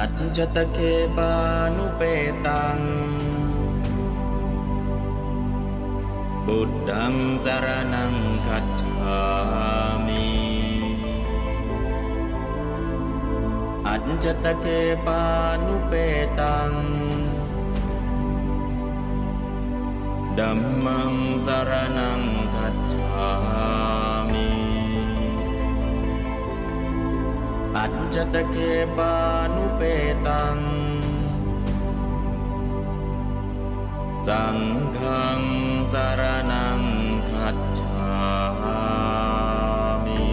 อัจจตเคปานุเปตัง บุตตังสารนังคัจฉามิอัจจตเคปานุเปตังดัมมังสารนังคัจฉา อัจจตเคปานุเปตัง สังฆังสารนังคัจฉามิ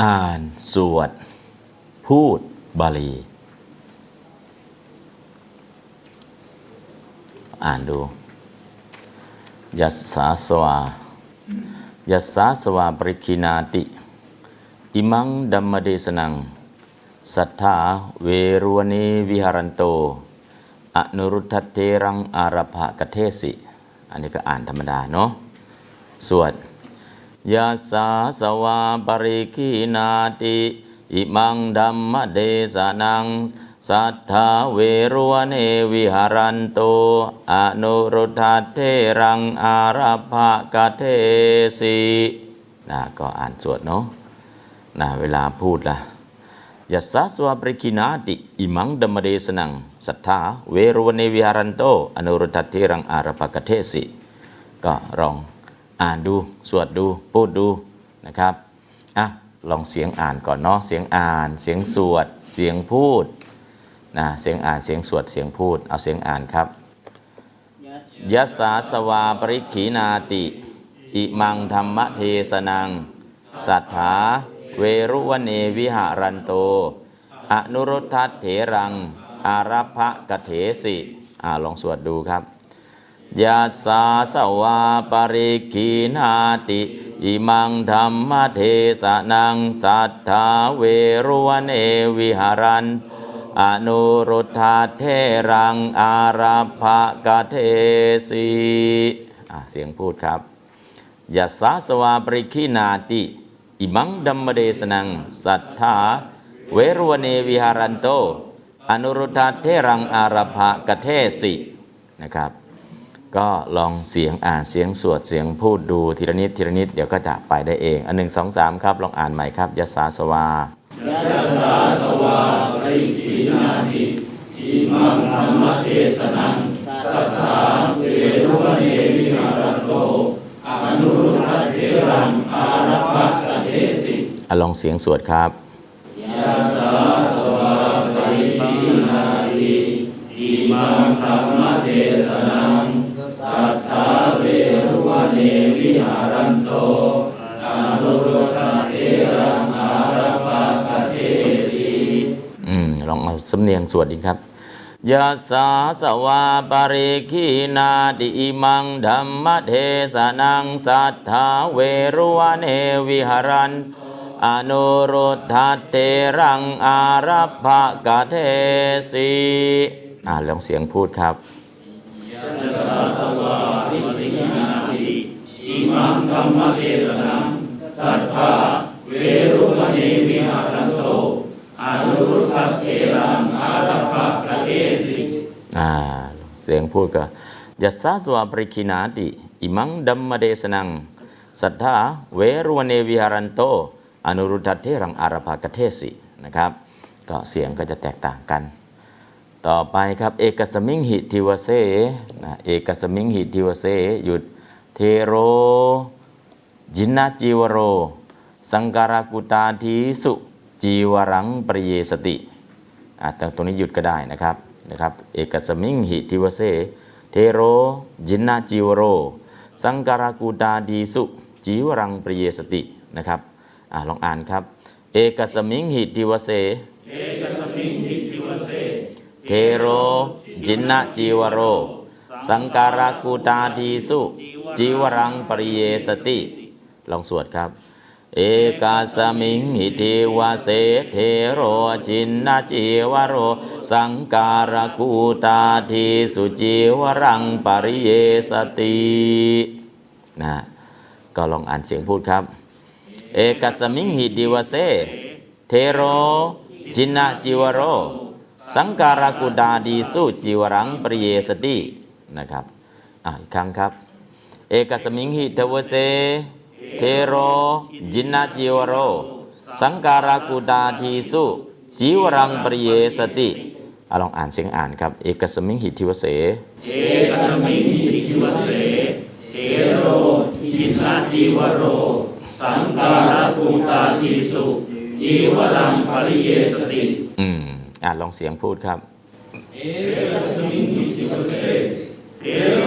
อ่าน สวด พูดบาลี อ่านดูยัสสาสวายัสสาสวาปริคินาติ อิมังดัมมเดสนัง สัทธาเวรวณีวิหารันโต อนุรุทธเทรังอารภกเทสิ อันนี้ก็อ่านธรรมดาเนาะสวดยาสาสวาปริคีนาติ อิมังดัมมเดสนัง สัทธาเวรวเนวิหารันโตอนุรุทธเทรังอาราภกเทสินะก็อ่านสวดเนาะนะเวลาพูดล่ะยัสสาสวาปริคินาติอิมังดัมเดสนังสัทธาเวรวเนวิหารันโตอนุรุทธเทรังอาราภกเทสิก็ลองอ่านดูสวดดูพูดดูนะครับอะลองเสียงอ่านก่อนเนาะเสียงอ่าน เสียงสวด เสียงพูด นะเสียงอ่านเสียงสวดเสียงพูด เอาเสียงอ่านครับยัสสาสวาปริขีนาติ อิมังธรรมเทสนัง สัทธาเวรุวเนวิหารันโต อนุรุทธัตเถรัง อารัพะกะเถสิอ่าลองสวดดูครับยัสสาสวาปริกีนาติ อิมังธรรมเทสนัง สัทธาเวรุวเนวิหารัน อนุรุทธาเทรังอาราภกเทสีเสียงพูดครับยัสสาสวาปริคีนาติ อิมังดัมมเดสนัง สัทธา เวรวเนวิหารันโต อนุรุทธาเทรังอาราภกเทสินะครับ ก็ลองเสียงอ่านเสียงสวดเสียงพูดดูทีละนิดทีละนิดเดี๋ยวก็จะไปได้เอง อันหนึ่งสองสามครับ ลองอ่านใหม่ครับยัสสา ยัสสาสวาริทินาทิอิมังธรรมเทศนังสัทธาเตรุวเนวิหารโตอนุรุทธเทรังอารัพะเทสิอลองเสียงสวดครับยั สำเนียงสวดดีครับยาสาสวาปริคีนาติอิมังธรรมเทสนังสัทธาเวรุวเนวิหรันอนุรุทธเทรังอารัพภกะเทสีอ่าลองเสียงพูดครับยะสาสวาปริคีนาติอ่าเวรุวเนวิหรัน อานุรัตเทระอราปะคเทศสิเสียงพูดก็ยัสสาสวาปริคินาติ อิมังดัมมเดสนัง สัทธาเวรุวเนวิหารันโต อนุรุทธเทรังอารภากเทสินะครับ ก็เสียงก็จะแตกต่างกัน ต่อไปครับ เอกสมิงหิทิวเสนะเอกสมิงหิทิวเสหยุดเทโร จินนาจีวโร สังการากุตาทีสุ จีวรังปริเยสติอะแต่ตรงนี้หยุดก็ได้นะครับนะครับ เอกสมิงหิทิวเสเทโรจินนาจิวโร สังการากูตาดีสุจีวรังปริเยสตินะครับอะลองอ่านครับ เอกสมิงหิทิวเสเทโรจินนาจิวโร สังการากูตาดีสุจีวรังปริเยสติ ลองสวดครับ เอกาสมิงหิติวาเสเทโรจินนาจิวโร สังการกูตาทีสุจิวรังปริเยสตินะก็ลองอ่านเสียงพูดครับ เอกสมิงหิติวาเสเทโรจินนาจิวโร สังการกูดาดีสุจิวรังปริเยสตินะครับอ่าอีกครั้งครับ เอกสมิงหิทวเส เทโร จินนาจิวโร สังการากุดาทีสุจิวรังปริเยสติอะลองอ่านเสียงอ่านครับ เอกสมิงหิทิวเส เอกสมิงหิทิวเสเทโร จินนาจีวโร สังการกูตาทีสุจีวรังปริเยสติ อืม อ่านลองเสียงพูดครับเถโร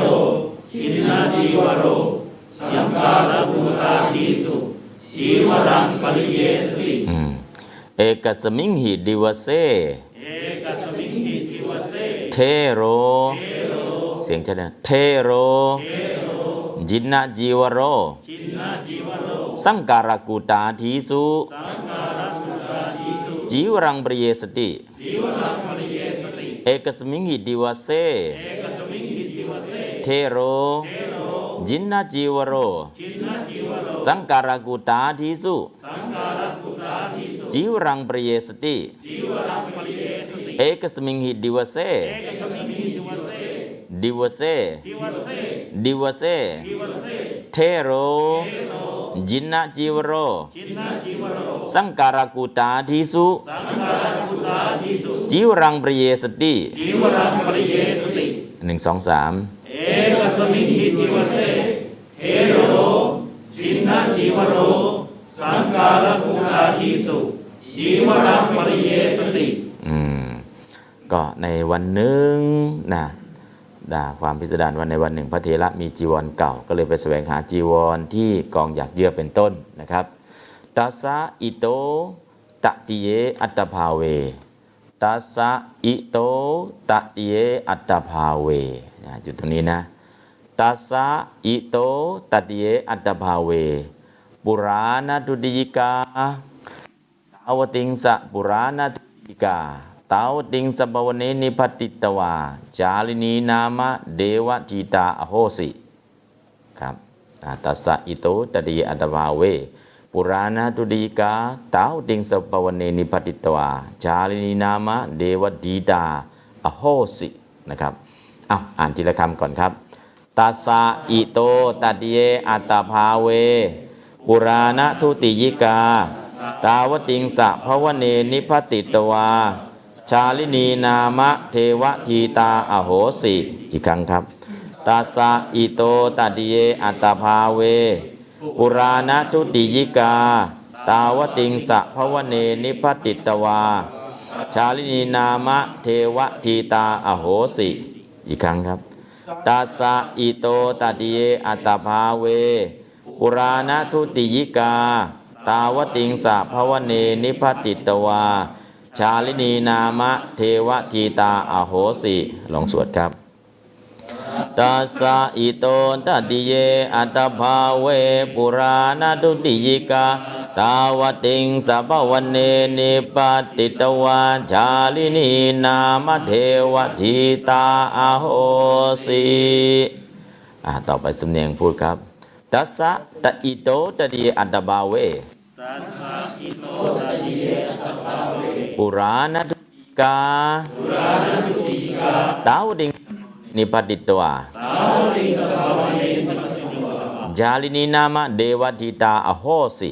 ชิณณจีวโร สังการกูฏาทีสุจีวรังปริเยสติเอกัสมิญหิ ทิวเสเอกัสมิญหิทิวเสเทโรเสียงชัดนะเทโรจินนาจิวโรจินนาจีวโรสังการกูฏาทีสุสังการกูฏาทีสุจีวรังปริเยสติจีวรังปริเยสติเอกัสมิญหิทิวเส เอกัสมิญหิ ทิวเส เถโร ชิณณจีวโร ชิณณจีวโร สังการกูฏาทีสุสังการกูฏาทีสุจีวรังปริเยสติจีวรังปริเยสติ เอกัสมิญหิ ทิวเสทิวเสดิวเซเทโร จินนาจิวโร สังการากุตาทีสุจิวรังปริเยสติจีวรังปริเยสติหนึ่งสองสาม เอกัสมิญหิ ทิวเสเถโรชิณณจีวโร สังการกูฏาทีสุจีวรังปริเยสติอืมก็ในวันหนึ่งนะอ่าความพิสดารว่าในวันหนึ่ง พระเถระมีจีวรเก่า ก็เลยไปแสวงหาจีวรที่กองหยากเยื่อเป็นต้นนะครับตัสสะอิโตตะติเยอัตตภาเวตัสสะอิโตตะติเยอัตตภาเว นะอยู่ตรงนี้นะตัสสะอิโตตะติเยอัตตภาเว ปุราณทุติยิกาตาวติงสะปุราณทุติยิกาตาวติงสะภวเนนิพพัตติตวา ชาลินีนามะเทวธีตาอโหสิครับอ่าตัสสะอิโตตติเยอัตตภาเว ปุราณทุติยิกาตาวติงสะภวเนนิพพัตติตวา ชาลินีนามะเทวธีตาอโหสินะครับ อ้าวอ่านทีละคำก่อนครับตัสสะอิโตตติเยอัตตภาเว ปุราณทุติยิกา ตาวติงสะภวเนนิพติตวา ชาลินีนามะเทวทีตาอโหสิอีกครั้งครับตัสะอิโตตัดเยอัตตภาเว ปุราณทุติยิกา ตาวติงสะภวเนนิพติตวา ชาลินีนามะเทวทีตาอโหสิ อีกครั้งครับตัสสะอิโตตติเยอัตตภาเว ปุราณทุติยิกา ตาวติงสะภวเนนิพพัตติตวา ชาลินีนามะเทวธีตาอโหสิลองสวดครับตัสสะอิโตตติเยอัตตภาเว ปุราณทุติยิกา ตาวติงสะภวเนนิพพัตติตวาชาลินีนามเทวธีตาอโหสิอ่าต่อไปสำเนียงพูดครับตัสสะตะอิโต ตติเยอัตตภาเวตัสสะอิโตตะติเยอัตตภาเวปุราณทุติยิกาตาวติงนิพพัตติตวา ชาลินีนามเทวธีตาอโหสิ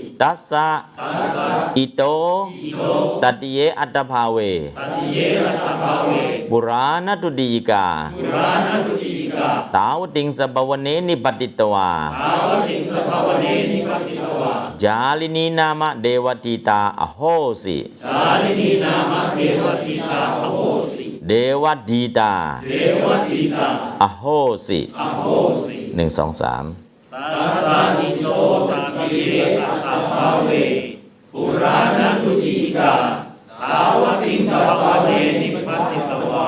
ตัสสะอิโตตติเยอัตตภาเวปุราณทุติยิกาตาวติงส ตาวติงสภวเนนิพพัตติตวา ชาลินีนามะเทวธีตาอโหสิชาลินีนามะเทวธีตาอโหสิ เทวธีตาเทวธีตาอโหสิอโหสิหนึ่งสองสามตัสสะนิโตตัติเยตตา เวปุราณตุติกาตาวติงสาวเนนิปติตวา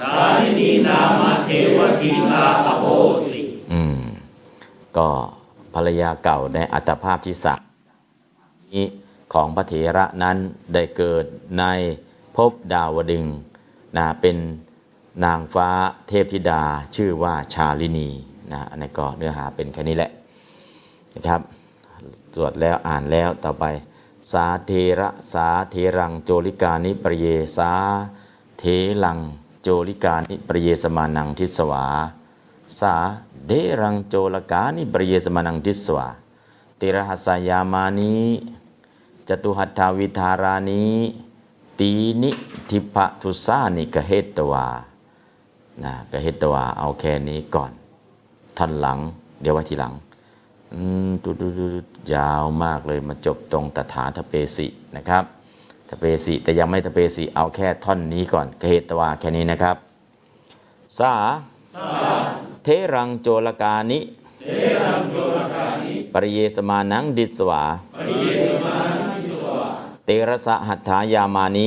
ชาลินีนามะเทวทีตาอโหสิอืมก็ภรรยาเก่าในอัตภาพที่สามนี้ของพระเถระนั้นได้เกิดในภพดาวดึงนะเป็นนางฟ้าเทพธิดาชื่อว่าชาลินีนะอันนี้ก็เนื้อหาเป็นแค่นี้แหละนะครับ ตรวจแล้วอ่านแล้วต่อไป สาเทระสาเทรังโจลิกานิปรเยสาเทลังโจลิกานิปรเยสมานังทิสวา สาเดรังโจลกานิปรเยสมานังทิสวาติรหัสยามานิจตุหัตถวิธารานิตีนิทิพะทุสานิกเหตตวานะกเหตตวาเอาแค่นี้ก่อนท่านหลัง เดี๋ยวไว้ทีหลัง ดูดูดูยาวมากเลยมาจบตรงตถาทเปสินะครับทเปสิแต่ยังไม่ทเปสิเอาแค่ท่อนนี้ก่อนกเหตวาแค่นี้นะครับสาเทรังโจรกานิปริเยสมานังดิสวาเตระสะหัตถายามานิ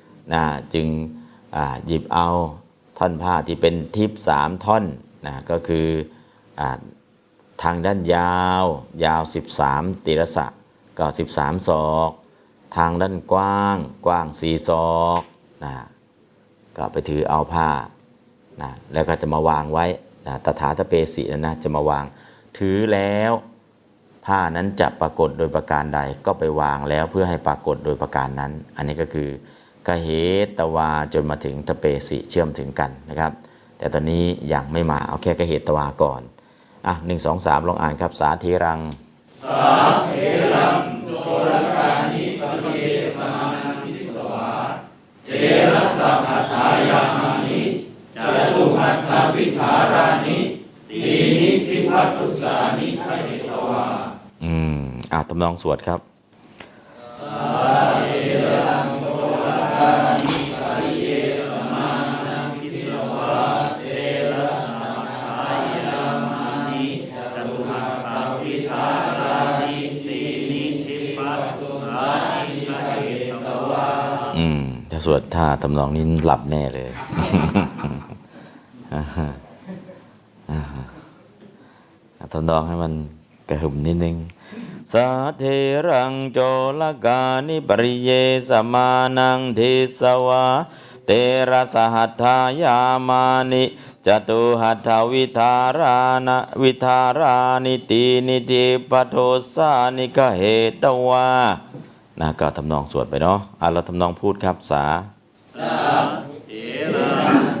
นะจึงหยิบเอาท่อนผ้าที่เป็นทิพสามท่อนนะก็คืออทางด้านยาว ยาว 13 ติรสะก็ 13 ศอก ทางด้านกว้างกว้างสี่ศอกนะก็ไปถือเอาผ้านะแล้วก็จะมาวางไว้นะตถาทเปสินะจะมาวาง ถือแล้วผ้านั้นจะปรากฏโดยประการใดก็ไปวางแล้วเพื่อให้ปรากฏโดยประการนั้น อันนี้ก็คือ กเหตวาจนมาถึงทเปสิเชื่อมถึงกันนะครับ แต่ตอนนี้ยังไม่มาเอาแค่กเหตวาก่อนอะหนึ่งสองสามลองอ่านครับสาเทรังอืมอ่าตำนองสวดครับอืมถ้า สวดท่าทำนองนี้หลับแน่เลยทำนองให้มันกระหึ่มนิดนึง สาเทรังโจลกานิปริเยสมานังทิสวา เตระสหัตถายามานิจตุหัตถวิธารานะวิธารานิตีนิติปโทสานิกเหตวานะก็ทำนองสวดไปเนาะอะเราทำนองพูดครับสาเถระโจรก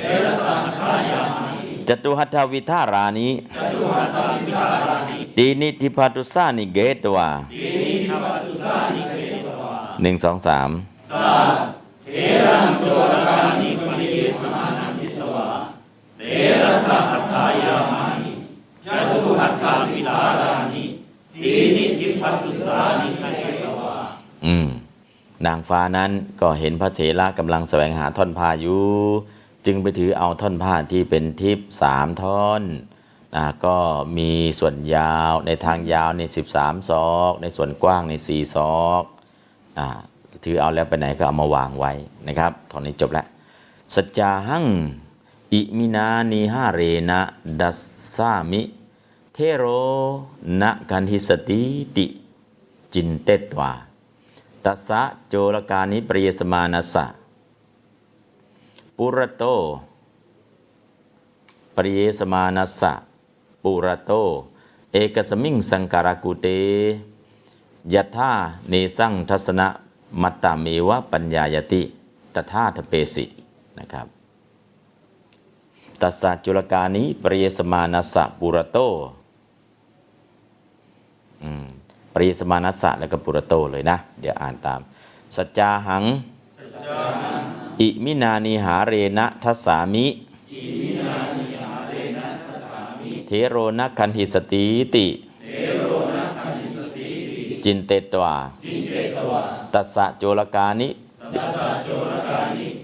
จตุหัตถวิธารานิตีนิติปัตุสานิเกตวาหนึ่งสองสามจตุหัตถาวิลารานิทีนิทิพัตตุสานิคเทตวาอืมนางฟ้านั้นก็เห็นพระเถระกำลังแสวงหาท่อนผ้าอยู่ จึงไปถือเอาท่อนผ้าที่เป็นทิพย์สามท่อนนะก็มีส่วนยาวในทางยาวในสิบสามศอก ในส่วนกว้างในสี่ศอกอ่าถือเอาแล้วไปไหนก็เอามาวางไว้นะครับตอนนี้จบแล้วสัจจาหังอิมินานิหาเรนะดัสสามิเทโรนะกันหิสติติจินเตตวาตัสสะโจรกานิปริยสมานัสสะ ปุระโต ปริยสมานัสสะปุระโต เอกสมิงสังการกุเตยะธาเนสังทัสนะมัตตาเมวะปัญญายติตถาทเปสินะครับตัสสะจุลกานิปริยสมานัสสะปุระโตปริยสมานัสสะแล้วก็ปุระโตเลยนะ เดี๋ยวอ่านตาม สัจจาหัง อิมินานิหาเรนะทัสสามิเทโรนะคันหิสติติ จินเตตวาตัสสะโจรกานิ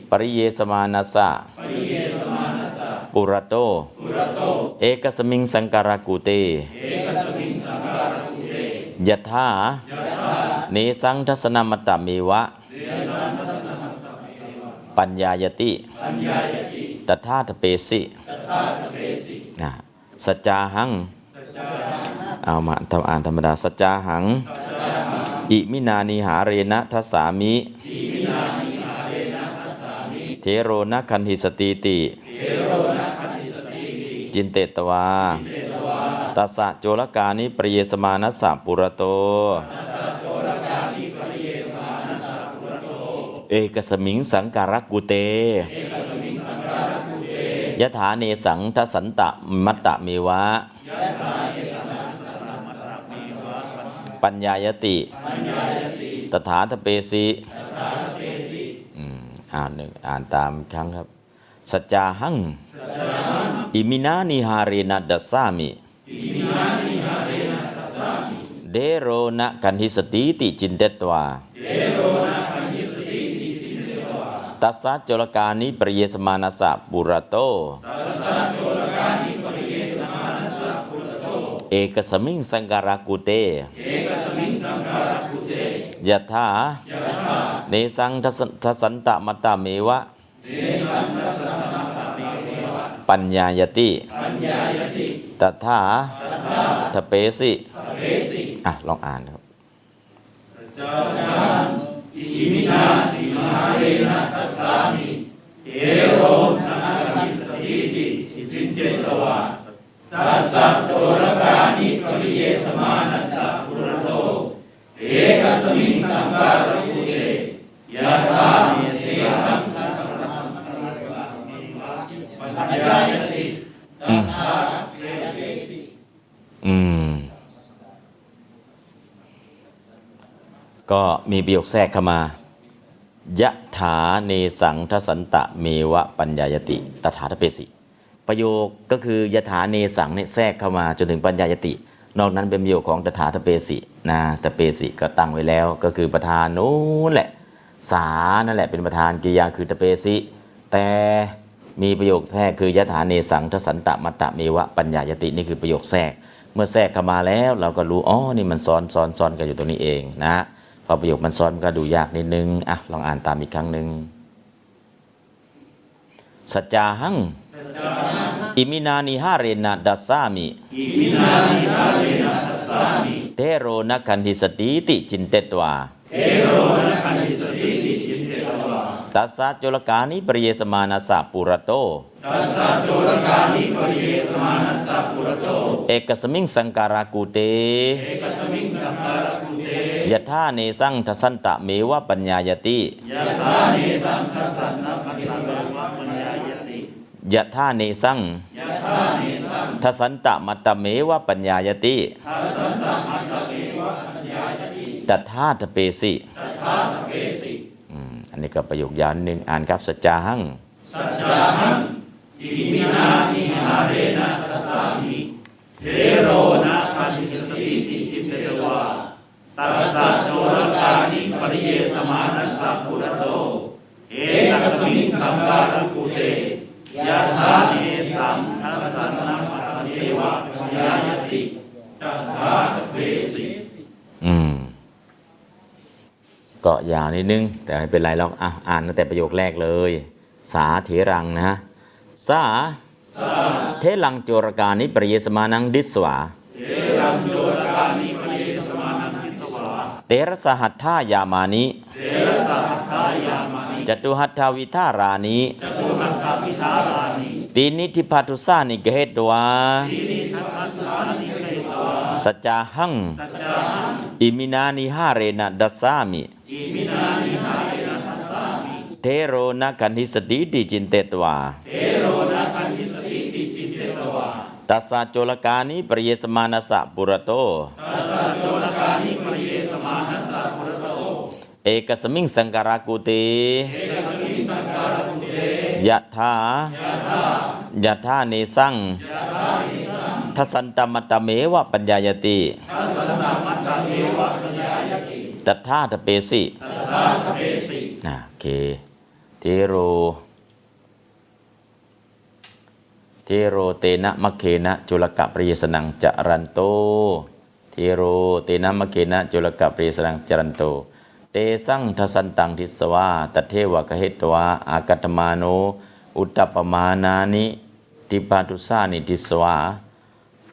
ปริเยสมานัสสะปุระโต เอกสมิงสังการกุเตยะธาเนสังทัสนมตตเมวะ ปัญญายติตถาทเปสินะสัจจาหัง เอามาทำอ่านธรรมดา สัจจาหัง อิมินานิหาเรนะทัสสามิ เทโรนะคันหิสติติ จินเตตวาตัสสะโจรกานิปริเยสมานัสสะปุระโต เอกสมิงสังการกุเตยถาเนสังทสันตะมัตตะเมวะ ปัญญายติ ตถาทเปสิอืมอ่านหนึ่งอ่านตามครั้งครับ สะจาหัง อิมินานีหาเรนะ ทัสสามิเถโรนะ คัณหิสสตีติจินเตตวา ตัสสะโจฬกานิปริเยสมานัสสะปุระโตเอกสมิงสังการกุเตยะธาเนสังทัสทสันตะมตตาเมวะ ปัญญายติ ตถาทเปสิ อะ ลองอ่านครับ อิมินาติมหาเรนะทัสสามิเทโรนะคันสติติจินเจตวาตัสสะโจร ก็มีประโยคแทรกเข้ามายะถาเนสังทสันตะเมวะปัญญายติตถาทเปสิ ประโยคก็คือยะถาเนสังเนี่ยแทรกเข้ามาจนถึงปัญญายติ นอกนั้นเป็นประโยคของตถาทเปสินะตเปสิก็ตั้งไว้แล้ว ก็คือประธานนู้นแหละ สานั่นแหละเป็นประธานกิริยาคือตเปสิ แต่มีประโยคแทรกคือยะถาเนสังทสันตะมัตตะเมวะปัญญายตินี่คือประโยคแทรก เมื่อแทรกเข้ามาแล้ว เราก็รู้อ๋อนี่มันซ้อนซ้อนซ้อนกันอยู่ตรงนี้เองนะ พอประโยคมันซ้อนมันก็ดูยากนิดนึง อะ ลองอ่านตามอีกครั้งหนึ่งสะจาหัง อิมินานีหาเรนะ ทัสสามิอิมินานีหาเรนะทัสสามิ เถโร นะ คัณหิสสตีติจินเตตวาเถโรนะคัณหิสสตีติ จินเตตวาตัสสะ โจฬกานิปริเยสมานัสสะปุระโตตัสสะโจฬกานิปริเยสมานัสสะปุระโต เอกสมิงสังการากูเตเอกสมิงสัมภารกุเต ยะธาเนสังทสันตะเมวะปัญญายติยะถาเนสังทัสสะนะปฏิบัติวะปัญญายติยะธาเนสังยะถาเนสังทสันตะมัตตเมวะปัญญายติทสันตมัตตเมวะปัญญายติตัทธาตเปสิตัทธาตเปสิอืมอันนี้ก็ประโยคยาวนิดนึงอ่านครับสัจจาหังสัจจาหังอิมินานิหาเรนะทัสสามิเทโรนะคันติ ตัสสะโจรกานิปริเยสมานัสสะปุระโตเอกสมิงสัมการกุเตยะถาเนสัมทัสสะนะมัตตะเมวะปัญญายติตัทธาตเปสิอืมก็ยาวนิดนึง แต่ไม่เป็นไรหรอกอะอ่านตั้งแต่ประโยคแรกเลย สาเถรังนะ สา เทลังโจรกานิปริเยสมานังดิสวาเทรังโจร เตระสหัตถายามานิเทระสัทธายามานิจตุหัตถาวิธารานิจตุหัตถพิธารานิตีนิธิพัทุสานิเกเหตวาทีนิทัสสานิเกตวาสัจจาหังสัจจาหังอิมินานิหาเรนะดัสสามิอิมินานีหาเรนะทัสสามิเถโรนะ คัณหิสสตีติจินเตตวาเถโรนะคัณหิสสตีติจินเตตวา ตัสสะโจฬกานิปริเยสมานัสสะปุระโตตัสสะโจฬกานิปริเยสมานัสสะปุระโต เอกัสมิงสังการกูเฏ ยะถายะธาเนสังทสันตมัตตะเมวะปัญญายติทัสสะนะมัตตะเมวะปัญญายติตัทธาตเปสิตัทธาตเปสิอ่าโอเคเทโร เทโรเตนะมะเคนะจุลกะปริยสนังจรันโตเทโรเตนะมะเคนะจุลกะปริยสนังจรันโต เตสังทสันตังทิสวาตเทวะกะเหตวาอากัตมาโน อุตตปมานานิติปาตุสานิทิสวา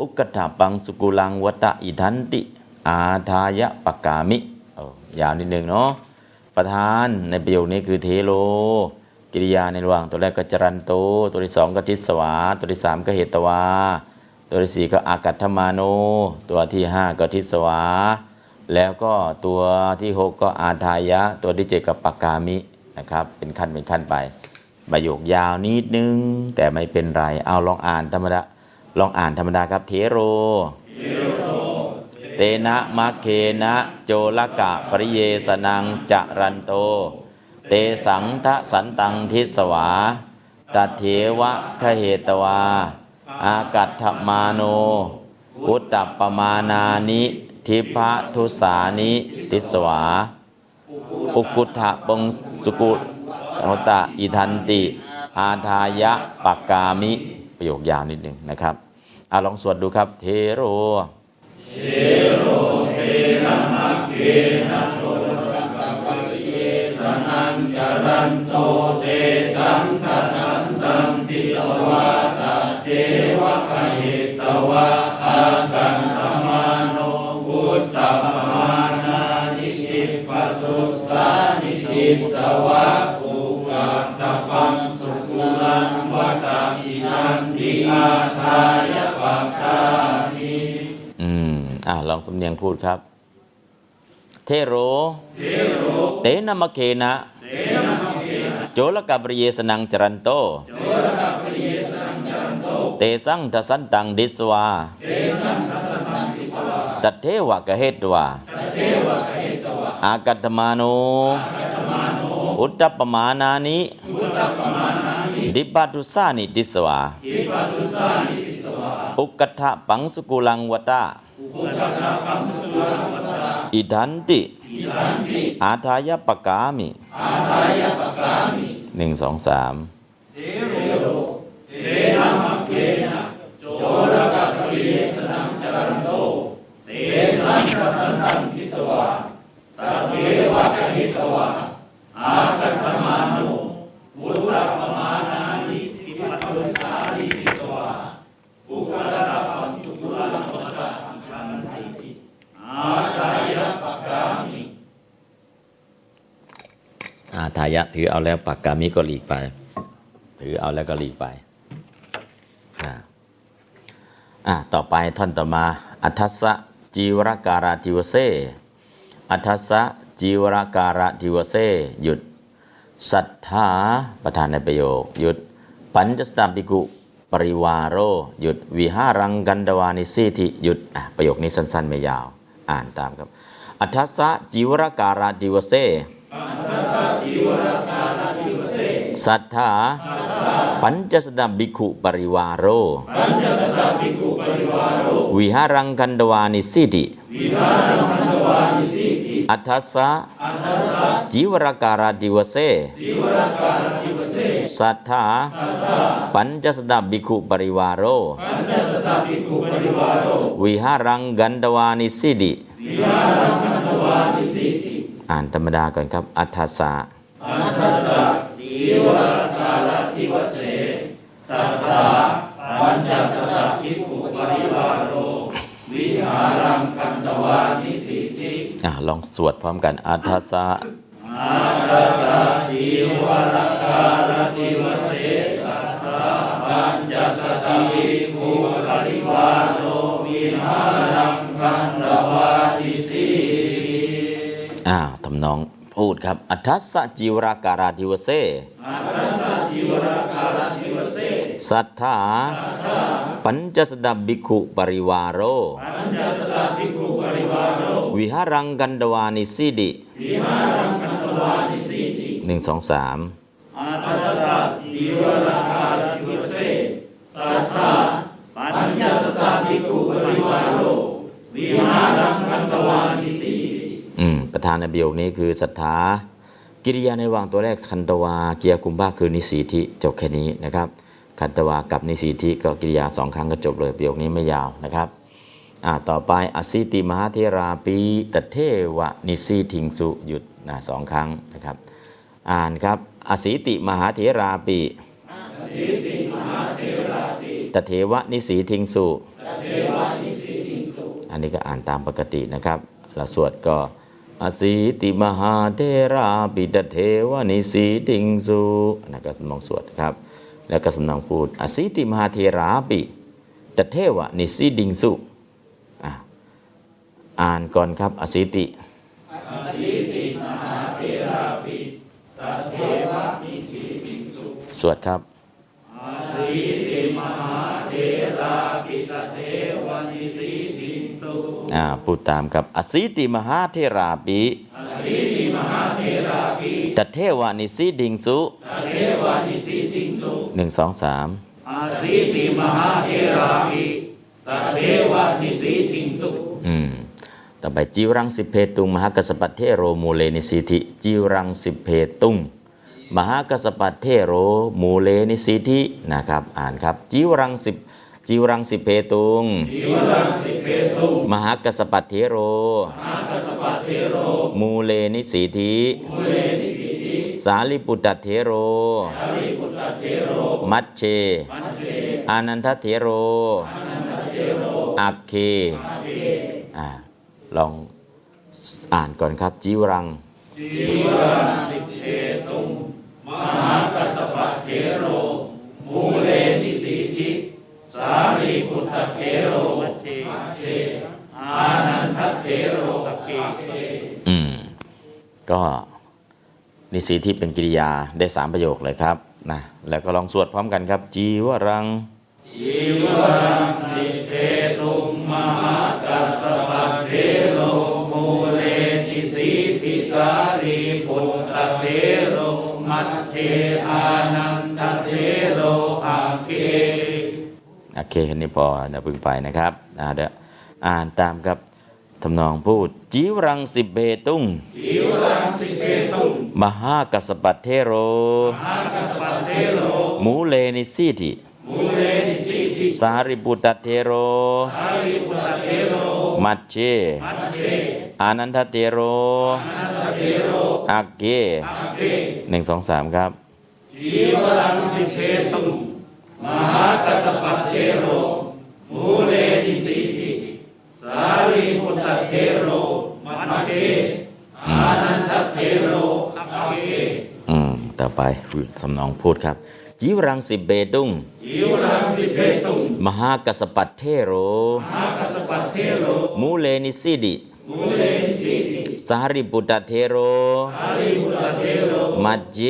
อุกกถาปังสุกุลังวตะอิทันติ อาทายะปกามิโอ้ยาวนิดนึงเนาะประธานในประโยคนี้คือเทโล กิริยาในระหว่างตัวแรกก็จรันโต ตัวที่สองก็ทิสวา ตัวที่สามก็เหตวา ตัวที่สี่ก็อากัตถมาโน ตัวที่ห้าก็ทิสวา แล้วก็ตัวที่หกก็อาทายะ ตัวที่เจ็ดก็ปากกามินะครับเป็นขั้นเป็นขั้นไปประโยคยาวนิดนึง แต่ไม่เป็นไรเอาลองอ่านธรรมดาลองอ่านธรรมดาครับเทโร เตนะมะเคนะ โจลกะปริเยสนังจรันโต เตสังทะสันตังทิสวา ตัเถวะคะเหตวา อากัตถมาโน อุตตปปมานานิทิพะทุสานิทิสวา อุกุฏะปงสุกุตตะอิทันติ อาทายะปากกามิ ประโยคยาวนิดหนึ่งนะครับอาลองสวดดูครับ เทโร รันโตเตสังฆสันตันติสวาตาเทวะคหิตวะอากันธมาโนพุตตปมานานิจิปตุสานิติสวะภูกัตปังสุขุลังวัตอินันติอาทายปัตตานิอืมอ่าลองสำเนียงพูดครับ เทโร เทโร เตนมะเคนะ โจลกับปริเยสนังจรันโต เตสังทสันตังดิสวา ตัดเทวะกะเหตวา อากัตมาโนอุตตปมานานิดิปาตุสานิดิสวา อุกกถะปังสุกุลังวตาอิทันติ อาทายปกามิหนึ่งสองสามเทหิตวะอากัตมานุพุทธปมานานิปิปัตตุสาลิปิตวะอุกรตปัญสุกุลังวะชันติอาจายะปะกามิ อาทายะถือเอาแล้วปากกามิก็หลีกไป ถือเอาแล้วก็หลีกไปอ่าอ่าต่อไปท่อนต่อมา อัทสสะจีวรการาจิวเซอัทสสะจีวรการาจิวเซหยุดศรัทธาประธานในประโยค หยุด ปัญจสตาปิกุ ปริวารโร หยุดวิหารังกันดวานิสิทิหยุดอะประโยคนี้สั้น ๆ ไม่ยาว อ่านตามครับ อัทสสะจีวรการาจิวเซ สัทธา ปัญจสดาบิขุปริวารโร วิหารังกันดวานิสิติอัทธัสสะจีวรการาดิวเซสัทธาปัญจสดาบิขุปริวารโรวิหารังกันดวานิสิติ อ่านธรรมดาก่อนครับอัทธัสสะปัญจสตภิกขุปริวารโรวิหารังกันตวานิสิติอะลองสวดพร้อมกันอัทธัสสะทีวรการติวเสสัทธาปัญจสตภิกขุปริวารโรวิหารังกันตวา นองพูดครับ อัทธัสสะจีวรการาดิวเซสัทธา ปัญจสดาบิขุปริวารโรวิหารังกันดวานิสิดิหนึ่งสองสามอาทัสสะจีวรการติวเส สัทธา ปัญจสตภิกขุปริวารโร วิหารังกันตวานิสิติอืม ประธานในประโยคนี้คือศรัทธากิริยาในวางตัวแรกคันตวาเกียร์กุมบ้าคือนิสีธิจบแค่นี้นะครับคันตวากับนิสีธิก็กิริยาสองครั้งก็จบเลยประโยคนี้ไม่ยาวนะครับต่อไปอสิติมหาเทราปีตเทวะนิสีทิงสุหยุดนะสองครั้งนะครับ อ่านครับอสิติมหาเทราปีตเทวะนิสีทิงสุอันนี้ก็อ่านตามปกตินะครับแล้วสวดก็ อสิติมหาเทราปิตเทวนิสีทิงสุอันนั้นก็สำนองสวดครับ แล้วก็สำนองพูด อสิติมหาเทราปิตเทวนิสีดิงสุอ่านก่อนครับ อสิติสวดครับสี อ่าพูดตามครับอสิติมหาเทราปิตเทวานิสีดิงสุเถวะ นิสีทิงสุหนึ่งสองสามอสีติมหาเถราปิ ตัตเถวะ นิสีทิงสุอืมต่อไปจีวรังสิพเพตุงมหากัสสปัตเถโรมูเลนิสีทิจีวรังสิพเพตุงมหากัสสปัตเถโรมูเลนิสีทินะครับ อ่านครับจีวรังสิ จีวรังสิพเพตุง มหากัสสปัตเถโร มูเลนิสีทิสาริปุตตัตเถโร มัชเฌ อานันทัตเถโร อัคเคอ่าลองอ่านก่อนครับ จีวรังจีวรังสิพเพตุงมหากัสสปัตเถโร มูเลนิสีทิ สาริปุตตัตเถโรมัชเชอานันทเถโรกัเกเทอืม ก็นิสีที่เป็นกิริยาได้สามประโยคเลยครับนะแล้วก็ลองสวดพร้อมกันครับ จีวรังจิวรังสิเอตุงมหากัสสปะเถโรมูเลนิสีทิสารีพุทธเถโรมัชเชอานันทเถโรอาเกโอเคแค่นี้พอเดี๋ยวพึ่งไปนะครับอ่าเดี๋ยวอ่านตามครับทำนองพูดจีวรังสิเบตุงจิวรังสิเอตุงมหากัสสปัตเทโรมหากัสสปะเถโรมูเลนิสิติมูเลนิสิทิสาริปุตตเทโรอาริปุตตะเทโรมัชเชมัชเชออานันทเตโรอักเกหนึ่งสองสามครับชีวรังสิเพตุง มหากัสสปัตเทโรมูเลนิสิติสารีพุทธเทโรมัคเกอานันทเทโรอัคเกอืมต่อไปสำนองพูดครับจีวรังสิเบตุงชีวรังสิเพตุงมหากัสสปัตเทโรมหากัสสปัตเทโรมูเลนิสิดิมูเลนิสิติ สารีบุตรเทโรสารีพุทธเทโร มัจเจ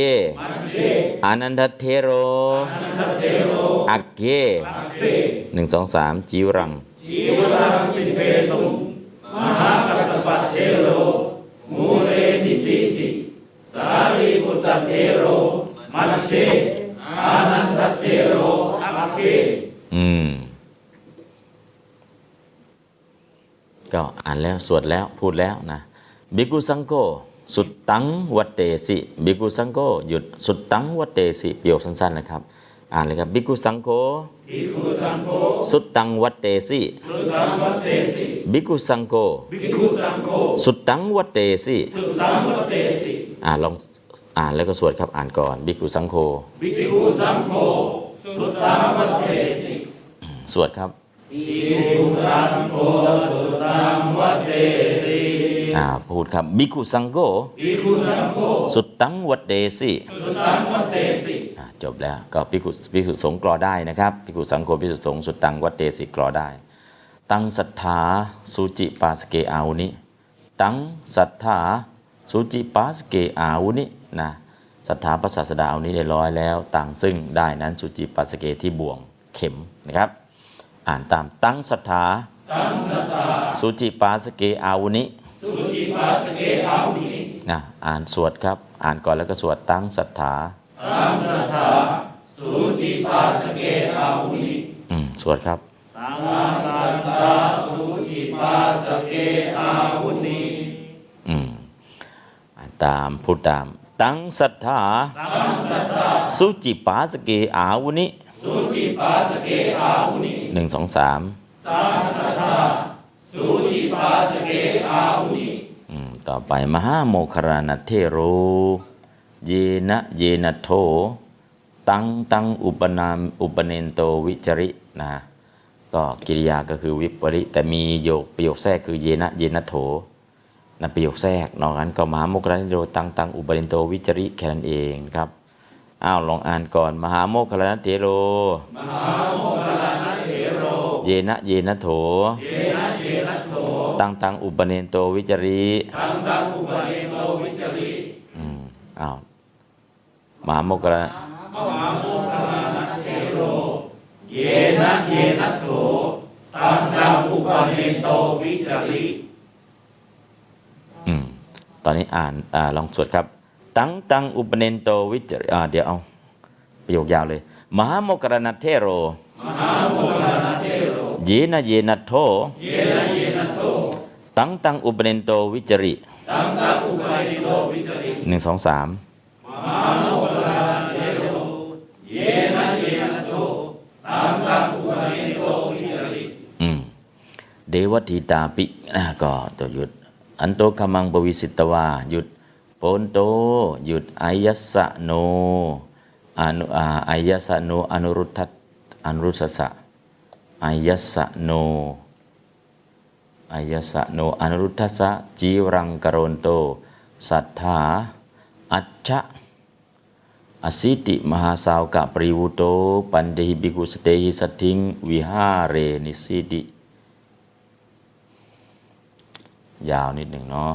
มัคเกอานันทเทโร อักเกหนึ่งสองสามจีวรังชีวรังสิเพตุงมหากัสสปัตเทโร มูเลนิสิติสารีพุทธเทโร มัคเชอานันทเทโร อัคเกอืมก็อ่านแล้ว สวดแล้ว พูดแล้วนะ บิกุสังโกสุดตังวัตเตสิบิกุสังโกหยุดสุดตังวัตเตสิประโยคสั้นๆนะครับ อ่านเลยครับบิกุสังโกภิกุสังโฆสุดตังวัตเตสิสุตังวัตเตสิบิกุสังโกภิกุสังโฆสุดตังวัตเตสิสุตังวัตเตสิอ่าลองอ่านแล้วก็สวดครับอ่านก่อนบิกุสังโฆภิกุสังโฆสุตังวัตเตสิสวดครับภิกุสังโฆสุตังวัตเตส อ่าพูดครับบิกุสังโฆภิกขุสังโฆสุดตังวัตเตสิสุตังวัตเตสิอ่าจบแล้วก็พิกุพิกุสงฆ์กรอได้นะครับพิกุสังโฆพิกุสงฆ์สุดตังวัดเตสิกรอได้ ตังศรัทธาสุจิปาสเกอาวุนิตังศรัทธาสุจิปาสเกอาวุนินะสัตถาพระศาสดาอาวุณิได้ร้อยแล้วตังซึ่งด้ายนั้นสูจิปาสเกที่บ่วงเข็มนะครับ อ่านตามตัง สัตถาตังสัตถาสูจิปาสเกอาวุณิ สูจิปาสเกอาวุณินะอ่านสวดครับ อ่านก่อนแล้วก็สวดตัง สัตถาตัง สัตถาสูจิปาสเกอาวุณิอืมสวดครับตัง สัตถาสูจิปาสเกอาวินิอืมอ่านตามพูดตามตังศรัทธาสุจิปาสเกอาวุนิสุจิปาสเกอาวินิหนึ่งสองสามตังสัตตา สุจิปาสเกอาวินิต่อไปมหาโมคคารณเทโร เยนะเยนะโท ตังตังอุปนามอุปเนนโตวิจรินะก็กิริยาก็คือวิปริ แต่มีโยกประโยคแทรกคือเยนะเยนะโถนะประโยคแทรกนอกนั้นก็มหาโมคคาณเทโรตังตังอุปเนนโตวิจริแค่นั้นเองครับอ้าวลองอ่านก่อน มหาโมคคารณเทโร เยนะเยนะโถ ตังตังอุปเนนโตวิจริตังตังอุปเนโตวิจริอืมอ้าวมหาโมกขลาเยนะเยนะโถตังตังอุปเนโตวิจริอืมตอนนี้อ่านอ่าลองสวดครับตังตังอุปเนนโตวิจริอ่าเดี๋ยวเอาประโยคยาวเลย มหาโมกขลนัทเทโรเยนะเยนะโทเยนะเยนะโถ ตังตังอุปเนนโตวิจริตังตังอุปเนโตวิจริหนึ่งสองสามเยนะเยนะโถตังตังอุปเนโตวิจริอืมเดวทีตาปิอ่าก็ตัวหยุด อันโตคมังปวิสิตวาหยุดโปนโตหยุดอายัสสะโนอนุอาอายัสสะโนอนุรุทธัตอนุรุสสะอายัสสะโน อายสะโนอนุรุทธัสะจีวรังกโรนโต สัทธา อัจฉะอสิติมหาสาวกะปริวุโต ปันเดหิบิกุสเตหิสัทธิง วิหาเรนิสิติ ยาวนิดหนึ่งเนาะ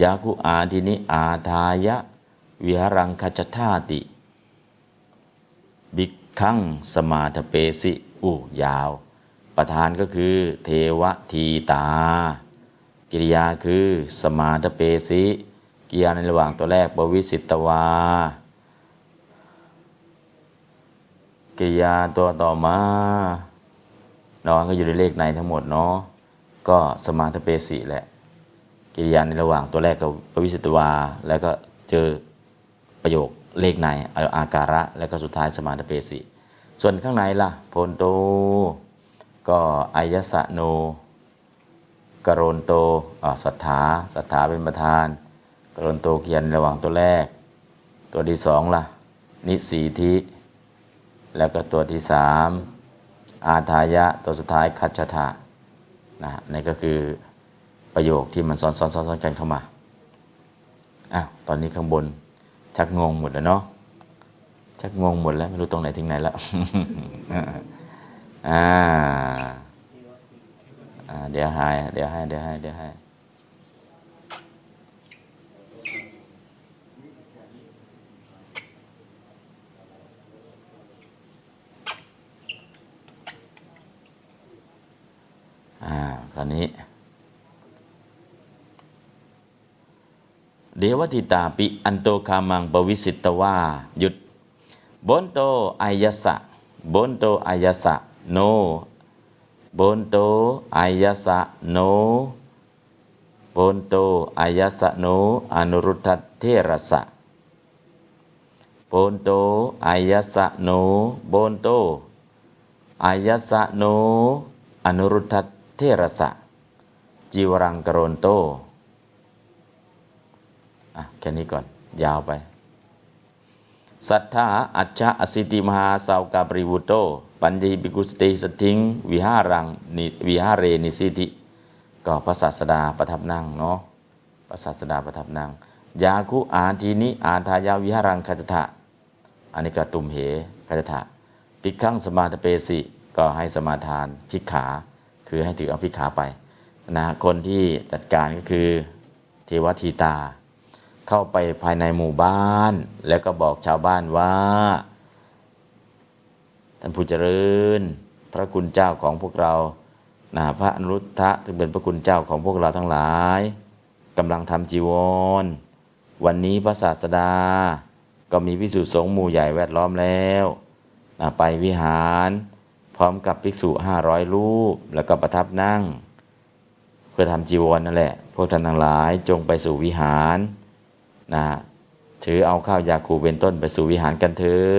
ยาคุอาทินิอาทายะ วิหารังคจธาติ บิกขังสมาธเปสิ อู้ยาว ประธานก็คือเทวทีตา กิริยาคือสมาธเปสิกิริยาในระหว่างตัวแรกปวิสิตวา กิริยาตัวต่อมานอนก็อยู่ในเลขในทั้งหมดเนาะก็สมาธเปสิแหละ กิริยาในระหว่างตัวแรกกับปวิสิตวา แล้วก็เจอประโยคเลขในอาการะ แล้วก็สุดท้ายสมาธเปสิ ส่วนข้างในล่ะโพนโต ก็อายสะโนกโรนโตอ่าสัทธาสัทธาเป็นประธานกโรนโตเขียนระหว่างตัวแรก ตัวที่สองล่ะ นิสีทิแล้วก็ตัวที่สามอาทายะ ตัวสุดท้ายคัจฉานะนี่ก็คือประโยคที่มันซ้อนซ้อนซ้อนซ้อนกันเข้ามาอ้าวตอนนี้ข้างบนชักงงหมดแล้วเนาะ ชักงงหมดแล้ว ไม่รู้ตรงไหนถึงไหนแล้วอ่าเดี๋ยวให้เดี๋ยวให้เดี๋ยวให้เดี๋ยวให้อ่าคราวนี้ เดวติตาปิ อันโตคามังปวิสิตตวาหยุด บนโตอายสะบนโตอายสะโนบนโตอายสะโนบนโตอายสะโนอนุรุทธเทระสะบนโตอายสะโนบนโตอายสะโนอนุรุทธเทระสะจิวรังกรนโตอะแค่นี้ก่อนยาวไป สัทธาอัจฉะอสิติมหาสาวกาปริวุโต ปัญญิบิกุสติสทิงวิหารังนิวิหาเรนิสิติก็พระศาสดาประทับนั่งเนาะพระศาสดาประทับนั่งยาคุอาทีนิอาทายาวิหารังคจทะอันนี้ก็ตุมเหคจทะปิขังสมาธเปสิก็ให้สมาทานพิกขาคือให้ถือเอาพิกขาไปนะคนที่จัดการก็คือเทวทีตา เข้าไปภายในหมู่บ้าน แล้วก็บอกชาวบ้านว่า ท่านผู้เจริญ พระคุณเจ้าของพวกเรานะพระอนุรุทธะถึงเป็นพระคุณเจ้าของพวกเราทั้งหลายกำลังทำจีวร วันนี้พระศาสดา ก็มีพิสุสงฆ์หมู่ใหญ่แวดล้อมแล้วนะไปวิหาร พร้อมกับภิกษุห้าร้อยรูป แล้วก็ประทับนั่ง เพื่อทำจีวรนั่นแหละ พวกท่านทั้งหลายจงไปสู่วิหาร นะถือเอาข้าวยาคูเป็นต้นไปสู่วิหารกันเถอะ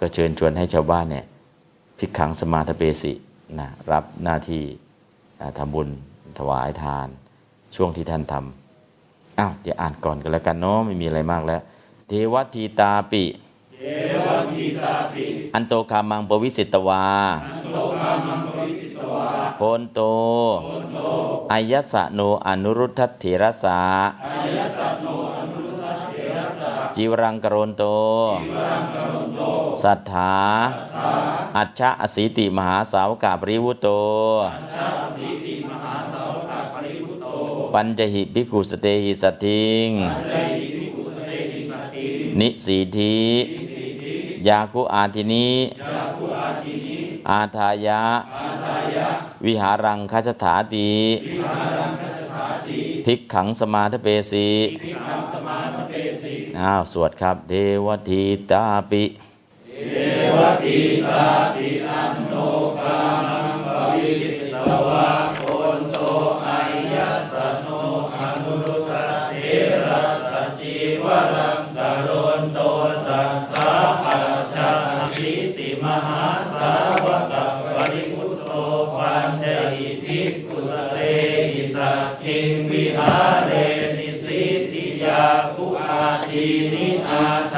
ก็เชิญชวนให้ชาวบ้านเนี่ยพิกขังสมาธเปสินะรับหน้าที่ทำบุญถวายทาน ช่วงที่ท่านทำอ้าวเดี๋ยวอ่านก่อนกันแล้วกันเนาะไม่มีอะไรมากแล้ว เทวทีตาปิเทวทิตาปิ อันโตคามังปวิสิตวาโลกามังปวิสิตวาโพนโตอายสะโนอนุรุทธเถรสาอายสัตโน จิวรังกโรนโต สัทธา อัจฉะอสีติมหาสาวกาปริวุโตชาสีติมหาสาวกาปริวุตโต ปัญจหิภิกขุสเตหิสัตถิงใจวิกุสเตหิสตินิสีทียาคุอาทินิยาคุอาทินิ อาทายะอาทายะวิหารังคัจถาติ วิหารังคชถาติภิกขังสมาธเปสีวิคังสมาธเปสิอ้าวสวดครับ เทวทีตาปิเทวทิตาปิอันโตกามังปวิสิตวาโ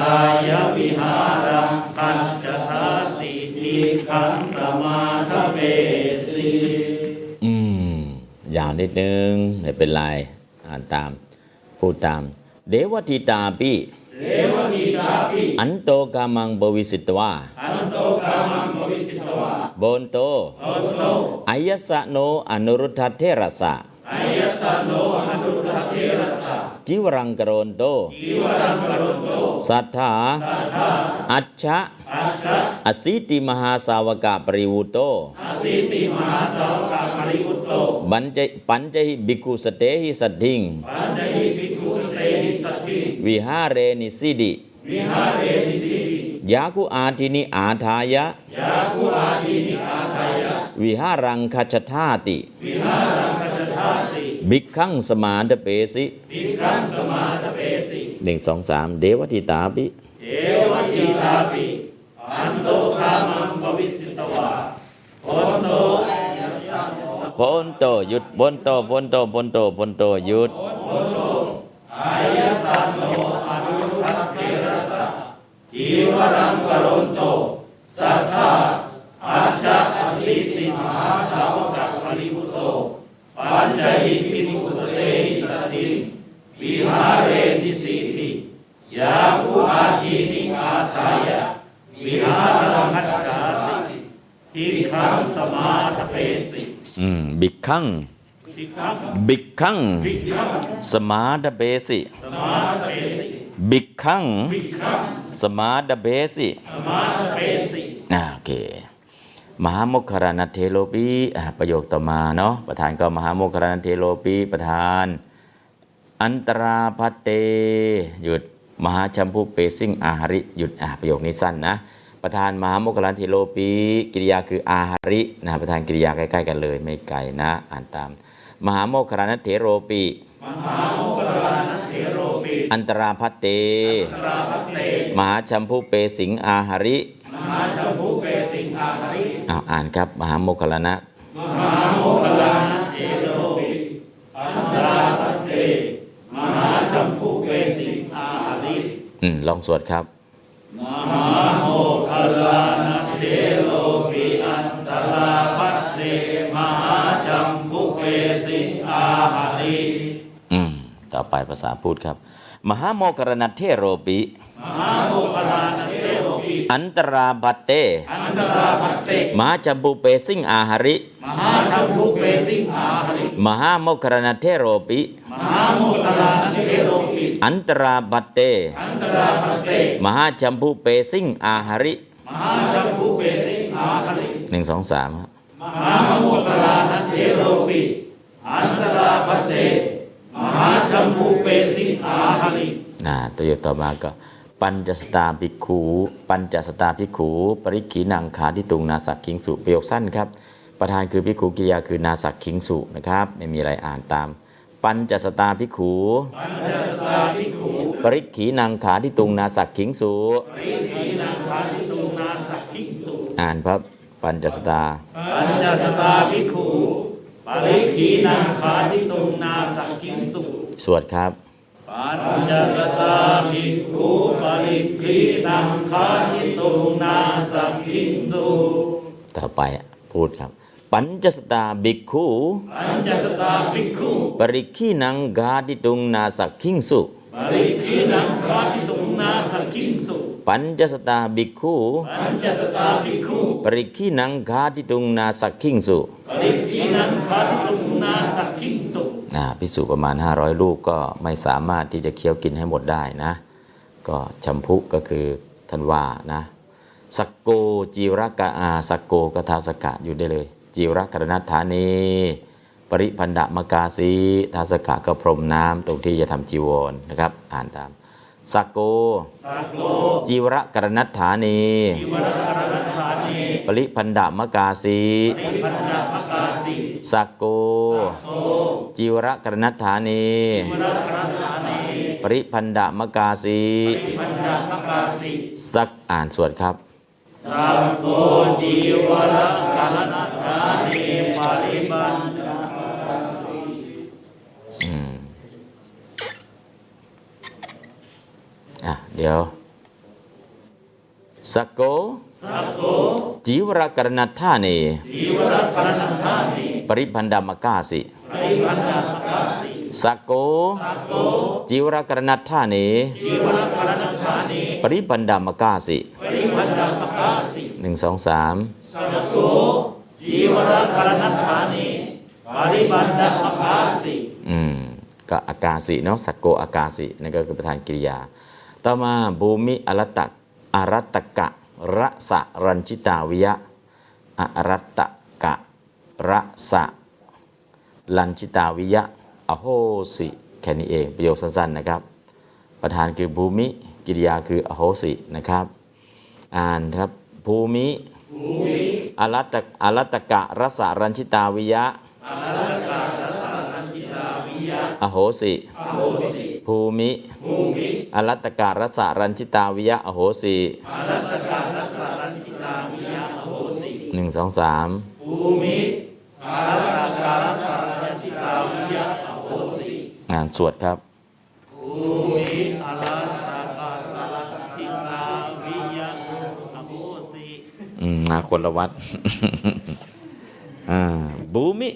าทายวิหารังคัจจทาติติขังสมาธเปสีอืมยาวนิดนึง ไม่เป็นไร อ่านตาม พูดตาม เดวทิตาปิเทวทิตาปิอันโตกามังบวิสิตวาอันโตกามังบวิสิตวาโบนโตโอโตอายสะโนอนุรุทธเทระสะอายสสโนอนุทเทระสะ จิวรังกโรนโตอิวรังกโตสัทธาสัทธา อัจฉะอาชะอสิติมหาสาวกะปริวุโต ปัญจปัญจหิบิกุสเตหิสัตถิง วิหาเรนิสิดิยาคุอาทินิอาทายะกุอาทินิอาทายะวิหารังคัจฉทาติวิหารังคชทาติ บิกขังสมาธเปสิปิคังสมาธเปสิหนึ่งสองสามเดวทิตาปิเทวทิตาปิอันโตคามังปวิสิตวาโอนโตอายะโตหยุดบนโตบนโตบนโตบนโตหยุดจีวรังกโรนโตสัทธาอาชาอสิติมหาสาวกปริพุตโต ปัญจหิปิมุสเตหิสติงวิหาเรนิ มัจฉาติทิขังสมาทเปสิอืมบิกขังทิขังบิกขังวิขังสมาดเบสิสมาทเปสิบิกขังวิขังสมาดเบสิสมาทเปสิอ่าโอเคมหาโมคคารณเทโลปีอ่าประโยคต่อมาเนาะประธานก็มหาโมคคารณเทโลปีประธาน อันตราพัตเต หยุดมหาชัมพูเปซิ่งอาหาริหยุดอ่าประโยคนี้สั้นนะประธานมหาโมคคารณเทโลปีกิริยาคืออาหารินะประธานกิริยาใกล้ๆกันเลย ไม่ไกลนะ อ่านตาม มหาโมคคารณเทโรปีมหาโมกขลานะเถโรปิอันตราพัตเตตราภัตเตมหาชัมพูเปสิงอาหาริมหาชัมพุเปสิงอาหาริ อ้าวอ่านครับ มหาโมคคารณะมหาโมกขลานะเถโรปิอันตราภัตเตมหาชัมพุเปสิงอาหาริอืมลองสวดครับมหาโมกขลานะเถโรปิอันตราภัตเตมหาชัมพุเปสิงอาหาริอืมต่อไปภาษาพูดครับ มหาโมคคัลลานัตเถโรปิมหาโมคคัลลานัตเถโรปิ อันตราภัตเต อันตราภัตเตมหาชัมพุเปสิงอาหะริ มหาชัมพุเปสิงอาหะริ มหาโมกรณเทโรปิมหาโมคคัลลานัตเถโรปิอันตราภัตเต อันตราภัตเตมหาชัมพุเปสิงอาหะริ มหาชัมพุเปสิงอาหะริหนึ่งสองสามครับมหาโมคลานะเทโรปิอันตราภัตเตมหาชัมพุเปสิงอาหาริ น่าตัวอย่างต่อมาก็ ปัญจสตาภิกขู ปัญจสตาภิกขู ปริขีนังขาทิตุงนาสักขิงสุประโยคสั้นครับ ประธานคือภิกขูกิริยาคือนาสักขิงสุนะครับ ไม่มีอะไรอ่านตาม ปัญจสตาภิกขูปัญจสตาภิกขุปริขีนังขาทิตุงนาสักขิงสุปริขีนังคาทิตุนาสักขิงสุ อ่านครับ ปัญจสตา ปัญจสตาภิกขุปริขีนังคาทิตุนาสักขิงสุ สวดครับ ปัญจสตาภิกขุปริขีนังคาทิตุนาสักขิงสุต่อไปพูดครับ ปัญจสตาภิกขูปัญจสตาภิกขุปริขีนังกาทิตุงนาสักขิงสุปริขีนังคาทิตุนาสักขิงสุปัญจสตาภิกขูปัญจสตาภิกขุปริขีนังกาทิตุงนาสักขิงสุปริขีนังคาทิตุนาสั นะพิสูจประมาณ 500 ลูกก็ไม่สามารถที่จะเคี้ยวกินให้หมดได้นะ ก็ชัมพุก็คือทันว่านะสักโกจีรกะอาสักโกกทาสกะอยู่ได้เลย จีรกรณัฐานีปริพันดมกาสีทาสกะก็พรมน้ำตรงที่จะทำจีวรนะครับ อ่านตาม สักโกสักโลจีวรกรณัฏฐานีจิวรกรณฐานี ปริพันดมกาสีปริพันธมกาสิสักโกโตจีวรกรณัฏฐานีจิวรกรณฐานี ปริพันดมกาสีปริพันธมกาสิสักอ่านสวดครับสักโกจิวรกรณฐานีปริพัน เดี๋ยวสักโกสักโกจีวรกรณัฏฐานีจิวรกรณฐานีปริพันดมกาสิปริพันธมกาสิสักโกสักโกจีวรกรณัฏฐานีจิวรกรณฐานีปริพันดมกาสิปริพันธมกาสิหนึ่งสองสามสักโกจิวรกรณฐานีปริพันธมกาสิอืมก็อากาสิเนาะสักโกอากาสินั่นก็คือประธานกิริยา ต่อมาภูมิอรตะอรัตกะระสะรัญชิตาวิยะอรัตกะระสะรัญชิตาวิยะอโหสิแค่นี้เองประโยคสั้นๆนะครับ ประธานคือภูมิกิริยาคืออโหสินะครับ อ่านครับภูมิอรัตตอรัตกะระสะรัญชิตาวิยะอโหสิ ภูมิอรัตตการสะรัญชิตาวิยะอโหสิหนึ่งสองสามภูมิอารัตการสาอ่านสวดครับภูมิอรัตตกาสลักทิตาวิยะอโหสิอืมนาคนละวัดอ่าบูมิ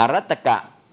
อรัตตกะรสรัญจิตาวิยาโหสิบูมิอรัตตกะรสรัญจิตาวิยาโหสิบูมิอรัตตกะ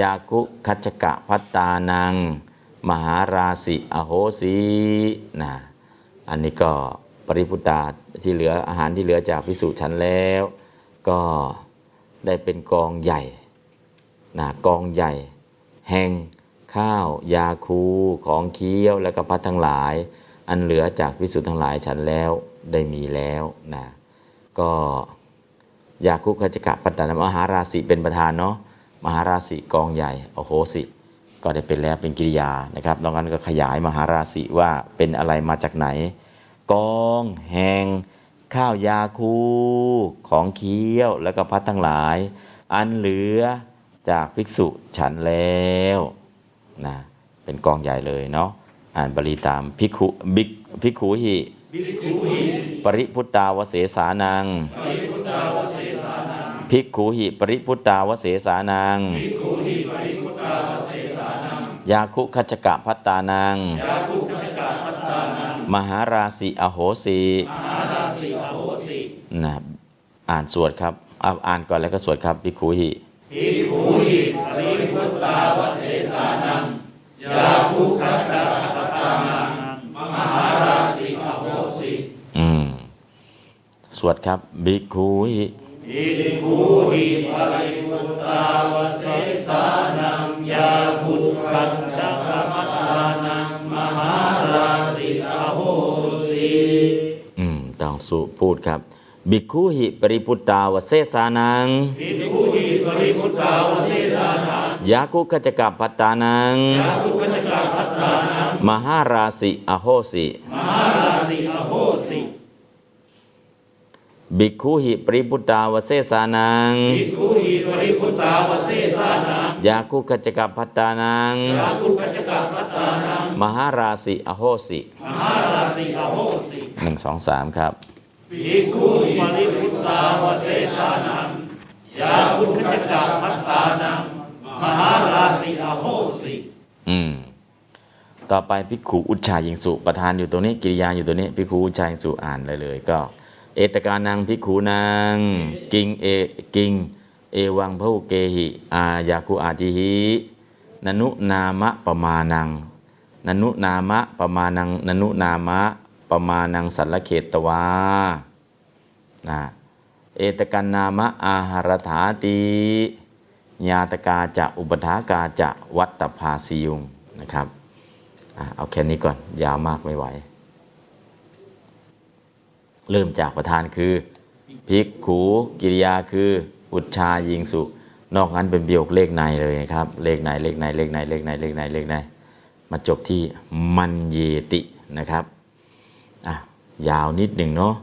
ยาคุคัจกะพัตตานัง มหาราสิอโหสีนะอันนี้ก็ปริพุตาที่เหลืออาหารที่เหลือจากพิสุฉันแล้ว ก็ได้เป็นกองใหญ่นะกองใหญ่ แห่งข้าวยาคูของเคี้ยวและก็พัดทั้งหลาย อันเหลือจากพิสุทั้งหลายฉันแล้วได้มีแล้วนะก็ยาคุขจกะปัตตานมหาราศีเป็นประธานเนาะ มหาราศีกองใหญ่โอโหสิ ก็ได้เป็นแล้วเป็นกิริยานะครับดังนั้นก็ขยายมหาราศีว่าเป็นอะไรมาจากไหน กองแห่งข้าวยาคูของเคี้ยวแล้วก็พัดทั้งหลาย อันเหลือจากภิกษุฉันแล้วนะเป็นกองใหญ่เลยเนาะอ่านบาลีตามภิกขุบิกภิกขุหิปริพุตตาวเสสานัง ภิกขุหิปริพุตตาวเสสานัง ยาคุขจกะพัตตานัง มหาราสีอโหสีนะอ่านสวดครับเอาอ่านก่อนแล้วก็สวดครับภิกขุหิภิกขุหิปริพุตตาวเสสานัง ยาคุคัจจกปัตตานัง มหาราสิอโหสิอืม สวดครับ ภิกขุหิ ภิกขุหิปริพุตตาวเสสานังยาพุทธัจจกปัตตานังมหาราสิอโหสิอืมต้องสุพูดครับบิกขุหิปริพุตตาวเสสานังภิกขุหิปริพุตตาวเสสานังยาคุขจกะพัตตานังยาคุคัจจกปัตตานังมหาราสิอโหสิมหาราสิอโหสิ บิกขุหิปริพุตตาวเสสานังภิกขุหิปริพุตตาวเสสานังยาคุขจกะพัตตานังยาคุคัจจกปัตตานัง มหาราสิอโหสิมหาราสิอโหสิหนึ่งสองสามครับภิกขุปริพุตตาวเสสานังยาคุคัจจกปัตตานัง มหาราสิอโหสิอืมต่อไปพิกขุอุชฌายิงสุประธานอยู่ตรงนี้กิริยาอยู่ตรงนี้พิกขุอุชฌายิงสุอ่านเลยเลยก็ เอตกานังพิกขุนางกิงเอกิง เอวังพหุเกหิ อายาคุอาจิหินนุนามะประมานังนนุนามะประมานังนนุนามะประมานังสัลลเขตตวานะเอตกันนามะอาหารถาติญาตกาจะอุปถากาจะวัตตภาสียุงนะครับอเอาแค่นี้ก่อนยาวมากไม่ไหว เริ่มจากประธานคือภิกขูกิริยาคืออุชชายิงสุ นอกนั้นเป็นประโยคเลขในเลยครับ เลขในเลขในเลขในเลขในเลขในเลขในมาจบที่มันเยตินะครับอะยาวนิดหนึ่งเนาะ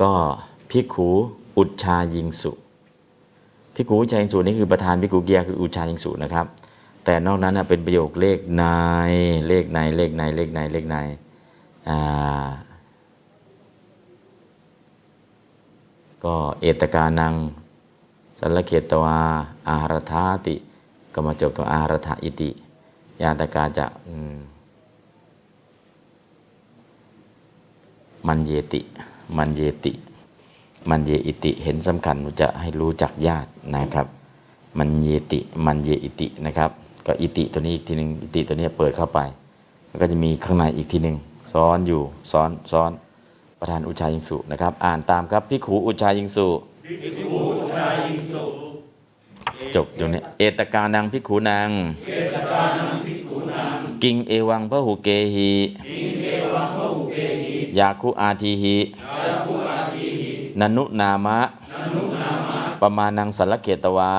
ก็ภิกขูอุชชายิงสุภิกขูอุชายิงสุนี่คือประธานภิกขูกิริยาคืออุชายิงสุนะครับ แต่นอกนั้นนะเป็นประโยคเลขในเลขในเลขในเลขในเลขในอ่า ก็เอตกานังสัลลเขตวาอาหารธาติ ก็มาจบตรงอาหารธาอิติยาตกาจะมันเยติ มันเยติ มันเยอิติ เห็นสำคัญจะให้รู้จักญาตินะครับ มันเยติ มันเยอิตินะครับ ก็อิติตัวนี้อีกทีหนึ่งอิติตัวนี้เปิดเข้าไปแล้วก็จะมีข้างในอีกทีหนึ่งซ้อนอยู่ซ้อนซ้อน ประธานอุชายิงสุนะครับ อ่านตามครับพิกขูอุชายิงสุจบอยู่นี้เอตกานังพิกขูนังกิงเอวังพระหูเกหิยาคุอาทีหินันุนามะประมาณังสัลลเกตวา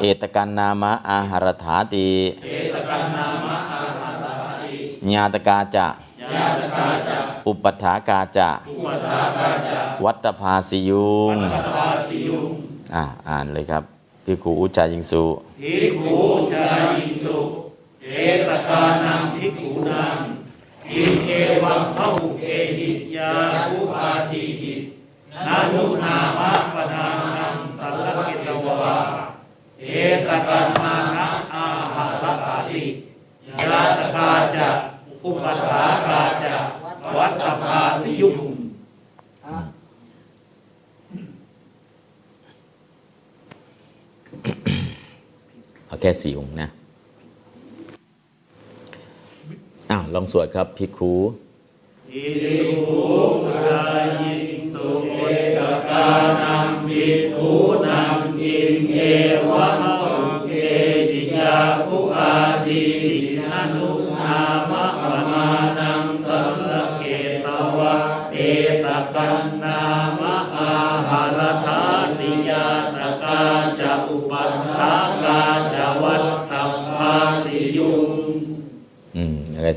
เอตกันนามะอาหารถาติเอตนามะอาหัตติญาตกาจะ ญาตกาจะอุปถากาจะอุปถากาจะวัตภาสิยุงปัตตาสิยุงอ่าอ่านเลยครับพี่ครูอุจจายิงสุภิกขุชายิงสุเอตกานังภิกขุนังอินเอวังเข้าเอหิยาทุปาติหินานุนามะปนานังสัลลกิตวาเอตกานานะอาหัตถาติยาตกาจะ อุปถากาจะวัตตภาสิยุงเอาแค่สี่องค์นะอ้าวลองสวดครับพี่ครูอิ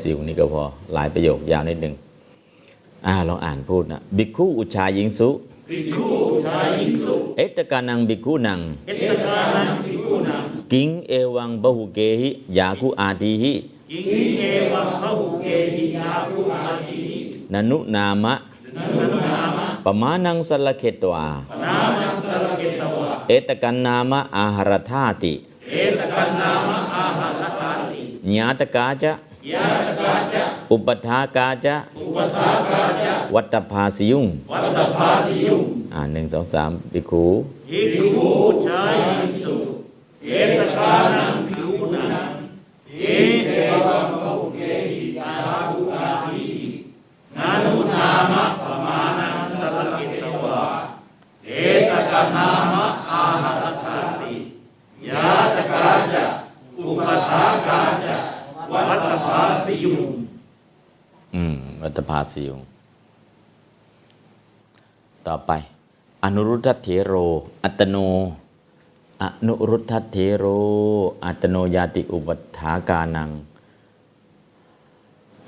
สี่องค์นี้ก็พอหลายประโยคยาวนิดหนึ่งอ่าลองอ่านพูดนะบิกขุอุชายิงสุภิกขุชายิงสุเอตกานังบิกขุนังเอตกานังภิกขุนังกิงเอวังบหุเกหิยาคุอาทิหิอิงเอวังพหุเกหิยาภูอาทินนุนามะนันนุนามะปมานังสลเขตวาปนานังสรเกตวะเอตกันนามะอาหารธาติเอตกันนามะอาหัตถาติญาตกาจะยาตกาจะ อุปถากาจะอุปถากาจะวัตภาสิยุงวัตตภาสิยุงอ่าหนึ่งสองสามปิคูภิกขุชายิสุเอตกานังภิกขุนังอิงเอวังพหุเกหิยาภูอาทินานุนามะปมานังสรเกตวะเอตกันนามะอาหัตถาติ ยาตกาจะอุปถากาจะ วัตภาสิยุงอืม วัตภาสิยุงต่อไป อนุรุทธเถโร อัตโน อนุรุทธเถโร อัตโนยาติอุปถากานัง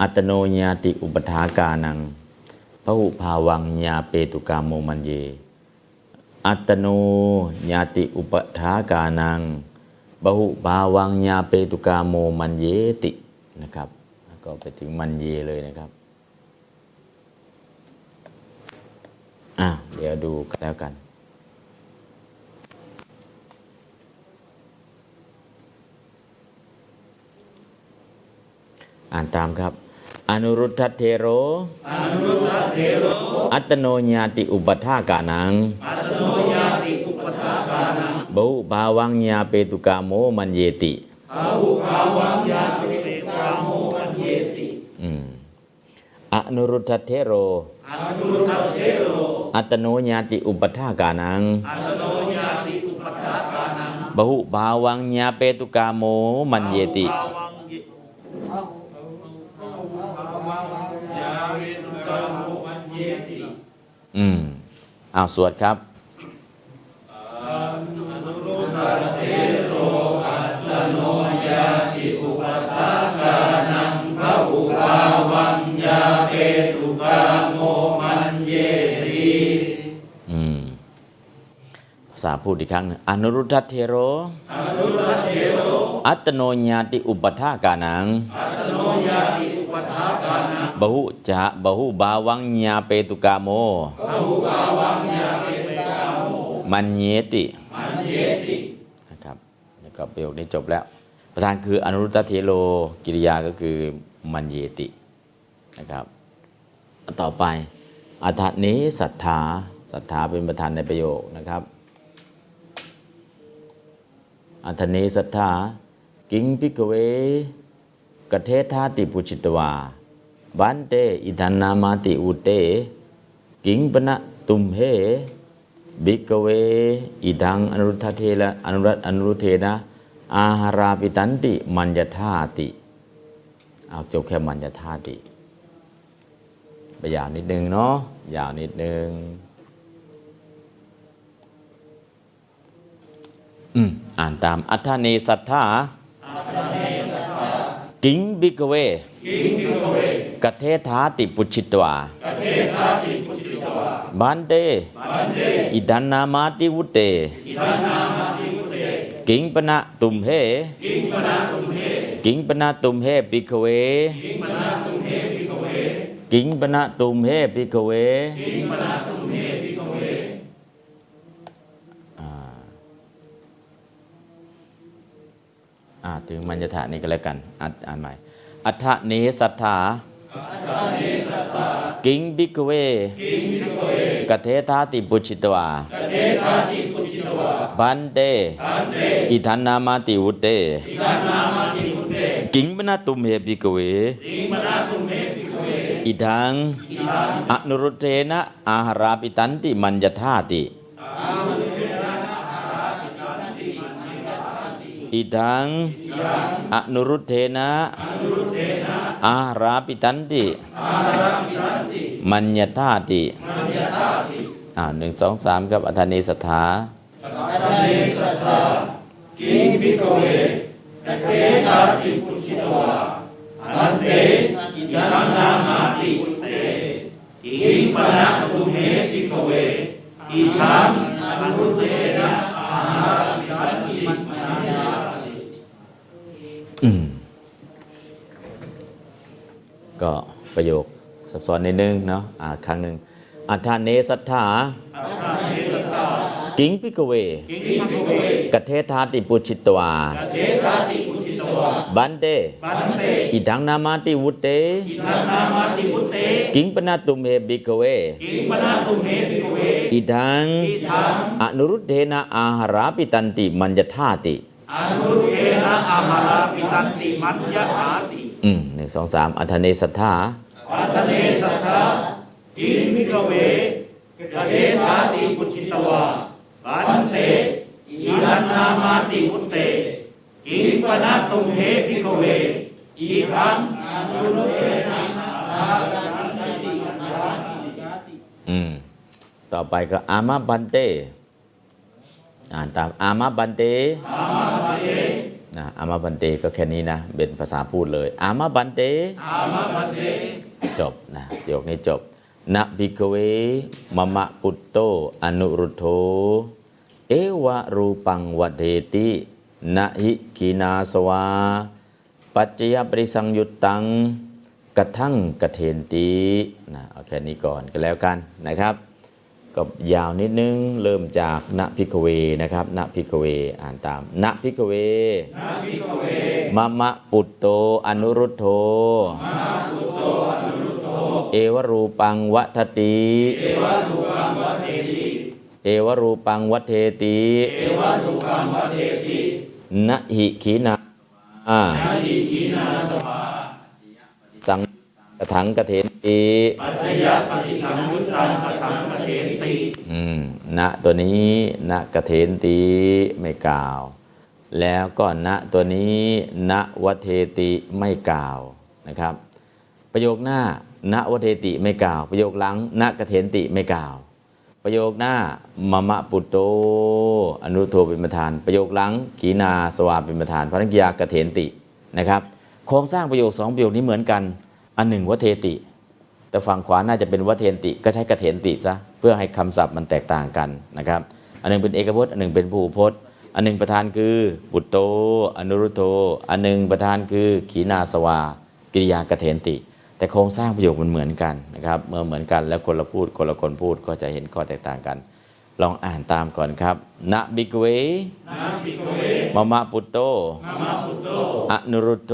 อัตโนยาติอุปถากานังพหุภาวังญาเปตุกามโมมันเย อัตโนญาติอุปถากานัง บหุภาวังยาเปตุกาโมมันเยตินะครับก็ไปถึงมันเยเลยนะครับอะเดี๋ยวดูกันแล้วกันอ่านตามครับ อนุรุทธเทโรอนุรุทธเถโร อัตโนญาติอุปถากานังอัตโนยาติอุปถากานังบุภาวังญาเปตุกาโมมันเยติอาหุภาวังยาติเปกาโมมันเยติอืมอนุรุทธเทโรอนุรุทธเถโรอัตโนญาติอุปถากานังอัตโนยาติอุปถากานังบุภาวังญาเปตุกาโมมันเยติภาวังเยยาเวตุกาโมมันเยติอืมอ้าวสวดครับอืมภาษาพูดอีกครั้งหนึงอนุรุทธเทโรอัตโนญาติอุปถากานัง บหุจะบหุบาวังญาเปตุกาโมมันเยตินะครับแล้วก็ประโยคนี้จบแล้ว ประธานคืออนุรุตเทโลกิริยาก็คือมันเยตินะครับ ต่อไปอัฏฐนี้ศรัทธาศรัทธาเป็นประธานในประโยคนะครับอถ เน สัตถากิง ภิกขเว กเถถาติปุจฉิตวา ภันเตอิทันนามาติ วุตเต กิงปนะตุมเห ภิกขเว อิทังอนุรุทเทละอนุรัตอนุรุทเธนะ อาหะราปิตันติ มัญญถาติ เอาจบแค่มัญญถาติไปยาวนิดนึงเนาะยาวนิดนึง อืม อ่านตาม อถ เนสัตถา กิง ภิกขเวกเถถาติปุจฉิตวา ภันเตอิทันนามาติวุเตกิงปนะตุมเห กิงปนะตุมเห ภิกขเวกิงปนะตุมเห ภิกขเว อ่าถึงมัญญถานี้ก็แล้วกันอ่านอ่านใหม่อถ เนสัตถากิง ภิกขเวกเถถาติปุจฉิตวา ภันเตอิทันนามาติวุตเตกิง ปนะ ตุมเห ภิกขเวอิทังอนุรุทเธนะอาหะราปิตันติมัญญถาติ อิดังอนุรุเทนะอาราปิตันติมัญญาธาติอ่าหนึ่งสองสามครับอัธเนสถาอัธเนสถากิงพิโกเวตะเกตาติปุชิตวาอันเตอิทังนามาติอุเตกิปะนะตุเมพิโกเวอิทังอนุรุตเทนะอาหาริยันติมัญญาติ อืม ก็ประโยคซับซ้อนนิดนึงเนาะอ่าครั้งหนึ่งอัฏฐเนสัทธากิงพิกเว กเทธาติปุชิตวาเทธาติปุชิตวาบันเตปันเตอิดังนามาติวุเต อิทังนามาติพุเต กิงปนาตุมเฮบิกเวอิงปนะตุเมติกเวอิดังอิทังอนุรุเทนะอาหาราปิตันติมัญญธาติ อนุเทนะอาหาราปิตันติมัญญาติ อืมหนึ่งสองสามอัฏฐเนสัทธาปัตเนสัทธาอิงมิกเวกเทธาติปุชิตวาปันเตอิทังนามาติพุเตอิปนะตุงเมติกเวอิทังอนุเทนะอาหาราปิตันติมัญญาติอืมต่อไปก็อามาบันเต อ่านตามอามาบันเตนะอามาบันเตก็แค่นี้นะ เป็นภาษาพูดเลยอามาบันเตจบนะประโยคนี้จบนะบิกเวมะมะปุตโตอนุรุทโธเอวะรูปังวเดตินะหิกีนาสวา ปัจจยปริสังยุตตังกระทั่งกระเทนตีนะเอาแค่นี้ก่อนก็แล้วกันนะครับ ก็ยาวนิดนึง เริ่มจากณพิกเวนะครับณพิกเวอ่านตามณพิกเวมะมะปุตโตอนุรุทโธเอวรูปังวัฏติเอวรูปังวัฏเทติเอวรูปังวัฏเทตินะหิขีนาอาสังกถังกเถน ติปัจจยปฏิสังยุตตังปทังปเทนติอืมณตัวนี้ณกเถนติไม่กล่าว แล้วก็ณตัวนี้ณวัฏเทติไม่กล่าวนะครับ ประโยคหน้าณวัฏเทติไม่กล่าว ประโยคหลังณกเถนติไม่กล่าว ประโยคหน้ามะมะปุตโต อนุโทเป็นประธาน ประโยคหลังขีนาสวาเป็นประธานพระนักยากเถนตินะครับโครงสร้างประโยคสองประโยคนี้เหมือนกัน อันหนึ่งวัฏเทติ แต่ฝั่งขวาน่าจะเป็นวัเทนติก็ใช้กเถนติซะเพื่อให้คำศัพท์มันแตกต่างกันนะครับ อันหนึงเป็นเอกพจน์ อันหนึงเป็นภูพจน์ อันหนึงประธานคือบุตโต อนุรุโต อันหนึงประธานคือขีนาสวา กิริยากเถนติ แต่โครงสร้างประโยคมันเหมือนกันนะครับเมื่อเหมือนกันแล้วคนละพูดคนละคนพูดก็จะเห็นข้อแตกต่างกัน ลองอ่านตามก่อนครับ นะบิกเวมะมะปุตโต อนุรุตโต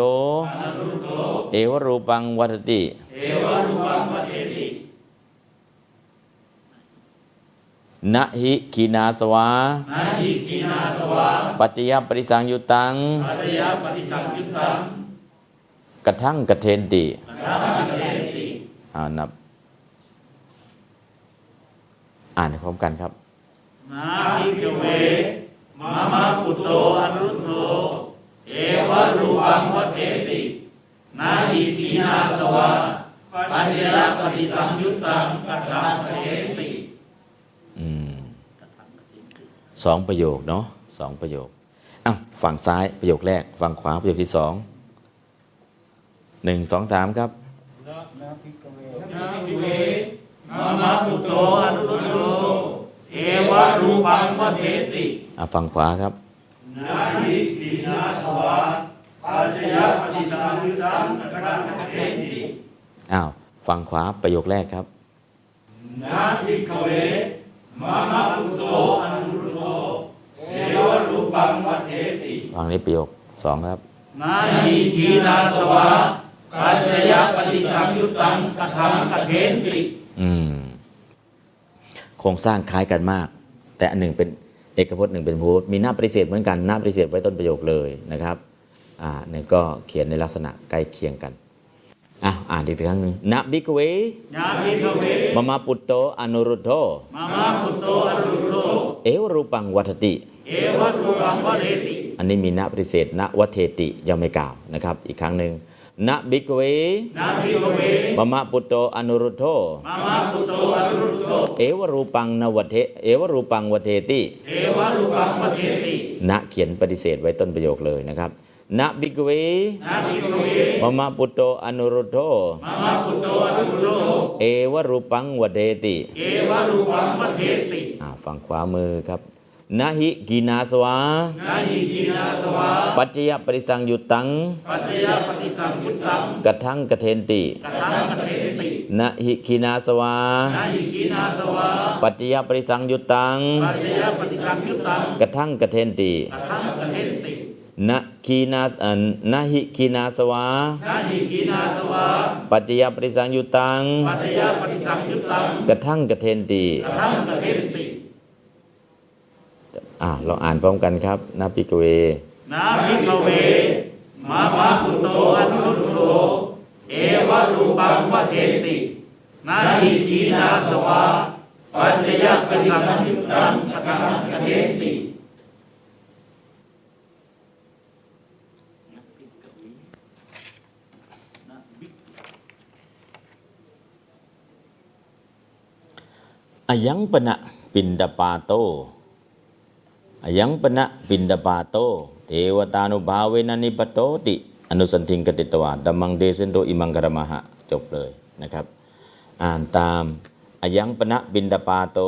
เอวรูปังวัตตินะหิขีนาสวานาหิกินาสวาปัจจยปริสังยุตังปัจจยปฏิสังยุตตังกระทั่งกระเทนตินาหิเทติอ่านับ อ่านให้พร้อมกันครับ นาหิกเวมามาปุตโตอนุตโตเอวะรูปังวัฏเทตินาหิกีนาสวาปัญญาปฏิสังยุตตังกัตถังปเทติอืมสองประโยคเนาะสองประโยคอ้าวฝั่งซ้ายประโยคแรก ฝั่งขวาประโยคที่สองหนึ่งสองสามครับนาทิเวมามาพุตโตอนุรุตโต เอวะรูปังวะเทติอะฝั่งขวาครับนาทิปีนาสวาปัจจยปฏิสังยุตังตะกังเทติอ้าวฝั่งขวาประโยคแรกครับนาทิกเวมามาพุตโตอนุรุตโตเอวะรูปังวะเทติฝั่งนี้ประโยคสองครับนาทิกีนาสวาปัจจยปฏิสังยุตังตะกังเทติอืมโครงสร้างคล้ายกันมาก แต่อันหนึ่งเป็นเอกพจน์หนึ่งเป็นพูดมีหน้าปฏิเสธเหมือนกันหน้าปฏิเสธไว้ต้นประโยคเลยนะครับอ่าเนี่ยก็เขียนในลักษณะใกล้เคียงกันอะอ่านอีกครั้งหนึ่งนะบิกเวนาทิกเวมมาปุตโตอนุรุตโธมามาพุตโตอนุรุตโตเอวรูปังวัฏติ เอวะรูปังวะเทติ อันนี้มีณปฏิเสธณวัเทติยังไม่กล่าวนะครับ อีกครั้งหนึ่ง ณบิกเวนาทิกเวมมาปุตโตอนุรุตโธมามาพุตโตอนุรุตโตเอวรูปังนวัเท เอวรูปังวัเทติ เอวะรูปังวะเทติณเขียนปฏิเสธไว้ต้นประโยคเลยนะครับณบิกเวนาทิกเวมมาปุตโตอนุรุตโธมามาพุตโตอนุรุตโตเอวรูปังวัเทติ เอวะรูปังวะเทติ อ่าฝั่งขวามือครับ นะหิกีนาสวานาทิกีนาสวา ปัจจยปริสังยุตตัง ปัจจยปฏิสังยุตตังกระทั่งกระเทนติกตังกเทตินะหิกีนาสวานาทิกีนาสวาปัจจยปริสังยุตตังปัจจยปฏิสังยุตตังกระทั่งกระเทนติกตังกเทตินะคีนาเอ่อนะหิคีนาสวานาทิกีนาสวาปัจจยปริสังยุตตังปัจจยปฏิสังยุตตังกระทั่งกระเทนติกตังกเทติ อ่าลองอ่านพร้อมกันครับนาปิกเวนาภิกเวมามาพุตโตอนุรุตโตเอวะรูปังวะเทตินาทิกีนาสวาปัจจยปฏิสังยุตตังกตังกเทติอายังปณะปินดาปาโตอา ยังปณะปินดาปาโต เทวตานุภาเวนันิปโตติ อนุสันทิงกติตวาดัมมังเดเซนโตอิมังกรมหะจบเลยนะครับ อ่านตามอายังปณะบินดาปาโต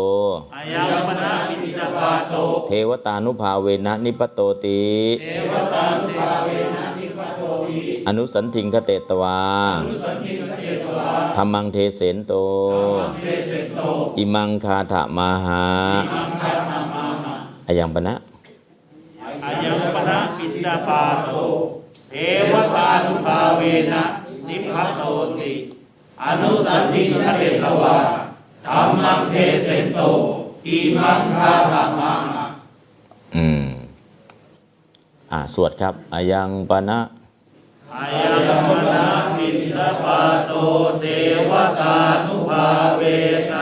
อายังมนาปิติตปาโต เทวตานุภาเวนะนิปโตติ เทวตานุภาเวนะนิปโตติ อนุสันทิงคเตตวานุสันติกเตตวาธรรมังเทเสนโตเทเสโตอิมังคาถามาหามังคาธรรมาหะ อายังปณะอายังปนาปิติตปาโตเทวตานุภาเวนะนิพพโตติอนุสันติกเตตวาธรรมังเทเสโตอิมังคาธรรมาหะอืมอ่าสวดครับอายังปณะอายังมนาปิติตปาโตเทวตานุภาเวนะ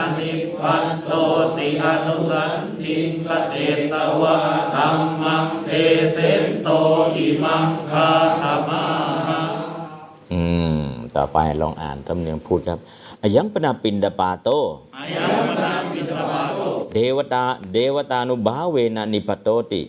นิพพโตติอนุสันติกเตตวาธรรมังเทเสโตอิมังคาธรรมาหะอืม ต่อไปลองอ่านทำเนียงพูดครับอายังปณะปินดาปาโตอายังมนาปิตวาโตเทวตาเทวตานุภาเวนะนิปโตติ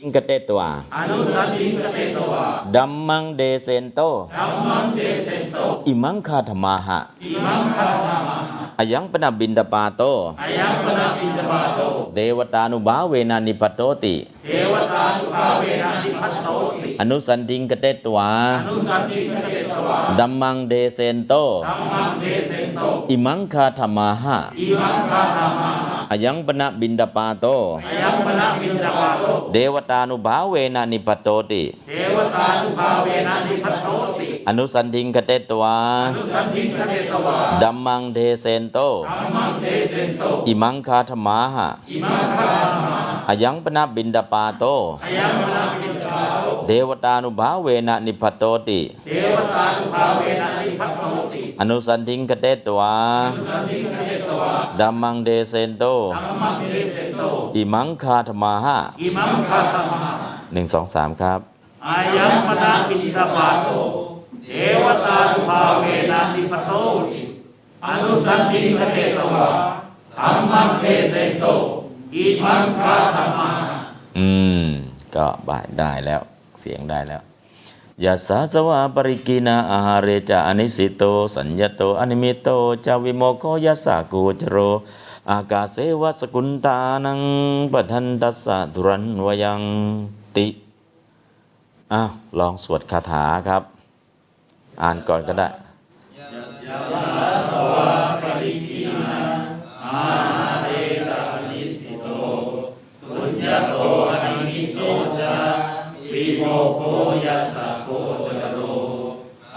จิงกเตตวาอนุสันติกเตตวาดัมมังเดเซนโตธรรมังเทเสโต อิมังคาธมาหะอิมังคาธรรมาหะอายังปณะบินดาปาโตอายังมนาปิตวาโตเทวตานุภาเวนะนิปโตติเทวตานุภาเวนะนิพัตโตติ อนุสันติงกเตตวาอนุสันติกเตตวาดัมมังเดเซนโตธรรมังเทเสโตอิมังคาธมาหะอิมังคาธรรมาหะอายังปณะบินดาปาโตอายังมนาปิตวาโตเทวตานุภาเวนะนิปโตติเทวตานุภาเวนะนิพัตโตติ อนุสันทิงกเตตวาอนุสันติกเตตวาดัมมังเทเซนโตธรรมังเทเสโตอิมังคาธมาหะอิมังคาธรรมาหะอายังปณะบินดาปาโตอายังมนาปิตวาโตเทวตานุภาเวนะนิปโตติเทวตานุภาเวนะนิพัตโตติอนุสันทิงกเตตวาสันติกเตตวาดัมมังเทเซนโตธรรมังเทเสโตอิมังคาธมาหะอิมังคาธรรมาหะหนึ่งสองสามครับอายังมนาปิตปาโตเทวตานุภาเวนะนิพโตติอนุสันติกเตตวาธรรมังเทเสโตอิมังคาธรรมาหะอืม ก็บ่ายได้แล้วเสียงได้แล้วยาสาสวาปริกินาอาหาเรจาอนิสิโต สัญญโตอนิมิโตจาวิโมโคยาสากูจโร อากาเสวะสกุลตานังปทันตัสสะทุรันวยังติอ้าวลองสวดคาถาครับ อ่านก่อนก็ได้ โมโคยัสสะโคจโร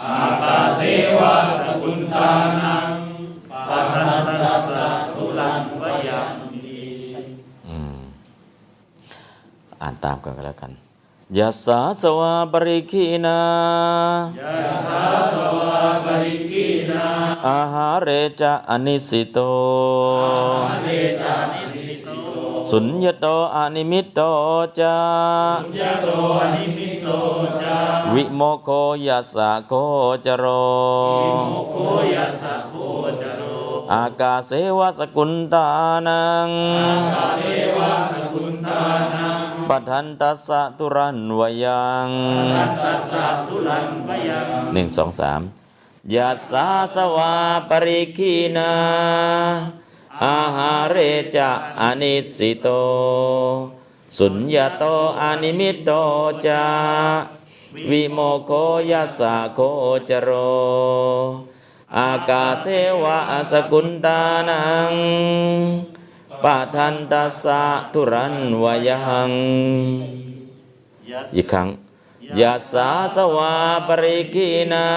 อากาเสวะสกุลตานังปัทนันตัสสะทุลังวยังมีอืมอ่านตามกันก็แล้วกันยาสาสวาปริคีนายัสสะสวะปริกีนาอาหาเรจะอนิสิโตเดจานิสิโต สุญญโตอนิมิตโตจายะโตอนิมิโตจาวิโมโคยัสสะโคจโรโมโคยัสสะโคจโร อากาเสวสกุลตานังกาเสวะสกุลตานังปัทันตัสสะตุรันวยังตัสสะทุลังวยังหนึ่งสองสามยัสสาสวาปริคีนา อาหาเรจะ อะนิสสิโต สุญญะโต อะนิมิตโตจะ วิโมกโข ยัสสะโคจะโร อากาเสวะ สะกุนตานังปะทันตัสสะทุรันนะยัง อีกครั้งยัสสาสะวา ปะริกขีณา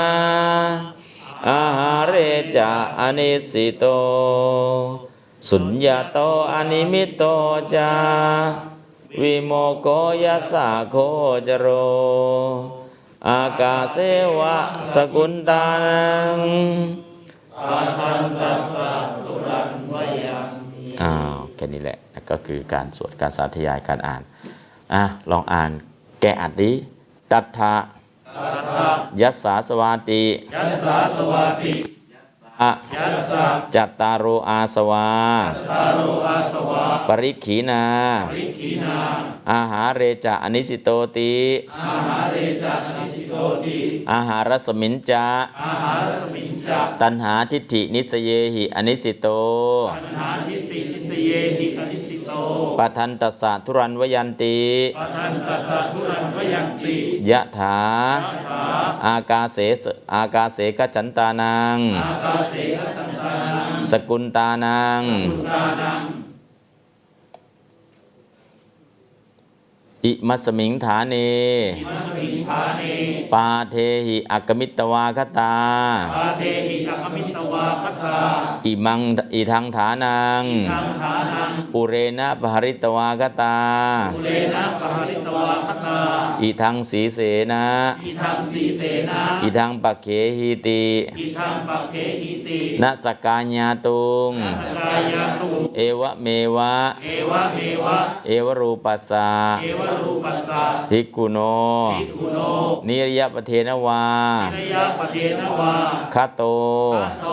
อาหาเรจะอนิสสิโต สุญญโตอนิมิตโตจะวิโมกโขยัสสะโคจโร อากาเสวะสกุนตานังปัทนันตัสสะทุลังวยังอ้าวแค่นี้แหละก็คือการสวดการสาธยายการอ่านอะลองอ่านแกอ่านดิตัทธะยัสสาสวาติยัสสะสวาติอะยัสสะจัตตารโออาสวาตาโลอาสวะปริขีนาวิขีนา อาหาเรจะอนิสิโตติอาหาเรจานิสิโตติอาหารสมินจาอาหารสมิงจักตันหาทิฏฐินิสเยหิอนิสิโต ปัญหาทิฏฐินิสเยหิอนิสิโตปะทันตัสสะทุรันวยันติปัทันตัสสะทุรังวยังติยะถาอากาเสสอากาเสกจันตานังอากาเสกตันตานังสกุลตานัง ตานัง อิมัสมิงฐาเนอิมัสมิงภาเนปาเทหิอักกมิตวาคตาปาเทหิอัคมิตวาคตา อิมังอิทังฐานังทังฐานังปุเรนะปหริตวาคตาปุเรนะปหริตวาคตา อิทังสีเสนะ อิทังสีเสนาอิทังปักเขหิติอิทังปักเขหิตินสกาญาตุงนัสกายาตุเอวะเมวะเอวะเมวะ เอวรูปัสสะเอวะรูปัสสะภิกขุโนภิกขุโน นิรยปเทนวานิยปเทนวาคาโตปัตโต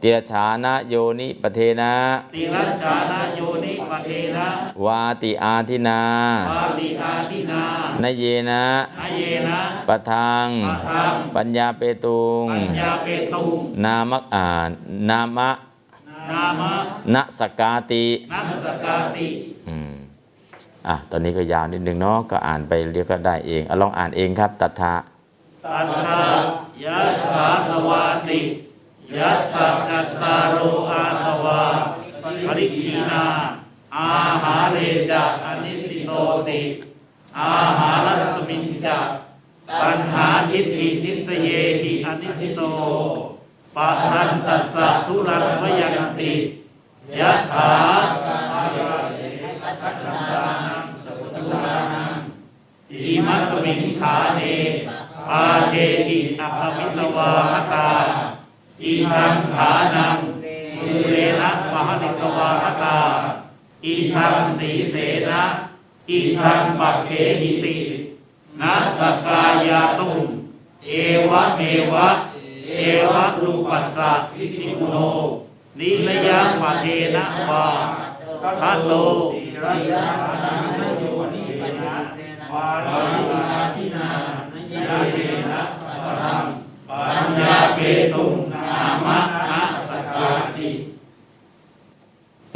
เตียชานะโยนิปเทนะติรัชชานาโยนิปเทนะ วาติอาทินาปาติอาทินานเยนะนเยนะปะทังปะทัง ปัญญาเปตุง ปัญญาเปตุง นามะอ่านามะนามะนะสกาตินัสกาติ อืม อะตอนนี้ก็ยาวนิดนึงเนาะก็อ่านไปเรียกก็ได้เองอลองอ่านเองครับตัทธะตัทธายัสสาสวาติยัสสะจัตตารโออาสวาปริกีนาอาหาเรจะอนิสิโตติอาหารัสมิงจะปัญหาทิฏฐินิสเยหิอนิสิโตปะทันตัสสะทุรังวยังติยะถา อิมัสมิงขาเนปาเทหิอัปมิตวาคตาอิทังขานังมุเรนะมหิตวาคตาอิทังสีเสนะอิทังปักเขหิตินัสกายาตุงเอวะเมวะ เอวะรูปัสสะอิติปุโน นิระยะปะเทนะวาทัตโระยระนยนนา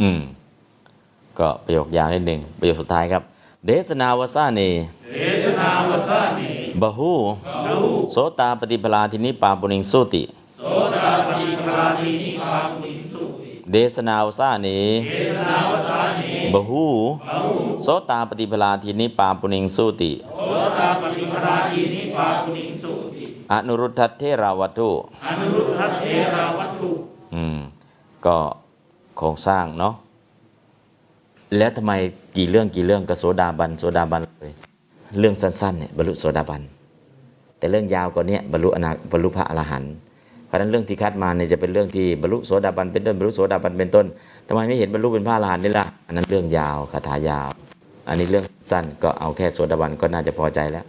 อืม ก็ประโยคยาวนิดหนึ่งประโยคสุดท้ายครับ เดสนาวสานีเดสนาวสานีบหูโสตาปฏิปลาทินิปาปุณิงสุติโสตาปฏิปลาทินิปาปุณิ เดสนาวสาเนเดชนาวสานีบหูโสตาปฏิปลาทินิปาปุณิงสุติโสดาปฏิปราทีนิพามุนิสุติอนุรุทธเทราวัตถุอนุรุทธเทราวัตถุอืมก็โครงสร้างเนาะแล้วทำไมกี่เรื่องกี่เรื่องก็โสดาบันโสดาบันเลยเรื่องสั้นๆเนี่ยบรรลุโสดาบัน แต่เรื่องยาวกว่านี้บรรลุอนาบรรลุพระอรหันต์เพ ราะฉะนั้นเรื่องที่คัดมาเนี่ยจะเป็นเรื่องที่บรรลุโสดาบันเป็นต้นบรรลุโสดาบันเป็นต้นทำไมไม่เห็นบรรลุเป็นพระอรหันต์นี่ล่ะอันนั้นเรื่องยาวคาถายาว อันนี้เรื่องสั้นก็เอาแค่โสดาบันก็น่าจะพอใจแล้ว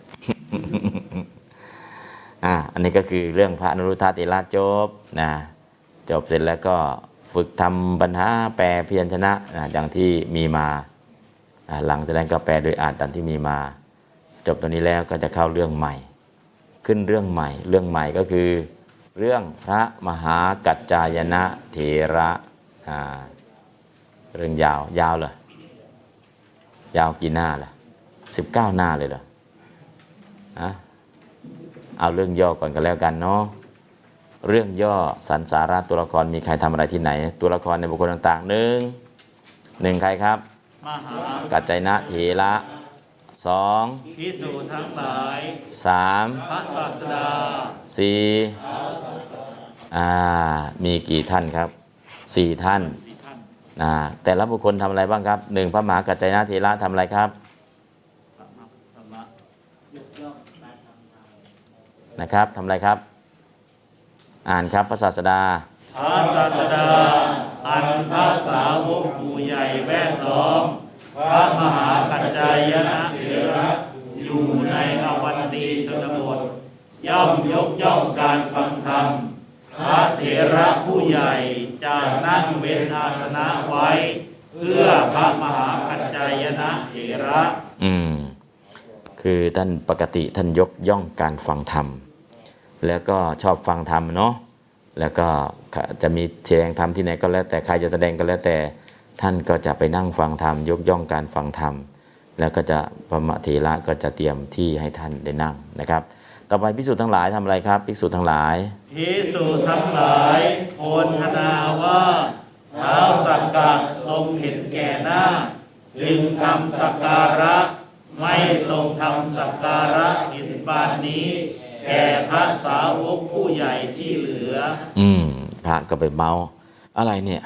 อ่าอันนี้ก็คือเรื่องพระอนุรุทธาติราชจบนะจบเสร็จแล้วก็ฝึกทำปัญหาแปลเพียรชนะนะอย่างที่มีมาหลังจากนั้นก็แปลโดยอาจดังที่มีมา จบตรงนี้แล้วก็จะเข้าเรื่องใหม่ ขึ้นเรื่องใหม่ เรื่องใหม่ก็คือ เรื่องพระมหากัจจายนะเถระเรื่องยาวยาวเหรอยาวกี่หน้าล่ะสิบเก้าหน้าเลยเหรอฮะเอาเรื่องย่อก่อนกันแล้วกันเนาะเรื่องย่อสันสาระตัวละครมีใครทำอะไรที่ไหน ตัวละครในบุคคลต่างๆหนึ่งหนึ่งใครครับมหากัจจายนะเถระ สองพิสูจน์ทั้งหลายสามพระศาสดาสี่อ่ามีกี่ท่านครับสี่ท่านสี่ท่านอ่าแต่ละบุคคลทำอะไรบ้างครับหนึ่งพระมหากัจจายนะเถระทำอะไรครับธรรมะธรรมะนะครับทำอะไรครับ อ่านครับพระศาสดาพระศาสดาอันพระสาวกหมู่ใหญ่แวดล้อม พระมหากัจจายนะเถระอยู่ในอวันตีชนบท ย่อมยกย่องการฟังธรรม พระเถระผู้ใหญ่จะนั่งเว้นอาสนะไว้ เพื่อพระมหากัจจายนะเถระ อืม คือท่านปกติท่านยกย่องการฟังธรรม แล้วก็ชอบฟังธรรมเนาะแล้วก็จะมีแสดงธรรมที่ไหนก็แล้วแต่ใครจะแสดงก็แล้วแต่ ท่านก็จะไปนั่งฟังธรรมยกย่องการฟังธรรม แล้วก็จะพระมเถระก็จะเตรียมที่ให้ท่านได้นั่งนะครับ ต่อไปภิกษุทั้งหลายทำอะไรครับภิกษุทั้งหลายพิสุทั้งหลายโพนธนาว่าเท้าวสักกะทรงเห็นแก่หน้าจึงทำสักการะ ไม่ทรงทำสักการะเห็นปานนี้ แก่พระสาวกผู้ใหญ่ที่เหลือ อืมพระก็ไปเมาอะไรเนี่ย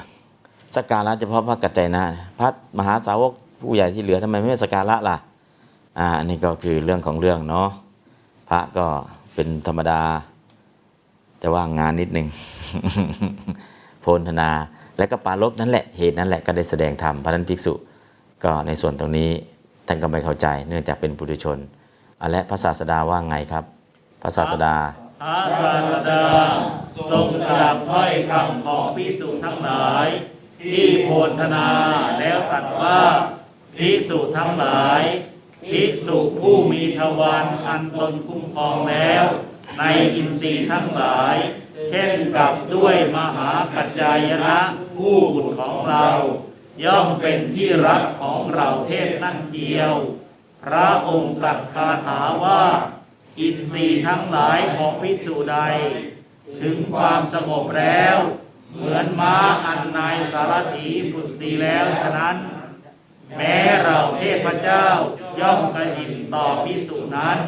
สกการะเฉพาะพระกัจจายนะพระมหาสาวกผู้ใหญ่ที่เหลือทำไมไม่สกการะล่ะอ่าอันนี้ก็คือเรื่องของเรื่องเนาะพระก็เป็นธรรมดา จะว่างงานนิดนึงโพนธนา แล้วก็ปารบนั่นแหละเหตุนั้นแหละก็ได้แสดงธรรมพระนั้นภิกษุก็ในส่วนตรงนี้ท่านก็ไม่เข้าใจ เนื่องจากเป็นปุถุชนอและพระศาสดาว่าไงครับ พระศาสดาพระศาสดาทรงสดับถ้อยคำของพิสุทั้งหลาย ที่โพนธนาแล้วตรัสว่าพิสุทั้งหลายพิสุผู้มีทวารอันตนคุ้มครองแล้ว ในอินทรีย์ทั้งหลาย เช่นกับด้วยมหากัจจายนะผู้บุตรของเรา ย่อมเป็นที่รักของเราเทพนั่นเดียว พระองค์ตรัสคาถาว่า อินทรีย์ทั้งหลายของพิสูจใด ถึงความสงบแล้ว เหมือนม้าอันนายสารถีฝึกดีแล้วฉะนั้น แม้เราเทพเจ้าย่อมกระหินต่อพิสูจนั้น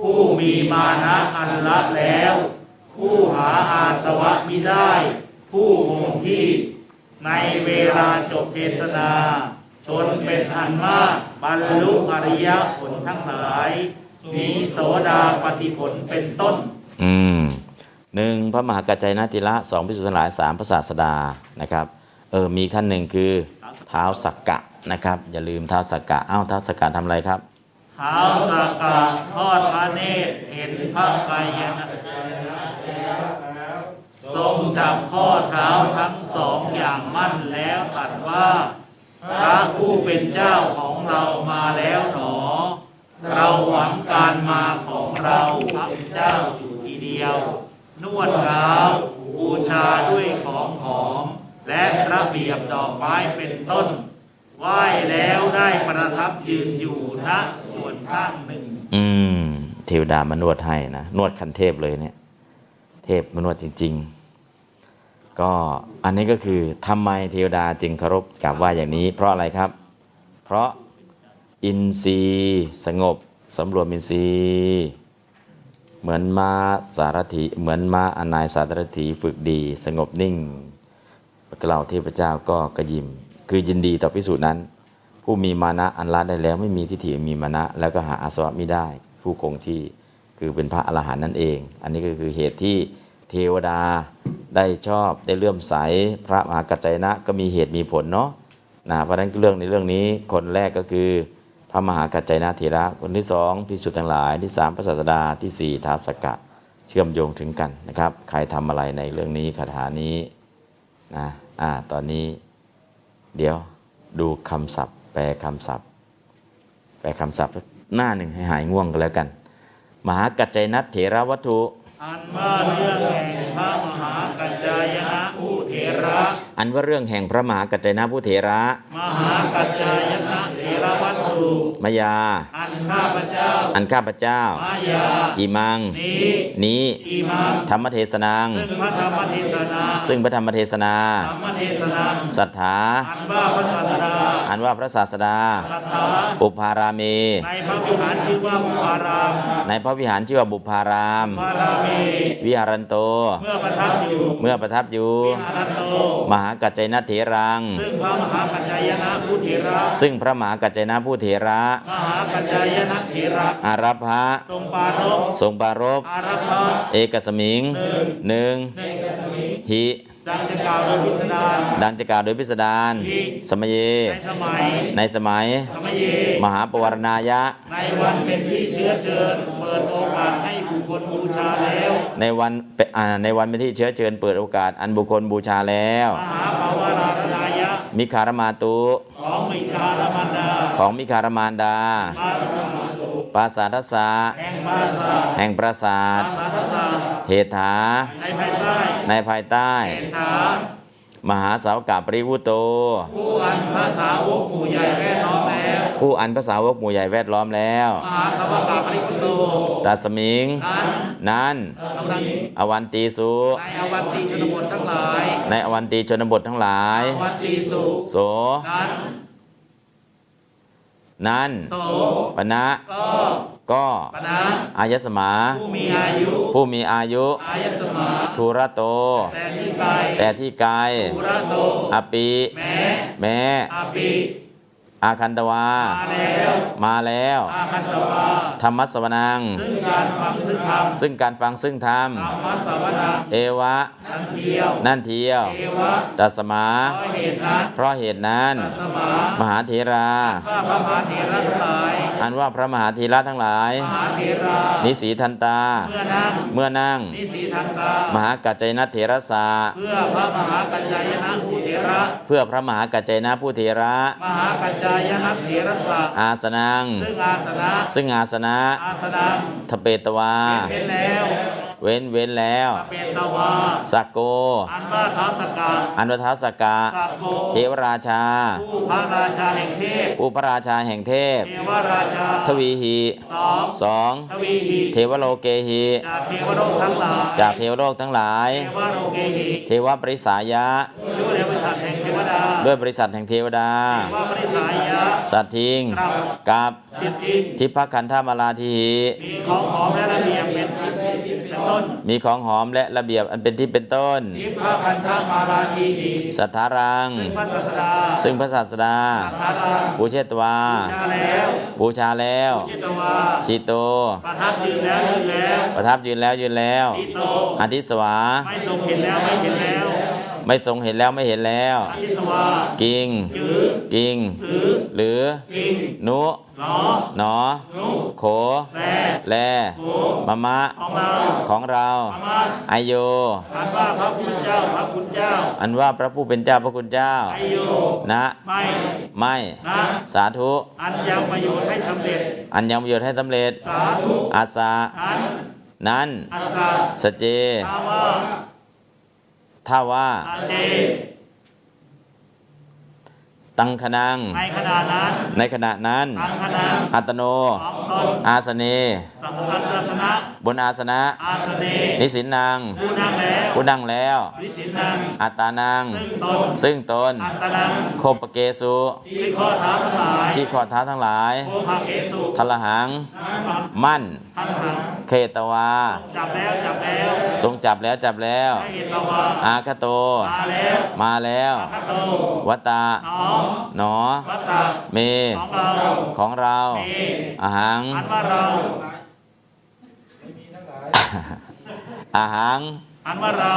ผู้มีมานะอันละแล้ว ผู้หาอาสวะมิได้ ผู้คงที่ ในเวลาจบเทศนา ชนเป็นอันมากบรรลุอริยผลทั้งหลายมีโสดาปฏิผลเป็นต้น อืม หนึ่งพระมหากัจจายนะติระสองพิสุทธิ์ทั้งหลายสามพระศาสดานะครับเออมีท่านหนึ่งคือเท้าสักกะนะครับ อย่าลืมเท้าสักกะอ้าวเท้าสักกะทำอะไรครับเท้าสากกะทอดพระเนตรเห็นพระกายนะทรงจับข้อเท้าทั้งสองอย่างมั่นแล้วตรัสว่าพระผู้เป็นเจ้าของเรามาแล้วหนอ เราหวังการมาของเราพระเป็นเจ้าอยู่ทีเดียว นวดเท้าบูชาด้วยของหอม และระเบียบดอกไม้เป็นต้นไหว้แล้วได้ประทับยืนอยู่ณส่วนข้างหนึ่ง อืมเทวดามานวดให้นะ นวดคันเทพเลยเนี่ย เทพมานวดจริง ๆ ก็อันนี้ก็คือทำไมเทวดาจึงเคารพกราบไหว้อย่างนี้ เพราะอะไรครับ เพราะอินทรีย์สงบสำรวมอินทรีย์ เหมือนม้าสารถีเหมือนม้าอนายสารถีฝึกดีสงบนิ่งกล่าวเทพเจ้าก็กระยิม คือยินดีต่อพิสูจน์นั้น ผู้มีมานะอันละได้แล้วไม่มีทิฏฐิมีมานะ แล้วก็หาอาสวะไม่ได้ ผู้คงที่คือเป็นพระอรหันต์นั่นเอง อันนี้ก็คือเหตุที่เทวดาได้ชอบได้เลื่อมใสพระมหากัจจนะก็มีเหตุมีผลเนาะนะเพราะฉะนั้นเรื่องในเรื่องนี้คนแรกก็คือ พระมหากัจจายนะเถระคนที่สองพิสุทธิ์ทั้งหลายที่สามพระศาสดาที่สี่ท้าวสกกะเชื่อมโยงถึงกันนะครับ ใครทำอะไรในเรื่องนี้คาถานี้นะอ่าตอนนี้ เดี๋ยวดูคำศัพท์ แปลคำศัพท์ แปลคำศัพท์สักหน้าหนึ่งให้หายง่วงกันแล้วกัน มหากัจจายนัตเถระวัตถุอันว่าเรื่องแห่งพระมหากัจจายนะผู้เถระ อันว่าเรื่องแห่งพระมหากัจจายนะผู้เถระ มหากัจจายนะเถระ วัตถุ มายา อันข้าพเจ้า อันข้าพเจ้ามายาอิมัง นี้นี้อีมังธรรมเทศนัง ซึ่งพระธรรมเทศนาซึ่งพระธรรมเทศนาธรรมเทศนาศรัทธา อันว่าพระศาสดาอันว่าพระศาสดาตถาบุพารามีในพระวิหารชื่อว่าบุพาราม ในพระวิหารชื่อว่าบุพารามพารามีวิหารันโต เมื่อประทับอยู่เมื่อประทับอยู่วิหารโตมหากัจจายนัตเถรัง ซึ่งพระมหากัจจายนะผู้เถระซึ่งพระมหากัจจายนะผู้เถระมหากัจจายนะเถระอารัพพะทรงปารภทรงปรารภอารัพพะเอกสมิงหนึ่งหิดังจะกล่าวโดยพิสดารดังจะกล่าวโดยพิสดารสมเยในสมัยในสมัยธรรมเยมหาปวารณายะ ในวันเป็นที่เชื้อเชิญเปิดโอกาสให้บุคคลบูชาแล้ว ในวันเป็นอ่าในวันเป็นที่เชื้อเชิญเปิดโอกาสอันบุคคลบูชาแล้ว มหาปวารานายะ มิคารมาตุของมิคารมันดา ของมิคารมานดา ปราสาทสะแห่งมาสาแห่งปราสาทสาธตาเหตุถา ในภายใต้ในภายใต้เศรษฐามหาสาวกาปริวุโต ผู้อันพระสาวกหมู่ใหญ่แวดล้อมแล้ว ผู้อันภาษาวกหมู่ใหญ่แวดล้อมแล้ว มหาสวากาปริคุโตตัสมิง นั้นนั้นกำลังอวันตีสุในอวันตีชนบททั้งหลาย ในอวันตีชนบททั้งหลาย อวันตีสุโส นั้นนั้นโสปณะก็ก็ปนะอายสมา ผู้มีอายุผู้มีอายุอายสมาทุระโต แต่ที่ไกลแต่ที่ไกลปุระโตอปิแม้แม้ อาปิอาคันตวา มาแล้วมาแล้วอาคันตวาธรรมสวนัง ซึ่งการฟังซึ่งธรรมซึ่งการฟังซึ่งธรรมธรรมสวนาเอวะทันเทียวนั่นเทียวเทวะตัสมา เพราะเหตุนั้นเพราะเหตุนั้นสมามหาเถราข้าพระมหาเถระทั้งหลายอันว่าพระมหาเธีระทั้งหลายมหาเถรานิสีทันตา เมื่อนั้นเมื่อนั่งนิสีทันตามหากัจจยนัตเถระสาเพื่อพระมหากัจจายนะผู้เถระเพื่อพระมหากัจจยนะผู้เถระมหากัจจายนะเถระสะอาสนัง ซึ่งอาสนะซึ่งอาสนะอาสนะทเปตวา เป็นแล้วเว้นเว้นแล้วเปตวาสักโก อันว่าท้าวสกาอันวทัสสกะสักโกเทวราชา ผู้พระราชาแห่งเทพผู้พระราชาแห่งเทพ เทวราชา ทวีหีสองสองทวีหีเทวโลเกหีจากเทวโลกทั้งหลายจากเทวโลกทั้งหลาย เทวโลกเกหิเทวปริสายะด้วยในบริษัทแห่งเทวดาด้วยบริษัทแห่งเทวดาเทวปริสายะสัตทิง กับจิตติทิพคันธามาลาทีหิมีของหอมและระเบียบเป็นเป็นต้น มีของหอมและระเบียบอันเป็นที่เป็นต้นทิพระคันธมาราทีหิสัทธารัง ซึ่งพระศาสดาซึ่งพระศาสดาสัทธารังบูเชตวาชาแล้วบูชาแล้วชิตวาชิโต ประทับยืนแล้วยืนแล้ว ประทับยืนแล้วยืนแล้วทิโตอาทิสวาไม่ทรงเห็นแล้วไม่เห็นแล้ว ไม่ทรงเห็นแล้วไม่เห็นแล้วอาทิสวากิงยือกิงถือหรือกิงนุหนอหนอนุโข แลแลโขมะมะ ของเราของเราอามาตไอโยอันว่าพระพุทธเจ้าพระคุณเจ้า อันว่าพระผู้เป็นเจ้าพระคุณเจ้าไอโยนะ ไม่ ไม่นะสาธุ อันยังประโยชน์ให้สำเร็จ อันยังประโยชน์ให้สำเร็จ สาธุอาสาอันนั้นอัสสะสเจ ตาว่าถ้าว่าตาเจตังคนังในขณะนั้นในขณะนั้นตังคณะอัตโนของตนอาสเนสัมพันธสนะบนอาสนะ อาสเนนิสินนางผู้นั่งแล้วผู้นั่งแล้ววิสินังอัตตานังซึ่งตนซึ่งตน อัตตนังโคปเกสุที่ข้อเท้าทั้งหลายที่ข้อเท้าทั้งหลาย โคภาเกสุทลหังมั่น ทั้งหังเคตวา จับแล้วจับแล้วทรงจับแล้วจับแล้วให้เห็นตะวาอาคโต มาแล้วมาแล้วพระโตวัตตา น้องหนอ วัตตาเม ของเราของเราเมอาหัง อันว่าเรา อาหัง อันว่าเรา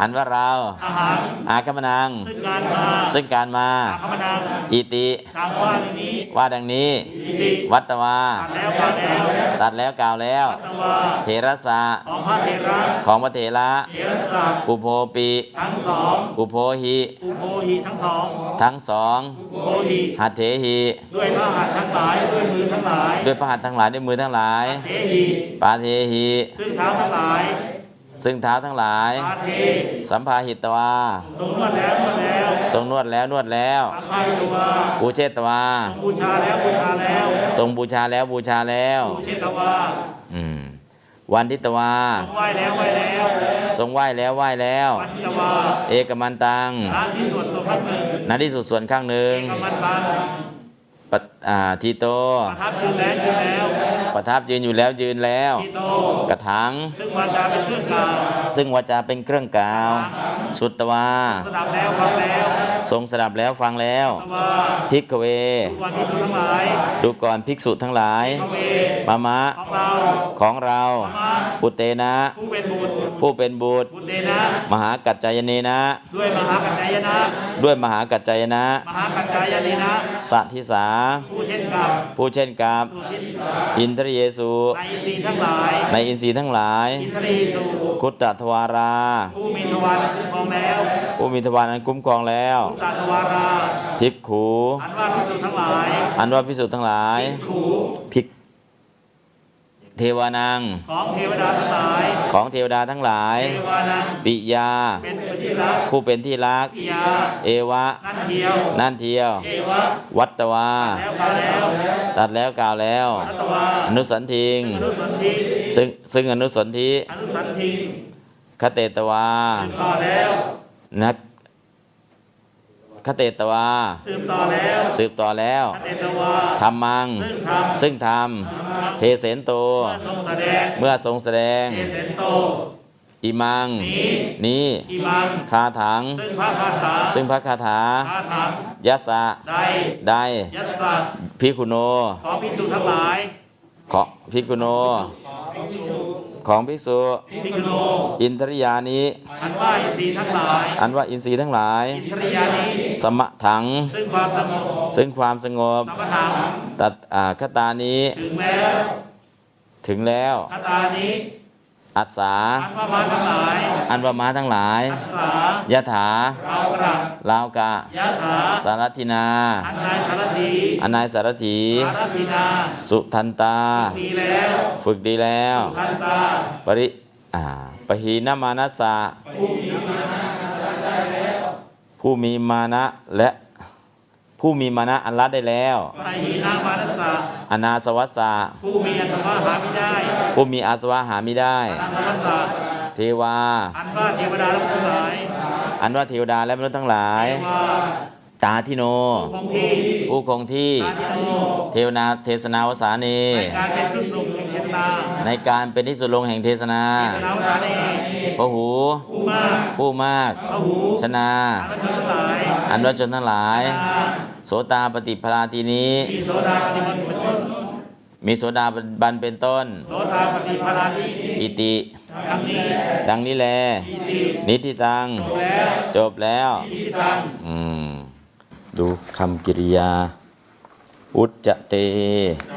อันว่าเรา อาหารอากมนัง ซึ่งการมา ซึ่งการมา อาคมนัง อิติทางว่านี้ ว่าดังนี้ อิติ วัตตวา ตัดแล้วกล่าวแล้วตัดแล้วกล่าวแล้วตะวาเทระสะของพระเถระ ของพระเถระเถรศักดิ์อุโพปิทั้งสอง อุโพหิ อุโภหีทั้งสอง ทั้งสองอุโภหีหัตเถหิ ด้วยพระหัตถ์ทั้งหลาย ด้วยมือทั้งหลาย ด้วยพระหัตถ์ทั้งหลาย ด้วยมือทั้งหลายเทหีปาเทหิซึ่งเท้าทั้งหลาย ซึ่งเท้าทั้งหลายปาเทสัมภาหิตวาตรงนวดแล้วนวดแล้วทรงนวดแล้วนวดแล้วสัมภาระตัวปูเชตวาบูชาแล้วบูชาแล้วทรงบูชาแล้วบูชาแล้วบูเชตวาอืมวันทิตวาทรงไหว้แล้วไหว้แล้วทรงไหว้แล้วไหว้แล้ววันทิตวาเอกมันตังร้านที่ส่วนตัวพัดหนึ่งนาที่สุดส่วนข้างหนึ่งกำมันตังปะอ่าทีโต ประทับยืนแล้วยืนแล้วประทับยืนอยู่แล้วยืนแล้วทีโตกระถังซึ่งวันจาเป็นเครื่องกล่าวซึ่งวาจาเป็นเครื่องกล่าว สุตตวาสดับแล้วฟังแล้วทรงสดับแล้วฟังแล้วตวาพิกเวทุกวันที่ทุกทั้งหลายดูก่อนภิกษุทั้งหลายพระเวมามะ ของเราของเรามาปุเตนะ ผู้เป็นบุตรผู้เป็นบุตรบุตรเดนะมหากัจจายเนนะ ด้วยมหากัจจายนะ ด้วยมหากัจจายนะมหากัจจายนีนะสัทิสาผู้เช่นกับผู้เช่นกับสุทิสอินทรเยสูในอินทรีย์ทั้งหลายในอินทรีย์ทั้งหลาย อินทรีย์สู่คุตตทวาราผู้มีทวารคุ้มครองแล้วผู้มีทวารอันคุ้มครองแล้วตาทวาราภิกขูอันว่าพิสุทั้งหลายอันว่าพิสุทธ์ทั้งหลายขูภิก เทวานัง ของเทวดาทั้งหลายของเทวดาทั้งหลาย เทวานังปิยา เป็นปฏิรักษ์ผู้เป็นที่รัก ปิยา เอวะ นั่นเดียว นั่นเทียว เอวะ วัตตวา แล้วกาแล้วตัดแล้วกล่าวแล้วรัตวาอนุสันทิง อนุสันทิซึ่งซึ่งอนุสนธิอนุสันทิคเตตวาสืบต่อแล้วนัก คเตตวา สืบต่อแล้ว สืบต่อแล้วคเตตวาธรรมังซึ่งทซึ่งธรรม เทเสนโตำทรงแสดงเมื่อทรงแสดงเอเสนโตอิมัง นี้นี้อิมังคาถัง ซึ่งพระคาถาซึ่งพระคาถาคาถายัสสะใดใดยัสสัตพิคุโน ขอพิจุทั้งหลาย ของพิคุโน ของภิกษุพิกุโนอินทริยานิอันว่าอินทรีย์ทั้งหลายอันว่าอินทรีย์ทั้งหลายอินทริยานี้สมะถัง ซึ่งความสงบซึ่งความสงบสัมปทานตัดอ่าคตานี้ ถึงแล้ว ถึงแล้วคาตานี้ อัสสาอันว่ามาทั้งหลายอันว่าม้าทั้งหลายอัสสายะถาเรากระลาวกะยะถาสารทินาอันนายสารถีอนายสารถีสารพีนาสุทันตามีแล้วฝึกดีแล้วทันตาปริอ่าปหีนามานัสสะผู้มีมานะและ ผู้มีมานะอันละได้แล้วไปหีนามานัสสะอนาสวัสสะผู้มีอัตวะหาไม่ได้ ผู้มีอาสวะหาไม่ได้ อนันตวัสสะเทวา อันว่าเทวดาทั้งหลายอันว่าเทวดาและมนุษย์ทั้งหลายว่า ตาทิโนคงที่ผู้คงที่ตาทิโนเทวนาเทศนาวสานีในการเป็นขึ้นลงแห่งเทวดาในการเป็นที่สุดลงแห่งเทศนาเทวดาสารเองพระหูผู้มากผู้มากพระหูชนาอานชนทั้งหลายอันว่าชนทั้งหลายอาโสตาปฏิพลาทีนี้มีโสดาปฏิบัติเป็นต้นมีโสดาบันเป็นต้นโสดาปฏิภารานิอิติดังนี้ดังนี้แล นิติตังแล้วจบแล้วที่ตังอืม ดูคำกิริยา อุจจะเต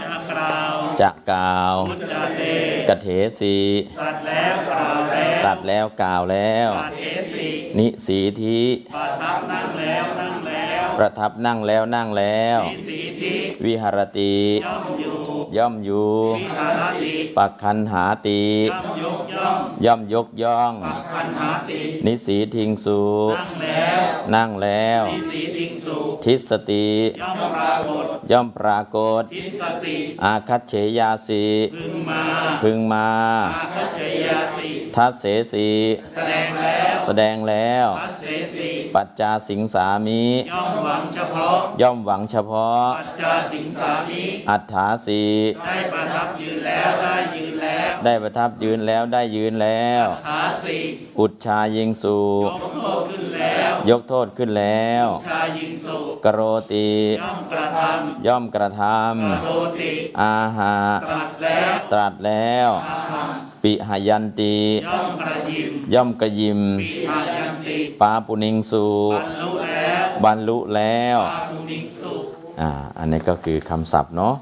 จะกล่าวจะกล่าวพุทธาเตกเถสีตัดแล้วกล่าวแล้วตัดแล้วกล่าวแล้วตัดเอสินิสีทีประทับนั่งแล้วนั่งแล้ว ประทับนั่งแล้วนั่งแล้วมีสีทิวิหารติ ย่อมอยู่ย่อมอยู่วิหารติปักคันหาติย่อมยกย่องย่อมยกย่องปักคันหาตินิสีทิงสุนั่งแล้วนั่งแล้วทิสีติงสุทิสติย่อมปรากฏย่อมปรากฏทิสติอาคัตเฉยาสีพึงมาพึงมาอาคัจเจยาสิทัศเสสีแสดงแล้วแสดงแล้วพัสเสสีปัจจาสิงสามิ ย่อมหวังเฉพาะ ย่อมหวังเฉพาะ ปัจจาสิงสามิ อัฏฐาสีได้ประทับยืนแล้วได้ยืนแล้ว ได้ประทับยืนแล้วได้ยืนแล้วหาสิอุดชายิงสูยกโทษขึ้นแล้ว ยกโทษขึ้นแล้วชายิงสุกโรติ ย่อมกระทย่อมกระทำกระโดติำอาหาตรัสแล้วตรัสแล้วอาหังปิหยันติย่อมกระยิมย่อมกระยิมปีหายันติปาปุนิงสูบรรลุแล้วบรรลุแล้วปาภูนิสุอ่าอันนี้ก็คือคำศัพท์เนาะ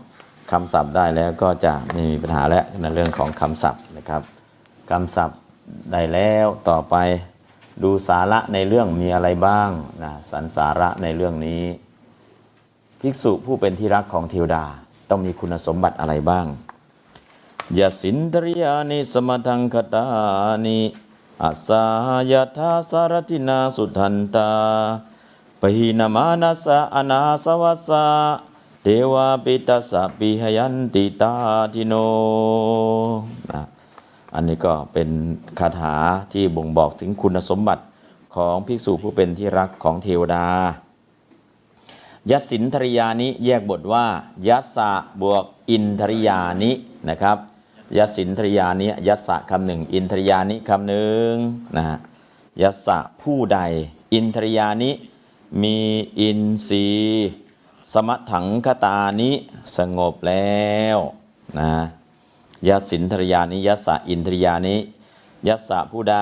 คำศัพท์ได้แล้วก็จะไม่มีปัญหาแล้วในเรื่องของคำศัพท์นะครับคำศัพท์ได้แล้วต่อไปดูสาระในเรื่องมีอะไรบ้างนะสันสาระในเรื่องนี้ ภิกษุผู้เป็นที่รักของเทวดาต้องมีคุณสมบัติอะไรบ้างยสินทริยานิสมทังคตานิ อาสายทาสารตินาสุทันตาปหินามานัสะอนาสวัสสะเทวาปิตัสะปิหยันติตาทิโนนะอันนี้ก็เป็นคาถาที่บ่งบอกถึงคุณสมบัติของภิกษุผู้เป็นที่รักของเทวดา ยัสสินทริยานิแยกบทว่า ยัสสะบวกอินทริยานินะครับ ยัสินทริยานิยัสสะคำหนึ่ง อินทริยานิคำหนึ่งนะฮะยัสสะผู้ใด อินทริยานิมีอินทรีย์สมถังคตานิสงบแล้วนะยัสินทริยานิยัสสะอินทริยานิยัสสะผู้ใด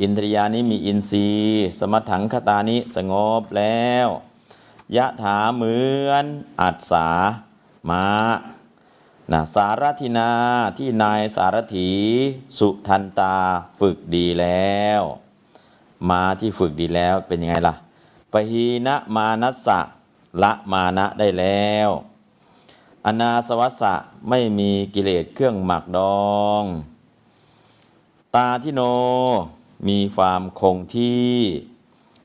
อินทริยานิมีอินทรีย์สมถังคตานิสงบแล้วยะถาเหมือนอัศสามา นะสารทินาที่นายสารถีสุทันตาฝึกดีแล้ว มาที่ฝึกดีแล้วเป็นยังไงล่ะปหีนะมานัสสะละมานะได้แล้ว อนาสวัสสะไม่มีกิเลสเครื่องหมักดอง ตาทิโนมีความคงที่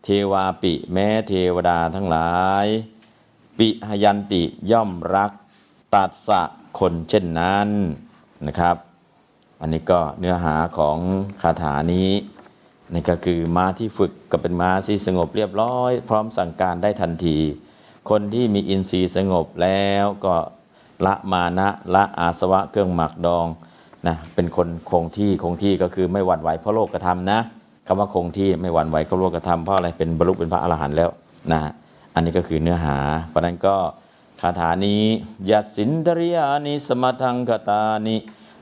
เทวาปิแม้เทวดาทั้งหลาย ปิหยันติย่อมรัก ตัดสะ คนเช่นนั้นนะครับ อันนี้ก็เนื้อหาของคาถานี้นี่ก็คือม้าที่ฝึกก็เป็นม้าที่สงบเรียบร้อย พร้อมสั่งการได้ทันที คนที่มีอินทรีย์สงบแล้วก็ละมานะละอาสวะเครื่องหมักดองนะเป็นคนคงที่คงที่ก็คือไม่หวั่นไหวเพราะโลกกระทำนะคำว่าคงที่ไม่หวั่นไหวเพราะโลกกระทำเพราะอะไรเป็นบรรลุเป็นพระอรหันต์แล้วนะอันนี้ก็คือเนื้อหา เพราะนั้นก็ คาถานี้ยัสินทริยานิสมทังคตานิ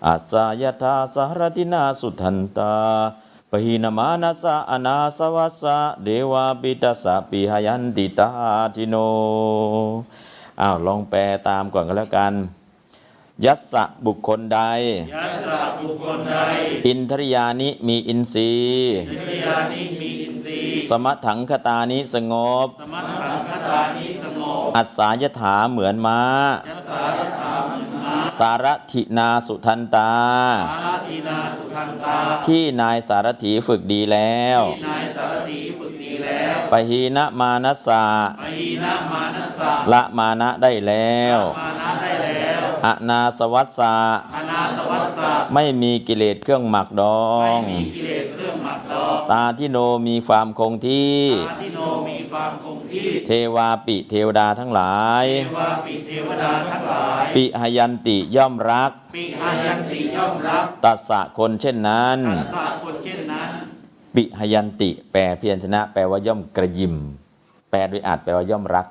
อาสายทาสหรตินาสุทันตาปหินามานาสะอนาสวัสะเดวาปิตัสสะปิหยันติตาทิโนอ้าวลองแปลตามก่อนก็แล้วกัน ยัสสะบุคคลใด ยัสสะบุคคลใด อินทริยานิมีอินทรีย์วิทยานิมีอินทรีย์สมถังคตานิสงบ สมัตถังคตานิสงบ อัศสายถาเหมือนม้ายัสสารถามมาสารถินาสุทันตาอาราตินาสุทันตา ที่นายสารถีฝึกดีแล้ว ที่นายสารถีฝึกดีแล้วปหีนะมานัสสะปหีนะมานัสสะละมานะได้แล้วมานะได้แล้ว อนาสวัสสะอนาสวัสสะไม่มีกิเลสเครื่องหมักดอไม่งมีกิเลสเครื่องหมักดอง ตาที่โนมีความคงที่ ตาทิโนมีความคงที่ เทวาปิเทวดาทั้งหลาย เทวาปิเทวดาทั้งหลาย ปิหยันติย่อมรัก ปิหายันติย่อมรับตัสสะคนเช่นนั้นตัสสะคนเช่นนั้น ปิหยันติ แปลเพียรชนะ แปลว่าย่อมกระยิม แปลโดยอาจแปลว่าย่อมรัก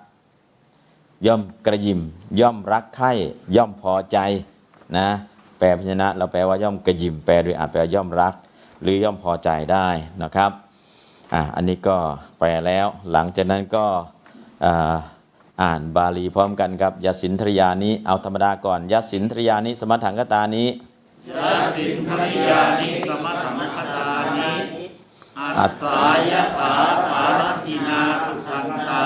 ย่อมกระยิมย่อมรักใคร่ย่อมพอใจนะแปลเพียรชนะเราแปลว่าย่อมกระยิมแปลโดยอาจแปลว่าย่อมรัก หรือย่อมพอใจได้นะครับอะอันนี้ก็แปลแล้วหลังจากนั้นก็อ่าอ่านบาลีพร้อมกันครับยสินทริยานี้เอาธรรมดาก่อนยสินทริยานี้สมถังกตานี้ยะสินทริยานิสมัตถังคตานิอัสสายถาสารตินาสุขันตา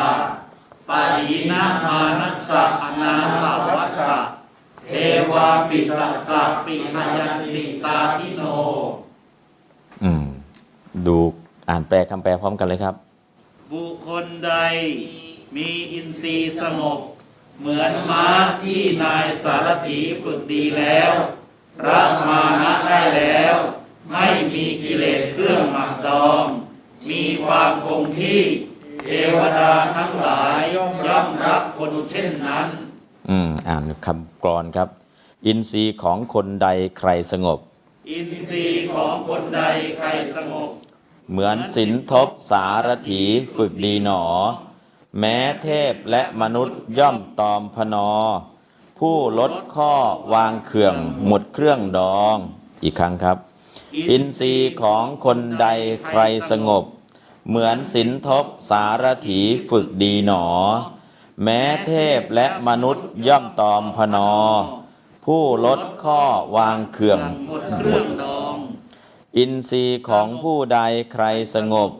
ปะหินะมานัสสะอนาสวัสสะเทววาปิตะสะปิหยันติตาทิโน อืม ดูอ่านแปลคำแปลพร้อมกันเลยครับ บุคคลใดมีอินทรีย์สงบเหมือนม้าที่นายสารถีฝึกดีแล้วรักมานะได้แล้ว ไม่มีกิเลสเครื่องหมักดอง มีความคงที่ เทวดาทั้งหลายย่อมรักคนเช่นนั้น อืมอ่านคำกรอนครับ อินทรีย์ของคนใดใครสงบ อินทรีย์ของคนใดใครสงบ เหมือนสินทบสารถีฝึกดีหนอ แม้เทพและมนุษย์ย่อมตอมพนอ ผู้ลดข้อวางเขื่องหมดเครื่องดอง อีกครั้งครับ อินทรีย์ของคนใดใครสงบ เหมือนสินทบสารถีฝึกดีหนอ แม้เทพและมนุษย์ย่อมตอมพนอ ผู้ลดข้อวางเขื่องหมดเครื่องดองอินทรีย์ของผู้ใดใครสงบ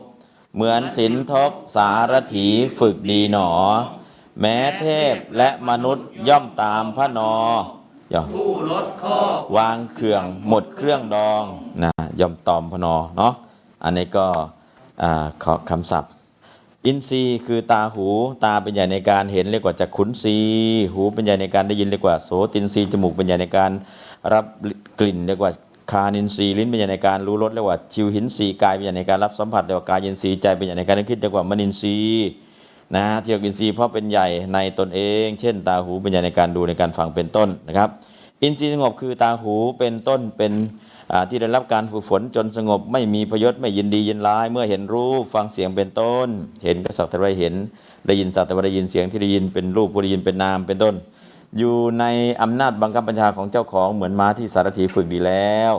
เหมือนสินทบสารถีฝึกดีหนอ แม้เทพและมนุษย์ย่อมตามพระนอย่อผู้ลดข้อวางเครื่องหมดเครื่องดองนะย่อมตอมพระนอเนาะอันนี้ก็ ขอคำศัพท์ อินทรีย์คือตาหู ตาเป็นใหญ่ในการเห็นเรียกว่าจักขุนทรีย์หูเป็นใหญ่ในการได้ยินเรียกว่าโสตินทรีย์จมูกเป็นใหญ่ในการรับกลิ่นเรียกว่าฆานินทรีย์ลิ้นเป็นใหญ่ในการรู้รสเรียกว่าชิวหินทรีย์กายเป็นใหญ่ในการรับสัมผัสเรียกว่ากายินทรีย์ใจเป็นใหญ่ในการนึกคิดเรียกว่ามนินทรีย์นะที่เรียกอินทรีย์เพราะเป็นใหญ่ในตนเอง เช่น ตาหูเป็นใหญ่ในการดูในการฟังเป็นต้นนะครับ อินทรีย์สงบคือตาหูเป็นต้นเป็น ที่ได้รับการฝึกฝนจนสงบไม่มีพยศไม่ยินดียินร้าย เมื่อเห็นรูปฟังเสียงเป็นต้น เห็นก็สักแต่ว่าเห็น ได้ยินสักแต่ว่าได้ยินเสียงที่ได้ยินเป็นรูปผู้ได้ยินเป็นนามเป็นต้น อยู่ในอำนาจบังคับบัญชาของเจ้าของเหมือนม้าที่สารถีฝึกดีแล้ว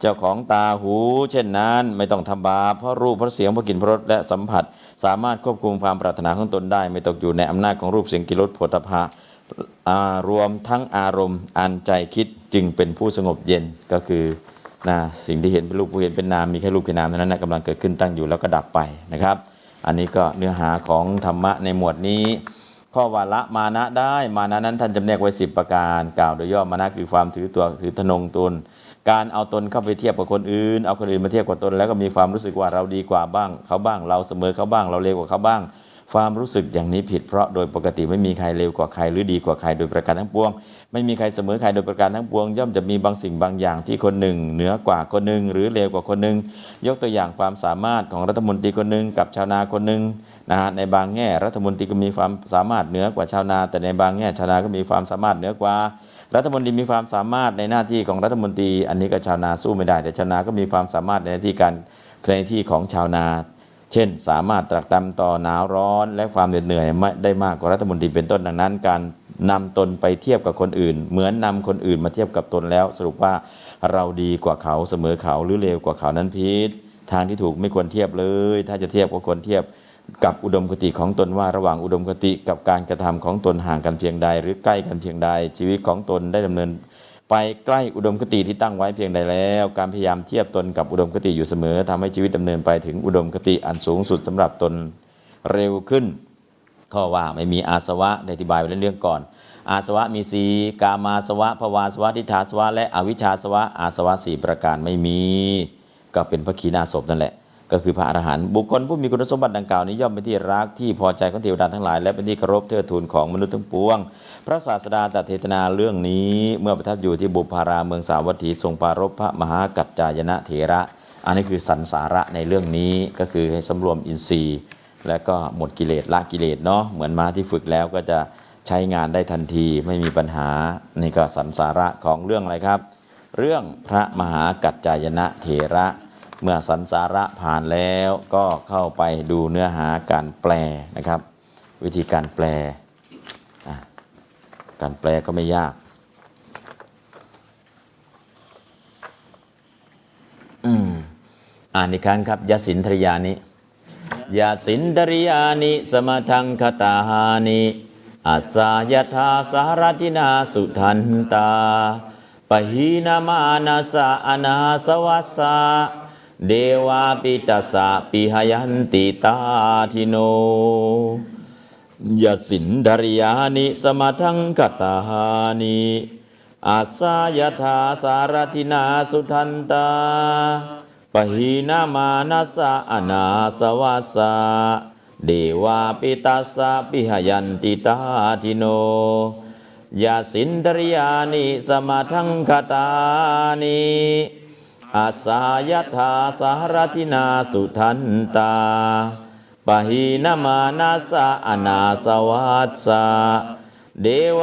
เจ้าของตาหูเช่นนั้นไม่ต้องทำบาปเพราะรูปเพราะเสียงเพราะกลิ่นเพราะรสและสัมผัส สามารถควบคุมความปรารถนาของตนได้ ไม่ตกอยู่ในอำนาจของรูปเสียงกลิ่นรสผฏฐัพพะอ่ารวมทั้งอารมณ์อันใจคิดจึงเป็นผู้สงบเย็นก็คือ นะสิ่งที่เห็นเป็นรูปผู้เห็นเป็นนามมีแค่รูปแค่นามเท่านั้นนะกำลังเกิดขึ้นตั้งอยู่แล้วก็ดับไปนะครับ อันนี้ก็เนื้อหาของธรรมะในหมวดนี้ ข้อว่าละมานะได้มานะนั้นท่านจำแนกไว้สิบประการ กล่าวโดยย่อมานะคือความถือตัวถือทนงตนการเอาตนเข้าไปเทียบกับคนอื่น เอาคนอื่นมาเทียบกับตนแล้วก็มีความรู้สึกว่าเราดีกว่าบ้าง เขาบ้างเราเสมอเขาบ้างเราเลวกว่าเขาบ้าง ความรู้สึกอย่างนี้ผิดเพราะโดยปกติไม่มีใครเลวกว่าใครหรือดีกว่าใครโดยประการทั้งปวง ไม่มีใครเสมอใครโดยประการทั้งปวง ย่อมจะมีบางสิ่งบางอย่างที่คนหนึ่ง เหนือกว่าคนหนึ่งหรือเลวกว่าคนหนึ่งยกตัวอย่างความสามารถของรัฐมนตรีคนหนึ่งกับชาวนาคนหนึ่งนะฮะในบางแง่รัฐมนตรีก็มีความสามารถเหนือกว่าชาวนา แต่ในบางแง่ชาวนาก็มีความสามารถเหนือกว่ารัฐมนตรีมีความสามารถในหน้าที่ของรัฐมนตรี อันนี้ก็ชาวนาสู้ไม่ได้ แต่ชาวนาก็มีความสามารถในหน้าที่การในที่ของชาวนา เช่น สามารถตรักตำต่อหนาวร้อนและความเหนื่อยไม่ได้มากกว่ารัฐมนตรีเป็นต้นดังนั้น การนำตนไปเทียบกับคนอื่น เหมือนนำคนอื่นมาเทียบกับตนแล้ว สรุปว่าเราดีกว่าเขาเสมอเขาหรือเลวกว่าเขานั้นพิษทางที่ถูกไม่ควรเทียบเลย ถ้าจะเทียบก็ควรเทียบกับอุดมคติของตนว่าระหว่างอุดมคติกับการกระทำของตนห่างกันเพียงใด หรือใกล้กันเพียงใด ชีวิตของตนได้ดำเนิน ไปใกล้อุดมคติที่ตั้งไว้เพียงใดแล้ว การพยายามเทียบตนกับอุดมคติอยู่เสมอทำให้ชีวิตดำเนินไปถึงอุดมคติอันสูงสุดสำหรับตนเร็วขึ้น ข้อว่าไม่มีอาสวะได้อธิบายไปเรื่องก่อน อาสวะมีสีกามาสวะภวาสวะทิฏฐาสวะ และอวิชชาสวะ อาสวะสี่ประการไม่มี ก็เป็นพระขีณาสพนั่นแหละ ก็คือพระอรหันต์บุคคลผู้มีคุณสมบัติดังกล่าวนี้ย่อมเป็นที่รักที่พอใจของเทวดาทั้งหลายและเป็นที่เคารพเทิดทูนของมนุษย์ทั้งปวง พระศาสดาตรัสเทศนาเรื่องนี้เมื่อประทับอยู่ที่บุพาราเมืองสาวัตถีทรงปรารพระมหากัจจายนะเถระ อันนี้คือสันสาระในเรื่องนี้ก็คือให้สำรวมอินทรีย์ และก็หมดกิเลสละกิเลสเนาะเหมือนม้าที่ฝึกแล้วก็จะใช้งานได้ทันทีไม่มีปัญหานี่ก็สันสาระของเรื่องอะไรครับ เรื่องพระมหากัจจายนะเถระ เมื่อสันสาระผ่านแล้วก็เข้าไปดูเนื้อหาการแปลนะครับ วิธีการแปล การแปลก็ไม่ยากอืมอ่านอีกครั้งครับยสินทริยานิยาสินดริยานิสมทังคตาหานิอาสายทาสารตินาสุทันตาปหีนามานาสาอนาสวัสสาเดวาปิตัสสะปิหยันติตาทิโน ยสินดริยานิสมทังคตาหานิอาสายธาสารทินาสุทันตาปหีนามานัสะอนาสวัสะเดวาปิตัสะปิหยันติตาทิโนยาสินดริยานิสมาทังคตานิอาสายธาสารทินาสุทันตา ปหีนามานัสสะอนาสวัสสะเดว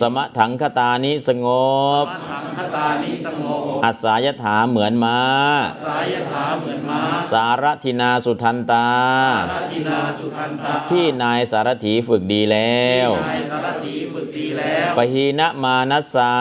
สมถังคตานิสงบมัถังคตานิสงบ อัสสายถาเหมือนม้าสายถาเหมือนม้า สารทินาสุทันตาทัตินาสุขันตา ที่นายสารถีฝึกดีแล้วนายสารถีฝึกดีแล้วปหีนะมานัสสา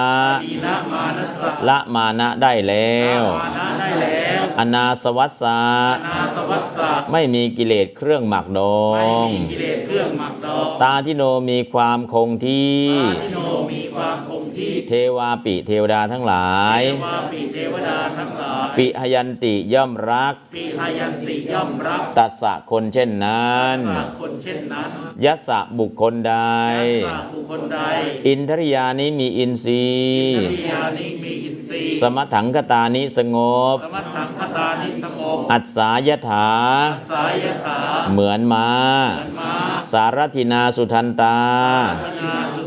ดีนะมานัสสะละมานะได้แล้วมานะได้แล้ว อนาสวัสสานาสวัสสะไม่มีกิเลสเครื่องหมักดอไม่งมีกิเลสเครื่องหมักดอง ตาทิโนมีความคงที่ปาทิโนมี ความคงที่เทวาปิเทวดาทั้งหลาย เทวาปิเทวดาทั้งหลาย ปิหยันติย่อมรัก ปิหายันติย่อมรับตัสสะคนเช่นนั้นสักคนเช่นนั้น ยัสสะบุคคลใด ยัสสะบุคคลใด อินทริยานี้มีอินทรีย์วิยานิมีอินทรีย์ สมถังคตานิสงบ สมัตถังคตานิสงบ อัศสายถาสายถา เหมือนม้ามาสารทินาสุทันตาพนาสุทันตาที่นายส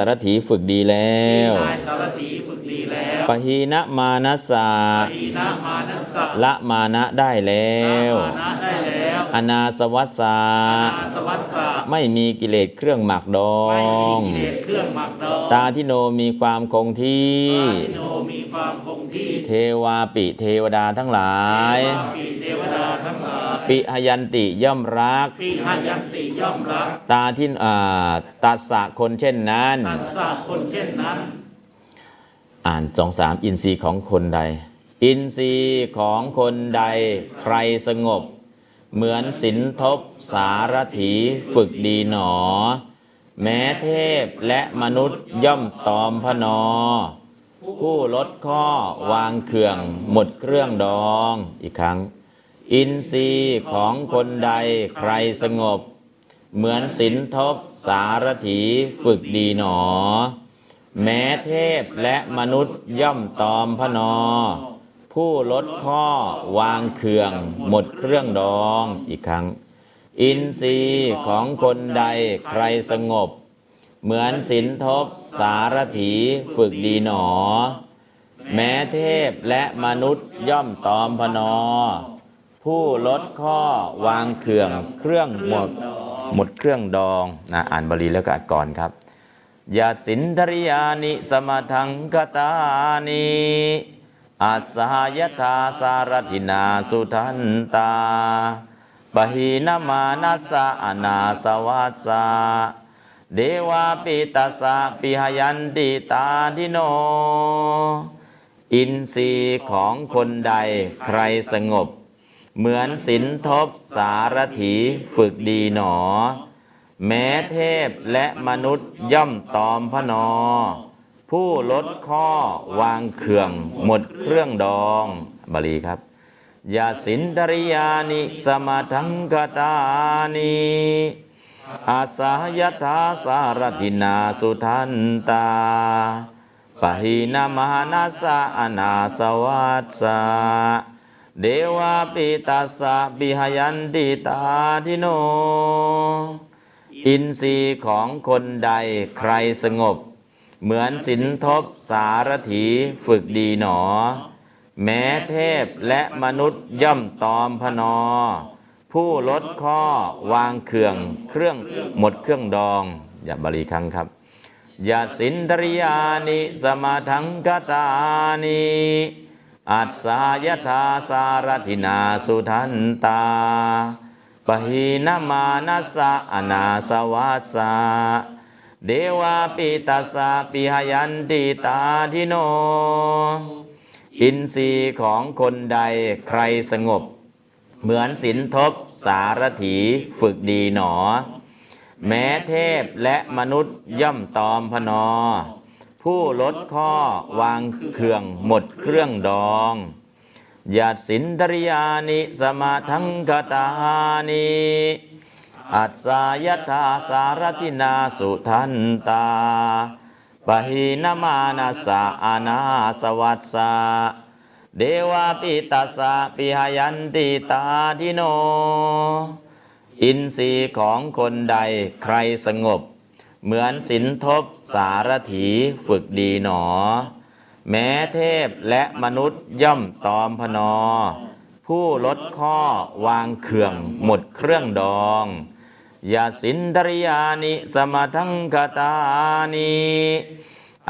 ารถีฝึกดีแล้วนายสารถีฝึกดีแล้วปหีนะมานัสสาปีนะมานัสสะละมานะได้แล้ว มานะได้แล้วอนาสวัสสาอาสวัสสะไม่มีกิเลสเครื่องหมักดอไม่งมีกิเลสเครื่องหมักดอง ตาทิโนมีความคงที่ตาทิโนมีความคงที่เทวาปิเทวดาทั้งหลายเทวาปีเทวดาทั้งหลาย ปิหยันติย่อมรักปีหายันติย่อมรักตาที่อ่าตัสสะคนเช่นนั้นตัสสะคนเช่นนั้น อ่านสองสามอินทรีย์ของคนใด อินทรีย์ของคนใดใครสงบ เหมือนสินทบสารถีฝึกดีหนอ แม้เทพและมนุษย์ย่อมตอมพนอ ผู้ลดข้อวางเขื่องหมดเครื่องดองอีกครั้ง อินทรีย์ของคนใดใครสงบ เหมือนสินทบสารถีฝึกดีหนอ แม้เทพและมนุษย์ย่อมตอมพนอ ผู้ลดข้อวางเขื่อง หมดเครื่องดองอีกครั้ง อินทรีย์ของคนใดใครสงบ เหมือนสินทบสารถีฝึกดีหนอ แม้เทพและมนุษย์ย่อมตอมพนอ ผู้ลดข้อวางเขื่องเครื่องหมดหมดเครื่องดองนะอ่านบาลีแล้วก็อ่านก่อนครับยาสินทริยานิสมทังกตานิ อาสายธาสารทินาสุทันตาปหีนามานัสสะอนาสวัสสะเดวาปิตัสสะปิหยันติตาทิโน อินทรีย์ของคนใดใครสงบ เหมือนสินทบสารถีฝึกดีหนอ แม้เทพและมนุษย์ย่อมตอมพนอ ผู้ลดข้อวางเขื่อง หมดเครื่องดอง บาลีครับยาสินทริยานิ สมาทังกตานิอาสายธาสารทินาสุทันตาปหินามหานาสะอนาสวัสสะเดวาปิตัสสะบิหยันติตาทิโน อินทรีย์ของคนใดใครสงบ เหมือนสินทบสารถีฝึกดีหนอ แม้เทพและมนุษย์ย่อมตอมพนอ ผู้ลดข้อวางเขื่องเครื่องหมดเครื่องดอง อย่าบาลีครั้งครับยาสินทริยานิสมาทังกตานิอัสสายธาสารทินาสุทันตาปหินามานัสสะอนาสวัสสะ เดวาปิตัสสะปิหยันติตาทิโน อินทรีย์ของคนใดใครสงบ เหมือนสินทบสารถีฝึกดีหนอ แม้เทพและมนุษย์ย่อมตอมพนอ ผู้ลดข้อวางเครื่องหมดเครื่องดองญาติสินทริยานิสมาทังกตานิ อัสสายทาสารตินาสุทันตาปหินามานาสะอานาสวัสสะเดวาปิตัสสะปิหยันติตาทิโน อินทรีย์ของคนใดใครสงบ เหมือนสินทบสารถีฝึกดีหนอ แม้เทพและมนุษย์ย่อมตอมพนอ ผู้ลดข้อวางเขื่องหมดเครื่องดอง ยาสินดริยานิสมทังกตานิ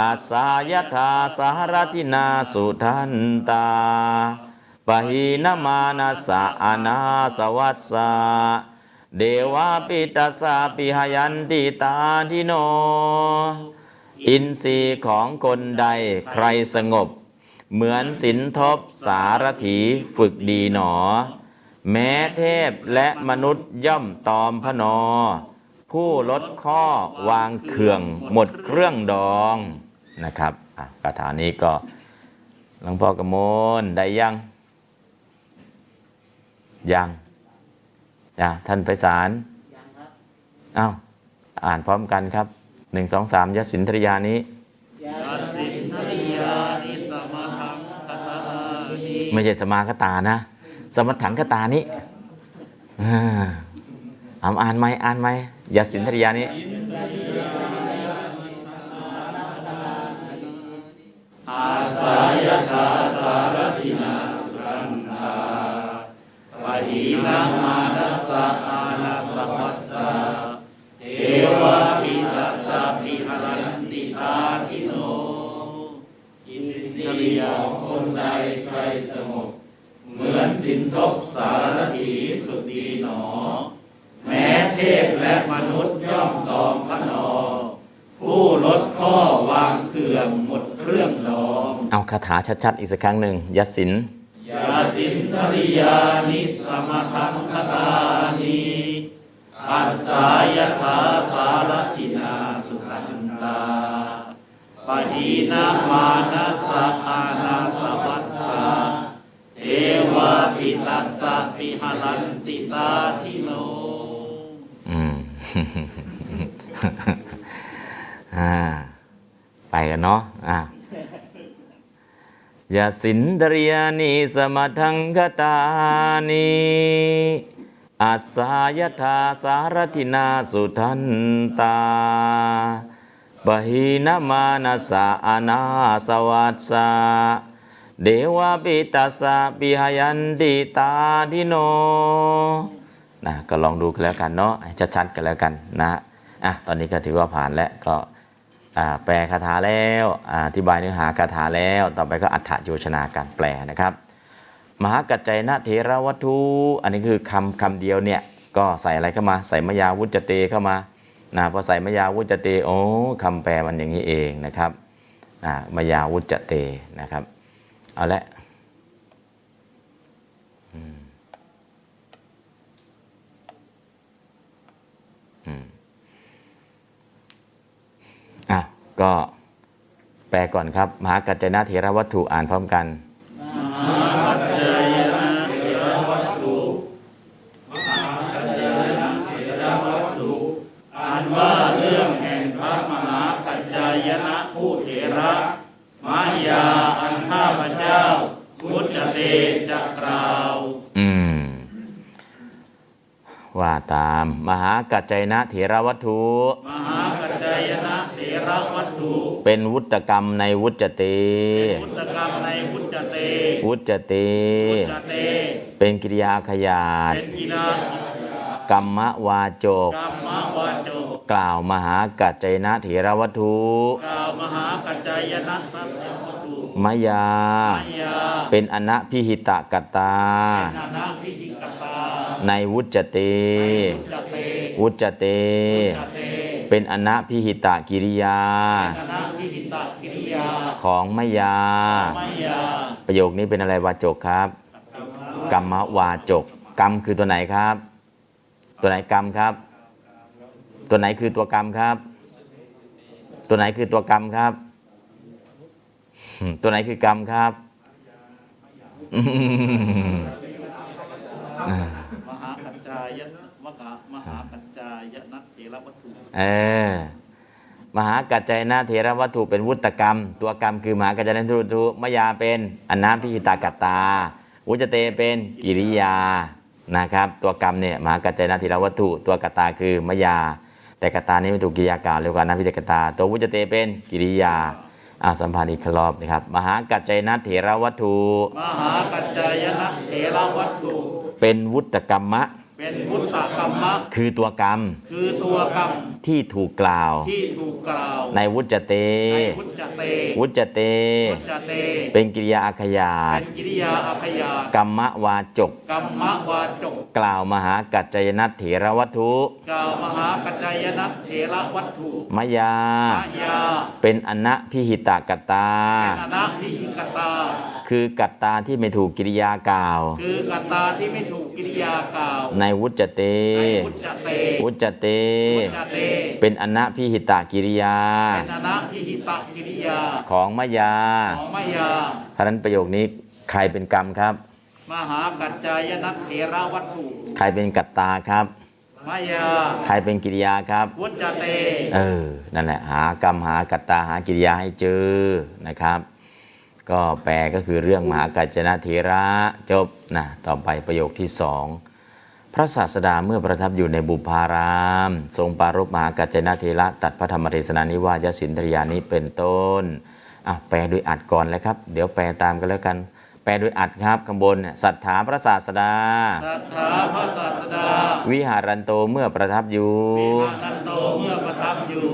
อาสายทาสารตินาสุทันตาปหินามานาสะอานาสวัสสะเดวาปิตัสสะปิหยันติตาทิโน อินทรีย์ของคนใดใครสงบ เหมือนสินทบสารถีฝึกดีหนอ แม้เทพและมนุษย์ย่อมตอมพนอ ผู้ลดข้อวางเขื่องหมดเครื่องดองนะครับอะคาถานี้ก็หลวงพ่อกระมลได้ยัง ยังอะท่านไปสารอ้าวอ่านพร้อมกันครับหนึ่งสองสามยสินทริยานี้ยัสสินทริยานิสมาหังคตานิไม่ใช่สมากตานะ สมัถังกตานี้อ่าอ่านอ่านไหมอ่านไหมยาสินทริยานี้อาสายทาสารตินาสันตาปหินามานัสสะอานาสวัสสะเทวาปิตัสสะปิหรันติตาทิโน อินทรีย์ของคนใดใครสงบ อนสินทบสารถีฝึกดีหนอ แม้เทพและมนุษย์ย่อมตอมพนอ ผู้ลดข้อวางเขื่องหมดเครื่องดองเอาคาถาชัดๆอีกสักครั้งหนึ่งยสินยาสินทริยานิสมทังคตานิอัสสายทาสารตินาสุขันตาปหีนามานัสสะอานาสวัสสะ เทวาปิตัสสะปิหลันติตาทิโนอืมอ่าไปกันเนาะอ่ายาสินดริยานิสมาทังคตานิอัสสายทาสารตินาสุทันตาปหินามานัสสะอานาสวัสสะ เดวาปิตัสสะปิหยันติตาทิโนนะก็ลองดูกันแล้วกันเนาะชัดๆกันแล้วกันนะอะตอนนี้ก็ถือว่าผ่านแล้วก็แปลคาถาแล้วอธิบายเนื้อหาคาถาแล้ว ต่อไปก็อัฏฐโยชนาการแปลนะครับ มหากัจจยนะเทระวัตถุ อันนี้คือคำคำเดียวเนี่ยก็ใส่อะไรเข้ามา ใส่มยาวุจเตเข้ามานะพอใส่มยาวุจเตโอ้คำแปลมันอย่างนี้เองนะครับอ่ามยาวุจเตนะครับ เอาละอืมอืมอะ ก็แปลก่อนครับ มหากัจจนะเทระวัตถุอ่านพร้อมกันปัจจนะเถระวัตถุมหาปัจจนะเถระวัตถุอ่านว่า มายาอันข้าพเจ้าพุทธเตจะกล่าวอืม ว่าตาม มหากัจจยนะเถระวัตถุ มหาปัจจยนะเถระวัตถุ เป็นวุตกรรมในวุจเตพุทธกรรมในพุทธเตวุจเตพุทธเต เป็นกิริยาขยาดเป็นกีฬา กรรมวาจกกรรมวาโจกล่าวมหากัจจยนะเถระวัตถุกล่าวมหาปัจจยนะพระวัตถุมยามายา เป็นอนะพิหิตะกัตตานานาพิจิกตา ในวุจเตจะเตวุจเตจะเต เป็นอนัพิหิตากิริยาคณะวิหิตกิริยา ของมยาไมยา ประโยคนี้เป็นอะไรวาจกครับ กรรมวาจก กรรมคือตัวไหนครับ ตัวไหนกรรมครับ ตัวไหนคือตัวกรรมครับ ตัวไหนคือตัวกรรมครับอืมตัวไหนคือกรรมครับอืมมหากัจจายนะวกะมหากัจจายนะเทระวัตถุเออมหากัจจายนะเทระวัตถุเป็นวุตกรรม ตัวกรรมคือมหากัจจายนะทุตุมยาเป็นอนาพิหิตากัตตา วุจเตเป็นกิริยา นะครับ ตัวกรรมเนี่ยมหากัจจายนะเทระวัตถุ ตัวกัตตาคือมยา แต่กัตตานี้ไม่ถูกกิริยากล่าวเรียกว่าอนาพิหิตากัตตา ตัววุจเตเป็นกิริยาอาสัมพันธ์อีกรอบนะครับ มหากัจจายนะเถระวัตถุ มหากัจจายนะเทระวัตถุ เป็นวุตกรรมะ เป็นพุทธกรรมะ คือตัวกรรม คือตัวกรรมที่ถูกกล่าว ที่ถูกกล่าว ในวุจเต ในพุทธเต วุจเตพุทธเต เป็นกิริยาอาขยาเป็ตนกิริยาอัพยากรรมวาจกกรรมวาจก กล่าวมหากัจจยนัตเถระวัตถุ กล่าวมหากัจจายนะเทระวัตถุมยามายา เป็นอนะพิหิตากตา เป็นอนัพิหิกตา คือกัตตาที่ไม่ถูกกิริยากล่าว คือกัตตาที่ไม่ถูกกิริยากล่าว ในวุจเตในพุทธเตวุจเตพุทธเต เป็นอนะพิหิตากิริยาเป็นอนัพิหิตกิริยาของมยาของมายาเพราะฉะนั้นประโยคนี้ใครเป็นกรรมครับ มหากัจจายนะเทระวัตถุ ใครเป็นกัตตาครับมายาใครเป็นกิริยาครับพุทธเต เออ นั่นแหละ หากรรมหากัตตาหากิริยาให้เจอนะครับ ก็แปลก็คือเรื่องมหากัจจนะเถระจบนะต่อไปประโยคที่สอง พระศาสดาเมื่อประทับอยู่ในบุพาราม ทรงปรารภมหากัจจนะเถระตัดพระธรรมเทศนานิว่ายสินทรยานี้เป็นต้นอะแปลโดยอัดก่อนเลยครับ เดี๋ยวแปลตามกันแล้วกัน แปลโดยอัดครับข้างบนเนี่ยสัทธาพระศาสดาสัทธาพระสัตดา วิหารันโตเมื่อประทับอยู่วิหานันโตเมื่อประทับอยู่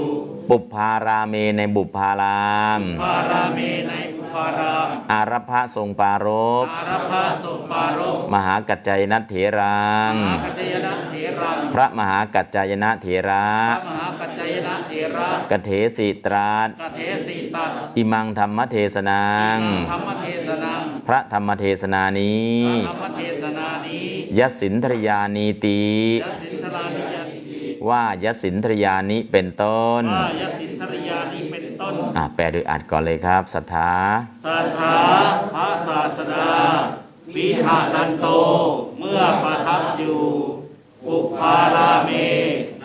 บุพาราเมในบุพารามพาราเมในบุพารามอารพะทรงปรารภอารพะสมปารกมหากัจจายนัตเถรังมหากัจจายนะเถรัง พระมหากัจจายนะเถระพระมหากัจจายนะเถระกเถสิตราชกเทสีตัดอิมังธรรมเทศนังธรรมเทศนังพระธรรมเทศนานี้ธรรมเทศนานี้ยสสินทรยานีติยสินทรานิยติว่ายสสินทรยานิเป็นต้นว่ายสินทรยานี้เป็ นต้นอะแปลโดยอัดก่อนเลยครับศรัทธาสัทธาพระศาสดาวิหานันโต เมื่อประทับอยู่ปุพาราเม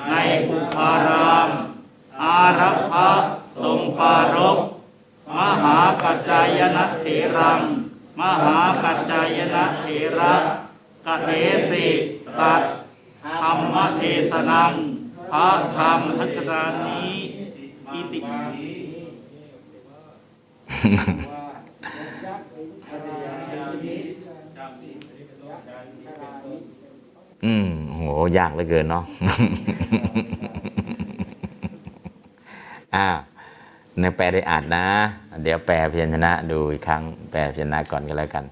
ในปุพาราม อารัพะทรงปารกมหากัจจายนะเถรัง มหากัจจายนะเถระกะเทสิตัดธรรมเทศนังพระธรรมทัศนานี้อิติ อืมโหยากเหลือเกินเนาะอ่าในแปลได้อ่านนะ เดี๋ยวแปลพยัญชนะดูอีกครั้ง แปลพยัญชนะก่อนก็แล้วกัน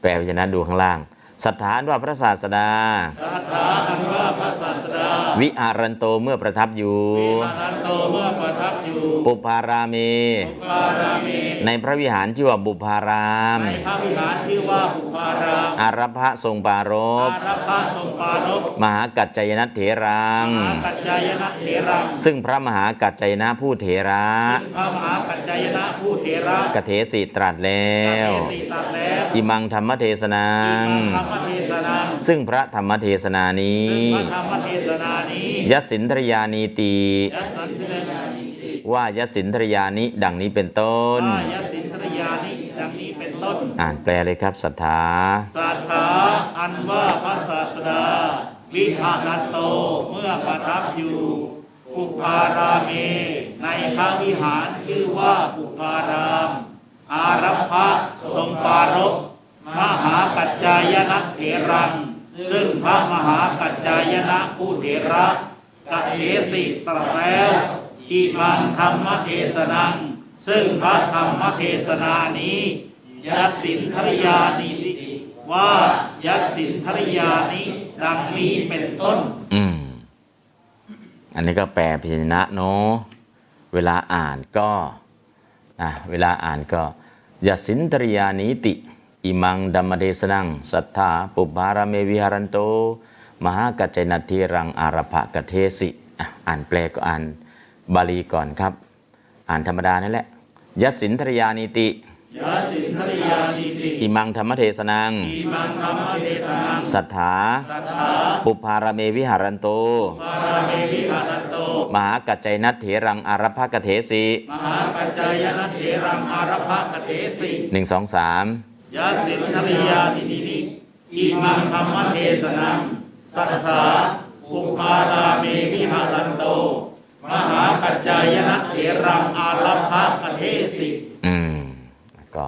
แปลพยัญชนะดูข้างล่าง สถานว่าพระศาสดาสัทธาอันว่าพระศาสดา วิอารันโตเมื่อประทับอยู่ วิหานันโตเมื่อประทับอยู่ ปุพารามีปารามีในพระวิหารชื่อว่าบุพาราม ในพระวิหารชื่อว่าบุพาราม อารพะทรงปรารภอารัพะทรงปารกมหากัจจายนะเถรัง มหากัจจายนะเถรัง ซึ่งพระมหากัจจายนะผู้เถระซึ่งพระมหากัจจายนะผู้เถระกเถสิตรัสแล้เทวสีตัดแล้ว อิมังธรรมเทศนังธรรมเทศนาซึ่งพระธรรมเทศนานี้ซึ่งพระธรรมเทศนานี้ยสินทรยานีตียสันติเลนานิว่ายสินทรยานิดังนี้เป็นต้นว่ายสินทรยานิดังนี้เป็นต้น อ่านแปลเลยครับศรัทธาสัทธาอันว่าพระศาสดาวิหานันโตเมื่อประทับอยู่ปุพาราเม ในพระวิหารชื่อว่าปุพาราม อารัมภะทรงปารก มหากัจจายนะเถรัง ซึ่งพระมหากัจจายนะผู้เถระกะเทสิตรัสแล้วอิมังธรรมเทศนัง ซึ่งพระธรรมเทศนานี้ยัสินทริยานิว่ายัสินทริยานิดังนี้เป็นต้น อืม อันนี้ก็แปลพยัญชนะเนาะเวลาอ่านก็นะเวลาอ่านก็ยัสินตริยานิติ อิมังดัมมเดสนัง สัทธาปุบารเมวิหารันโต มหากัจจนัตทิรังอารภะกะเทสิอะอ่านแปลก็อ่านบาลีก่อนครับ อ่านธรรมดานั่นแหละยสินตริยานิติยาสินทริยานิติ อิมังธรรมเทศนัง อิมังธรรมเทศนัง สัทธาสัทธาปุพารเมวิหารันโตปาราเมวิหารันโต มหากัจจยนัตเถรังอารภะกะเทสิ มหาปัจจายนะเถรังอารภะกเทสิหนึ่งสองสาม ยาสินทริยานิติอิมังธรรมเทศนังสัทธาปุพาราเมวิหารันโต มหาปัจจายนะเถรังอารภะกเทสิอืมก็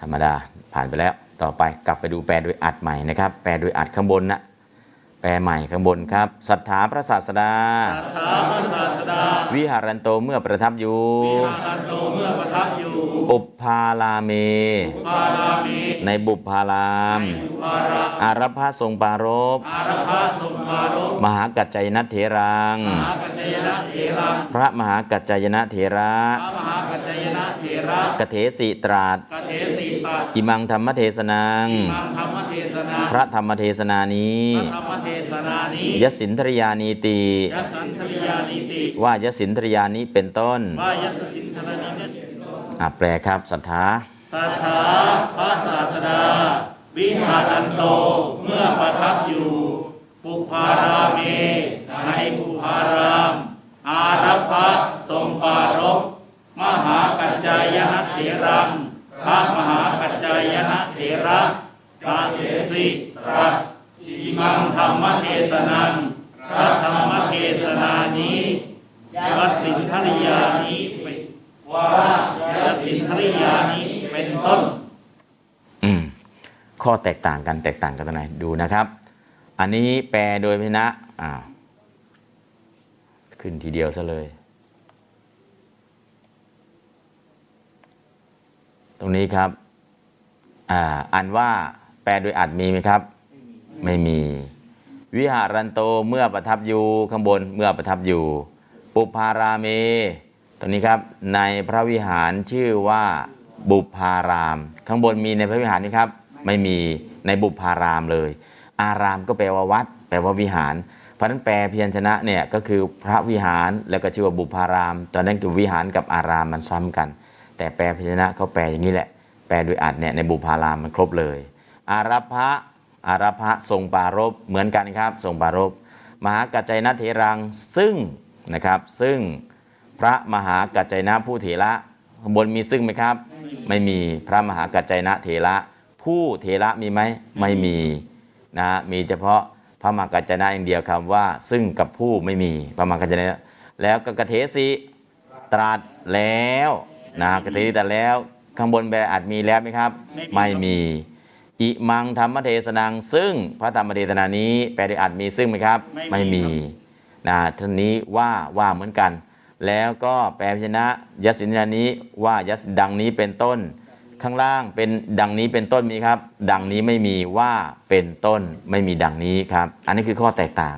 ธรรมดาผ่านไปแล้ว ต่อไปกลับไปดูแปลโดยอัดใหม่นะครับ แปลโดยอัดข้างบนนะแปลใหม่ข้างบนครับศรัทธาพระศาสดาสัทธาพระศาสดา วิหารันโตเมื่อประทับอยู่ วิหารันโตเมื่อประทับอยู่ปุพพาลาเมปารามีในบุพพารามปาราอารพาทรงปารบอารภะสมปารมมหากัจจยนัตเถรังมหากัจจยนะเถรัง พระมหากัจจยนะเถระพระมหากัจจยนะเถระกเถสิตรัสกเทสีตาอิมังธรรมเทศนังมังธรรมเทศนาพระธรรมเทศนานี้พระธรรมเทศนานี้ยสินทริยานีติยสันทริยานิติว่ายสินทริยานี้เป็นต้น ว่าแปลครับศรัทธาสัทธาพระศาสดา วิหารันโตเมื่อประทับอยู่ ปุพาราเมในปุพาราม อารัพะทรงปารบมหากัจจายนะเถรังพระมหากัจจายนะเถระกาเทสิตรัสอิมังธรรมเทศนังพระธรรมเทศนานี้ยสินทริยา สินทริยานี้เป็นต้น อืม ข้อแตกต่างกันแตกต่างกันตรงไหนดูนะครับ อันนี้แปลโดยพนะอ่าขึ้นทีเดียวซะเลย ตรงนี้ครับ อ่าอันว่าแปลโดยอัดมีไหมครับ ไม่มี วิหารันโตเมื่อประทับอยู่ข้างบนเมื่อประทับอยู่ ปุพาราเมต รงนี้ครับในพระวิหารชื่อว่าบุพาราม ข้างบนมีในพระวิหารนี้ครับ ไม่มีในบุพารามเลย อารามก็แปลว่าวัด แปลว่าวิหาร เพราะนั้นแปลพยัญชนะเนี่ยก็คือพระวิหารแล้วก็ชื่อว่าบุพาราม ตอนนั้นคือวิหารกับอารามมันซ้ำกัน แต่แปลพยัญชนะเขาแปลอย่างนี้แหละ แปลโดยอัดเนี่ยในบุพารามมันครบเลย อารัพะอารัพะทรงปารบเหมือนกันครับทรงปารบมหากัจจยนะเถรังซึ่งนะครับซึ่ง พระมหากัจจยนะผู้เถระข้างบนมีซึ่งไหมครับ ไม่มีพระมหากัจจยนะเถระผู้เถระมีไหมไม่มีนะมีเฉพาะพระมหากัจจยนะอย่างเดียวคำว่า ซึ่งกับผู้ไม่มีพระมหากัจจยนะแล้วก็กเทสีตรัสแล้วนะกเทสีตรัสแล้วข้างบนแปลอาจมีแล้วไหมครับ ไม่มีอิมังธรรมเทศนังซึ่งพระธรรมเทศนานี้แปลได้อาจมีซึ่งไหมครับ ไม่มีนะท่านนี้ว่าว่าเหมือนกัน แล้วก็แปลพยัญชนะยัสินนานี้ว่ายัสดังนี้เป็นต้น ข้างล่างเป็นดังนี้เป็นต้นมีครับ ดังนี้ไม่มีว่าเป็นต้นไม่มีดังนี้ครับ อันนี้คือข้อแตกต่าง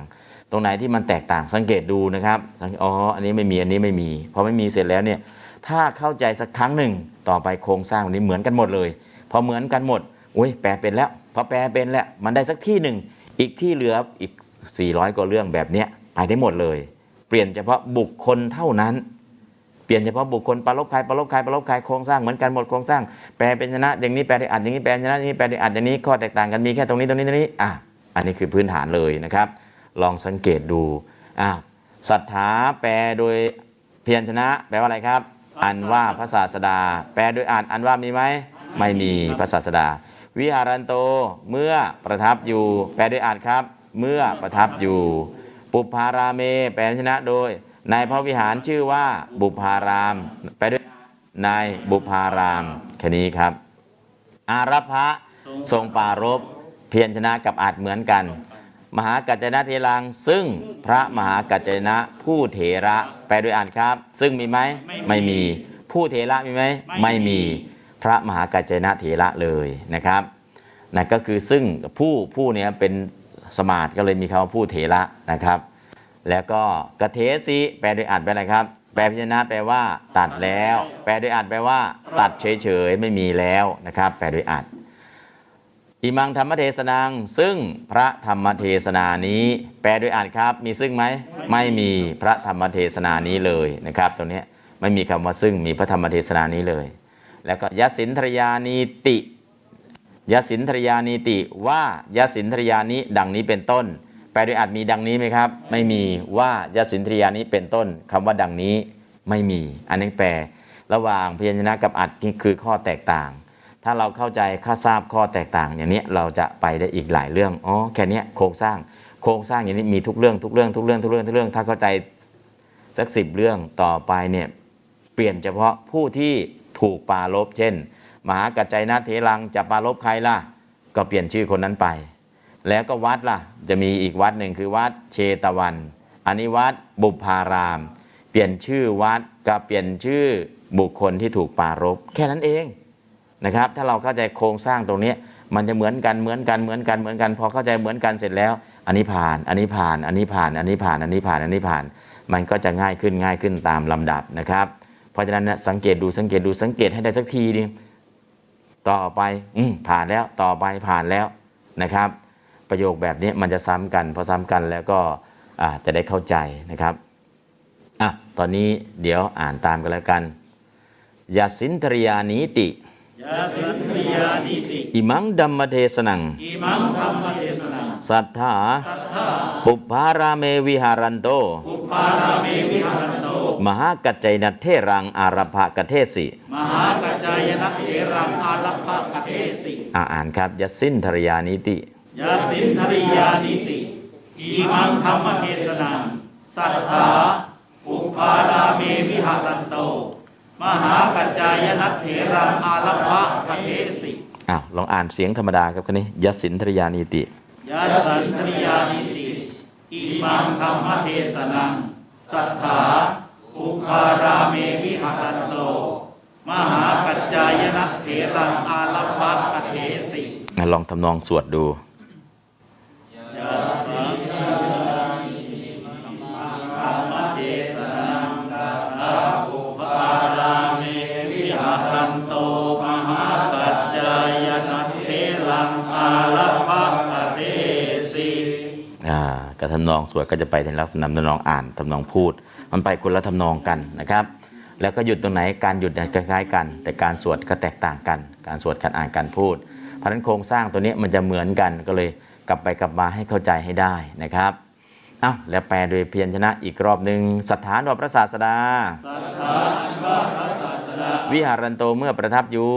ตรงไหนที่มันแตกต่างสังเกตดูนะครับอ๋ออันนี้ไม่มีอันนี้ไม่มีพอไม่มีเสร็จแล้วเนี่ยถ้าเข้าใจสักครั้งหนึ่งต่อไปโครงสร้างวันนี้เหมือนกันหมดเลย พอเหมือนกันหมดอุ้ยแปลเป็นแล้วพอแปลเป็นแล้วมันได้สักที่หนึ่งอีกที่เหลืออีก 400กว่าเรื่องแบบเนี้ยไปได้หมดเลย เปลี่ยนเฉพาะบุคคลเท่านั้น เปลี่ยนเฉพาะบุคคลปรลบใครปรลบใครปรลบใครโครงสร้างเหมือนกันหมดโครงสร้างแปลเป็นชนะอย่างนี้แปลได้อัดอย่างนี้แปลชนะอย่างนี้แปลได้อัดอย่างนี้ข้อแตกต่างกันมีแค่ตรงนี้ตรงนี้ตรงนี้อะอันนี้คือพื้นฐานเลยนะครับ ลองสังเกตดูอะศรัทธาแปลโดยเพียัญชนะ แปลว่าอะไรครับ อันว่าพระศาสดา แปลโดยอ่านอันว่ามีไหมไม่มีพระศาสดา วิหารันโตเมื่อประทับอยู่ แปลโดยอ่านครับ เมื่อประทับอยู่ ปุพาราเมแปลชนะโดย ในพระวิหารชื่อว่าบุพารามแปลด้วยนายบุพารามแค่นี้ครับ อารัพะทรงปารบเพียรชนะกับอาจเหมือนกัน มหากัจจนะเทลัง ซึ่งพระมหากัจจนะผู้เถระแปลด้วยอ่านครับ ซึ่งมีไหมไม่มี ผู้เถระมีไหมไม่มีพระมหากัจจนะเถระเลยนะครับนะก็คือซึ่งผู้ผู้เนี้ยเป็น สมาร์ทก็เลยมีคำว่าผู้เถระนะครับ แล้วก็กระเทสิแปลโดยอัดไปอะไรครับ แปลพิจารณาแปลว่า ตัดแล้ว แปลโดยอัดแปลว่า ตัดเฉยๆไม่มีแล้วนะครับ แปลโดยอัดอิมังธรรมเทศนัง ซึ่งพระธรรมเทศนานี้ แปลโดยอัดครับ มีซึ่งไหมไม่มีพระธรรมเทศนานี้เลยนะครับตรงนี้ไม่มีคำว่าซึ่งมีพระธรรมเทศนานี้เลย แล้วก็ยสินทรยานีติ ยสินทรยานีติว่ายสินทรยานี้ดังนี้เป็นต้น แปลโดยอัดมีดังนี้ไหมครับ ไม่มีว่ายสินทรยานี้เป็นต้นคำว่าดังนี้ไม่มี อันนี้แปล ระหว่างพยัญชนะกับอัดนี่คือข้อแตกต่าง ถ้าเราเข้าใจข้าทราบข้อแตกต่าง อย่างนี้เราจะไปได้อีกหลายเรื่องอ๋อแค่นี้โครงสร้างโครงสร้างอย่างนี้มีทุกเรื่องทุกเรื่องทุกเรื่องทุกเรื่องทุกเรื่องถ้าเข้าใจสักสิบเรื่องต่อไปเนี่ยเปลี่ยนเฉพาะผู้ที่ถูกปาลบเช่น มหากัจจายนะเทรังจะปาลบใครล่ะ ก็เปลี่ยนชื่อคนนั้นไป แล้วก็วัดล่ะ จะมีอีกวัดหนึ่งคือวัดเชตวัน อันนี้วัดบุพาราม เปลี่ยนชื่อวัดกับเปลี่ยนชื่อบุคคลที่ถูกปารบแค่นั้นเองนะครับ ถ้าเราเข้าใจโครงสร้างตรงนี้มันจะเหมือนกันเหมือนกันเหมือนกันเหมือนกันพอเข้าใจเหมือนกันเสร็จแล้ว อันนี้ผ่าน อันนี้ผ่าน อันนี้ผ่าน อันนี้ผ่าน อันนี้ผ่าน อันนี้ผ่าน มันก็จะง่ายขึ้นง่ายขึ้นตามลำดับนะครับ เพราะฉะนั้นสังเกตดูสังเกตดูสังเกตให้ได้สักทีนึง ต่อไปอืผ่านแล้วต่อไปผ่านแล้วนะครับ ประโยคแบบนี้มันจะซ้ำกันพอซ้ำกันแล้วก็จะได้เข้าใจนะครับอะตอนนี้เดี๋ยวอ่านตามกันแล้วกันยาสินทริยานิติ ยาสินทริยานิติอิมังดัมมเทสนังอิมังธรรมเทศนังสัทธาสัทธา ปุพาราเมวิหารันโตอุปาราเมวิหารันโต มหากัจจยนัทเทรังอารภกเทสิมหากัจจายนะเถรังอาลัพพะกเทสิอ่าอ่านครับยาสินทริยานิติยาสินทริยานิติอิมังธรรมเทศนัง สัทธาอุปาราเมวิหารันโต มหากัจจายนะเถรังอาลัพพะกเทสิอ้าวลองอ่านเสียงธรรมดาครับคนนี้ยสินทริยานิติยาสันทริยานิติอิมังธรรมเทศนังสัทธาอุปาราเมวิหารันโต มหากัจจายนะเถรังอาลัพพะกเทสิอะลองทำนองสวดดูำนองสวดก็จะไปในลักษณะทำนองอ่านทำนองพูด มันไปคนละทำนองกันนะครับ แล้วก็หยุดตรงไหนการหยุดคล้ายๆกัน แต่การสวดก็แตกต่างกัน การสวดการอ่านการพูดเพราะฉะนั้นโครงสร้างตัวนี้มันจะเหมือนกันก็เลยกลับไปกลับมาให้เข้าใจให้ได้นะครับ อ้าวแล้วแปลโดยเพียรชนะอีกรอบหนึ่งสถานวพระศาสดาสัทธาอันว่าพระศาสดา วิหารันโตเมื่อประทับอยู่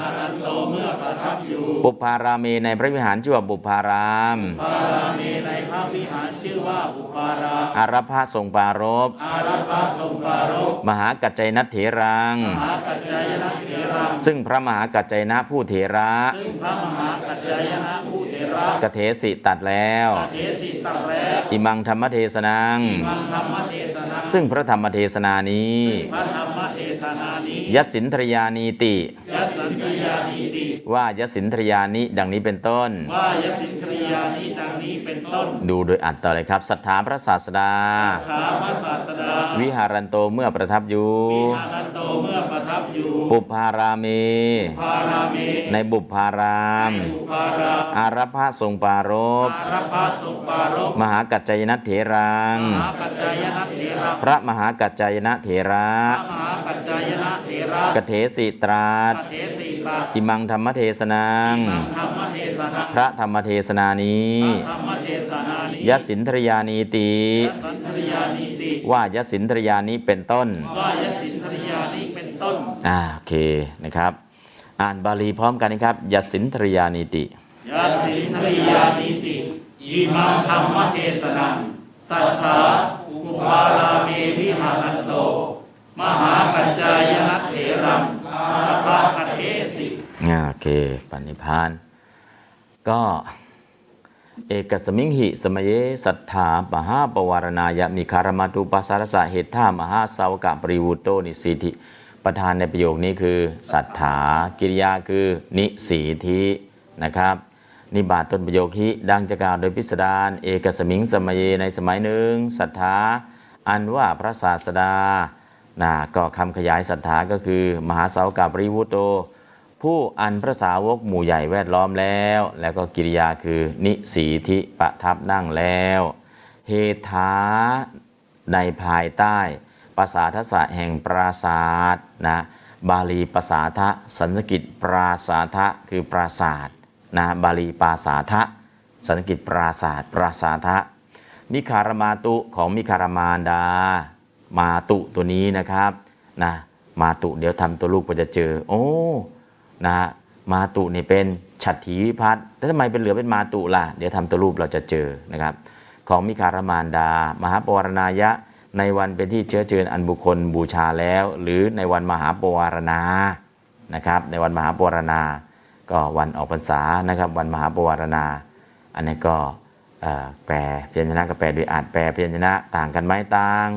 อารันโตเมื่อประทับอยู่ปุพารามีในพระวิหารชื่อว่าปุพารามปาราเมในพระวิหารชื่อว่าอุปาราอารพะทรงปารบอารัพะทรงปารกมหากัจจยนัทเถรังมหากัจจายนะเถรังซึ่งพระมหากัจจยนะผู้เถระซึ่งพระมหากัจจายนะผู้เถ ระกเทสิตัดแล้วเทสิตังแล้ว อิมังธรรมเทศนังมังธรรมเทศนาซึ่งพระธรรมเทศนานี้พระธรรมเทศนานี้ยสินทรยานีติยัสสันทริยานีติว่ายสินทรยานิดังนี้เป็นต้นว่ายสินทริยานีดังนี้ เป็นต้น ดูโดยอัดต่อเลยครับศรัทธาพระศาสดาขาพระศาสดา วิหารันโตเมื่อประทับอยู่วิหารันโตเมื่อประทับอยู่ปุพารามีพาราเมในบุพารามอุปาราอารพะทรงปารบอารพะทรงปารกมหากัจจยนัทเถรังมหากัจจายนะเถระพระมหากัจจายนะเถระพระมหากัจจายนะเถระกเทสิตราชพระเทสีตาอิมังธรรมเทศนังธรรมเทศนาพระธรรมเทศนานี้ธรรมเทศนานี้ยสินทรยานีติสันทริยานีติว่ายสินทรยานี้เป็นต้นว่ายสินทริยานี้เป็นต้นอ่าโอเคนะครับ อ่านบาลีพร้อมกันนะครับยสินทรยานิติยาสินทริยานีติอิมังธรรมเทศนังสัทธาอุปาราเมวิหารันโต มหากัจจายนะเถรังอาภะคเทสิอ่าโอเคปณิพานก็ เอกสมิงหิสมัยสัทธามหาปวารณายมีคารมาตุปัสสารสะเหตุท่ามหาสาวกะปริวุตโตนิสีธิประธานในประโยคนี้คือศรัทธากิริยาคือนิสีธินะครับ นิบาตต้นประโยคฮิดังจะกล่าวโดยพิสดารเอกสมิงสมัยในสมัยหนึ่งศรัทธาอันว่าพระศาสดานะก็คำขยายศรัทธาก็คือ มหาสาวกาปริวุโต ผู้อันพระสาวกหมู่ใหญ่แวดล้อมแล้ว แล้วก็กิริยาคือนิสีธิประทับนั่งแล้ว เฮธาในภายใต้ภาษาทศะแห่งปราศาสนะบาลีภาษาทะสันสกิตปราศาทะคือปราศาสนะบาลีปราศาทะสันสกิตปราศาสปราศาทะมิคารมาตุของมิคารมานดา มาตุตัวนี้นะครับนะมาตุเดี๋ยวทำตัวลูกก็จะเจอ โอ้ นะมาตุนี่เป็นฉัตรถีวิพัฒน์แล้วทำไมเป็นเหลือเป็นมาตุล่ะ เดี๋ยวทำตัวรูปเราจะเจอนะครับ ของมิคารมานดา มหาปวารณายะ ในวันเป็นที่เชื้อเชิญอันบุคคลบูชาแล้ว หรือในวันมหาปวารณานะครับ ในวันมหาปวารณา ก็วันออกพรรษานะครับ วันมหาปวารณา อันนี้ก็แปลพียญชนะกับแปลโดยอาจแปลพียญชนะต่างกันไหมต่าง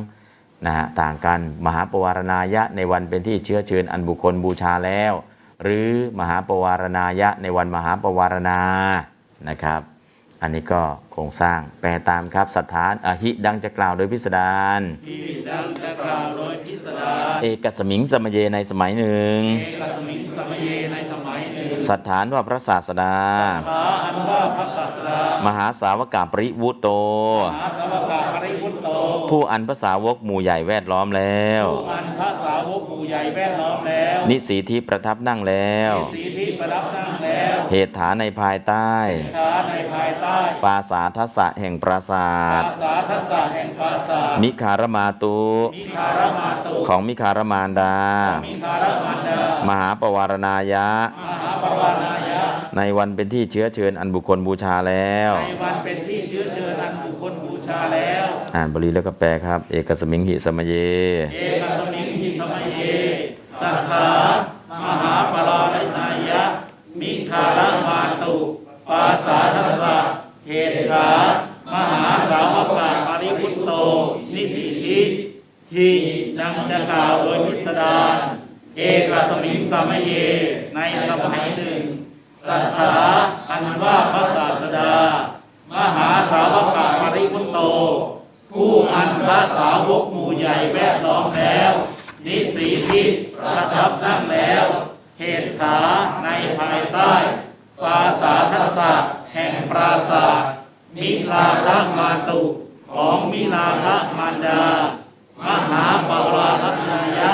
นะฮะต่างกันมหาปวารณายะในวันเป็นที่เชื้อเชิญอันบุคคลบูชาแล้ว หรือมหาปวารณายะในวันมหาปวารณานะครับ อันนี้ก็โครงสร้างแปลตามครับสถานอหิดังจะกล่าวโดยพิสดารที่ดังจะกล่าวโดยพิสดารเอกสมิงสมเยในสมัยหนึ่งเอกสมิงสมัยเยในสมัยหนึ่งสัทธานว่าพระศาสดาพระอันว่าพระศาสดามหาสาวกาปริวุโตมหาสาวกาปริพุตโต ผู้อันภาษาวกหมู่ใหญ่แวดล้อมแล้ว ผู้อันพระสาวกหมู่ใหญ่แวดล้อมแล้ว นิสีที่ประทับนั่งแล้วสีที่ประดับนั่งแล้ว เหตุฐานในภายใต้ฐานในภายใต้ปราสาทศะแห่งปราสาปทราสาทศาแห่งปราสาทมิคารมาตุ มิคารมาตุ ของมิคารมานดา มิคารมันดา มหาปวารณายะ มหาปวารณายะ ในวันเป็นที่เชื้อเชิญอันบุคคลบูชาแล้ว ในวันเป็นที่เชื้อเชิญอันบุคคลบูชาแล้ว อ่านบาลีแล้วก็แปลครับ เอกสมิงหิสมเย เอกสมิงหิสมัยเยสัทธามหาปรารณายะ มิคารมาตุปาสาทัสสะเหตุขามหาสาวกาปริพุตโต นิสิทิที่ดังจะกล่าวโดยพิสดารเอกสมิงสมัยเย ในสมัยหนึ่งสัทธาอันว่าพระศาสดามหาสาวกาปริพุตโต ผู้อันพระสาวกหมู่ใหญ่แวดล้อมแล้ว นิสีทิประทับนั่งแล้ว เหตุขาในภายใต้ปราสาทศะแห่งปราสาทมิลาภมาตุของมิลาภมารดา มหาปารัตนายะ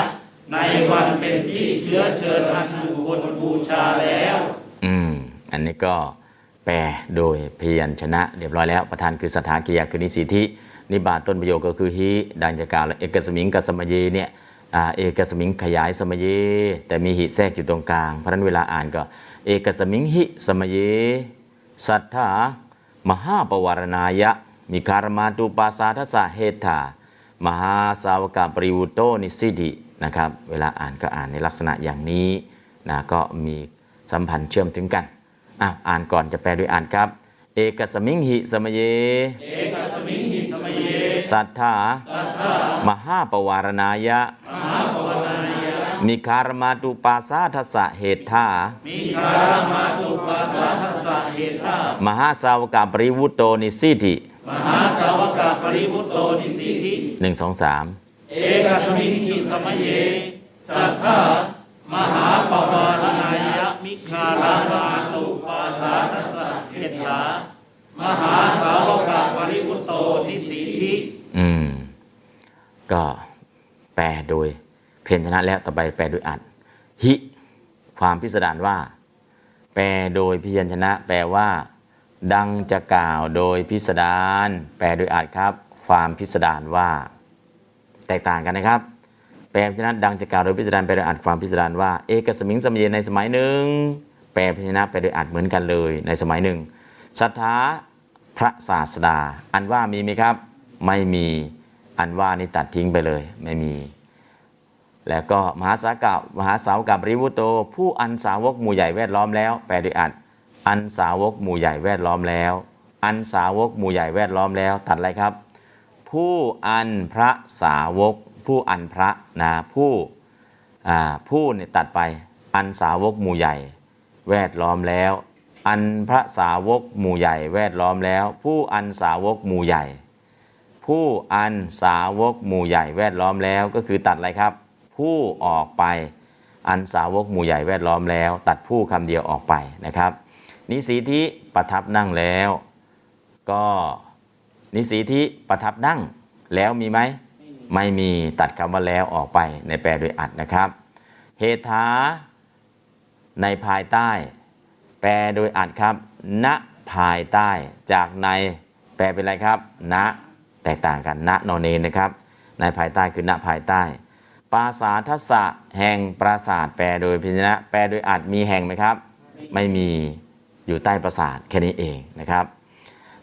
ในวันเป็นที่เชื้อเชิญอันบุคคลบูชาแล้ว อืม อันนี้ก็แปลโดยพยัญชนะ เรียบร้อยแล้ว ประธานคือสถานกิยาคือนิสิธิ นิบาตต้นประโยคก็คือฮิดังจะกล่าวเอกสมิงกับสมเยเนี่ยเอกสมิงขยายสมเยแต่มีหิแทรกอยู่ตรงกลาง เพราะนั้นเวลาอ่านก็ เอกสมิงหิสมเยสัทธามหาปวารณายะ มีคารมาตุปาสาทสะเฮธามหาสาวกาปริวุโตนิสิธินะครับเวลาอ่านก็อ่านในลักษณะอย่างนี้นะก็มีสัมพันธ์เชื่อมถึงกันอ่านก่อนจะแปลด้วยอ่านครับ เอกสมิงหิสมเยเอกสมิงหิ สมัยเยสัทธามหาปวารณายะมีคารมาตุปาสาทสะเหตุธามิคารามาตุปาสาทัสสะเหตุธามหาสาวกาปริวุโตนิสิธิมหาสาวกาปริพุตโตนิสีทิหนึ่งสองสามเอกสมิงหิสมัยเยสัทธามหาปวารณายะมิคารามาตุปาสาทัสสะเหตุธา มหาสาวกาปริพุตโตนิสีทิอืม ก็แปลโดย เพียรชนะแล้วต่อไปแปลโดยอัดหิ ความพิสดารว่า แปลโดยพิยัญชนะ แปลว่า ดังจะกล่าวโดยพิสดารแปลโดยอัดครับ ความพิสดารว่า แตกต่างกันนะครับ แปลพิชนะดังจะกล่าวโดยพิสดารแปลโดยอัดความพิสดารว่า เอกสมิงสมัยเยในสมัยหนึ่งแปลพิชนะแปลโดยอัดเหมือนกันเลยในสมัยหนึ่งศรัทธา พระศาสดา อันว่ามีไหมครับ ไม่มีอันว่านี่ตัดทิ้งไปเลยไม่มี แล้วก็มหาสากามหาสาวกับริวุโต ผู้อันสาวกหมู่ใหญ่แวดล้อมแล้วแปลโดยอัดอันสาวกหมู่ใหญ่แวดล้อมแล้ว อันสาวกหมู่ใหญ่แวดล้อมแล้ว ตัดอะไรครับ ผู้อันพระสาวก ผู้อันพระนะผู้อ่าผู้เนี่ยตัดไปอันสาวกหมู่ใหญ่ แวดล้อมแล้ว อันพระสาวกหมู่ใหญ่แวดล้อมแล้ว ผู้อันสาวกหมู่ใหญ่ ผู้อันสาวกหมู่ใหญ่แวดล้อมแล้วก็คือตัดอะไรครับ ผู้ออกไป อันสาวกหมู่ใหญ่แวดล้อมแล้ว ตัดผู้คำเดียวออกไปนะครับ นิสีทิประทับนั่งแล้ว ก็นิสีทิประทับนั่งแล้วมีไหมไม่มีตัดคำว่าแล้วออกไปในแปลโดยอัดนะครับเหตุาในภายใต้ แปลโดยอัดครับ ณ ภายใต้ จากใน แปลเป็นอะไรครับ ณ แตกต่างกัน ณ นอนเนนะครับ ในภายใต้คือ ณ ภายใต้ ปราสาทศะแห่งปราสาท แปลโดยพิจนะ แปลโดยอัดมีแห่งไหมครับ ไม่มี อยู่ใต้ปราสาทแค่นี้เองนะครับ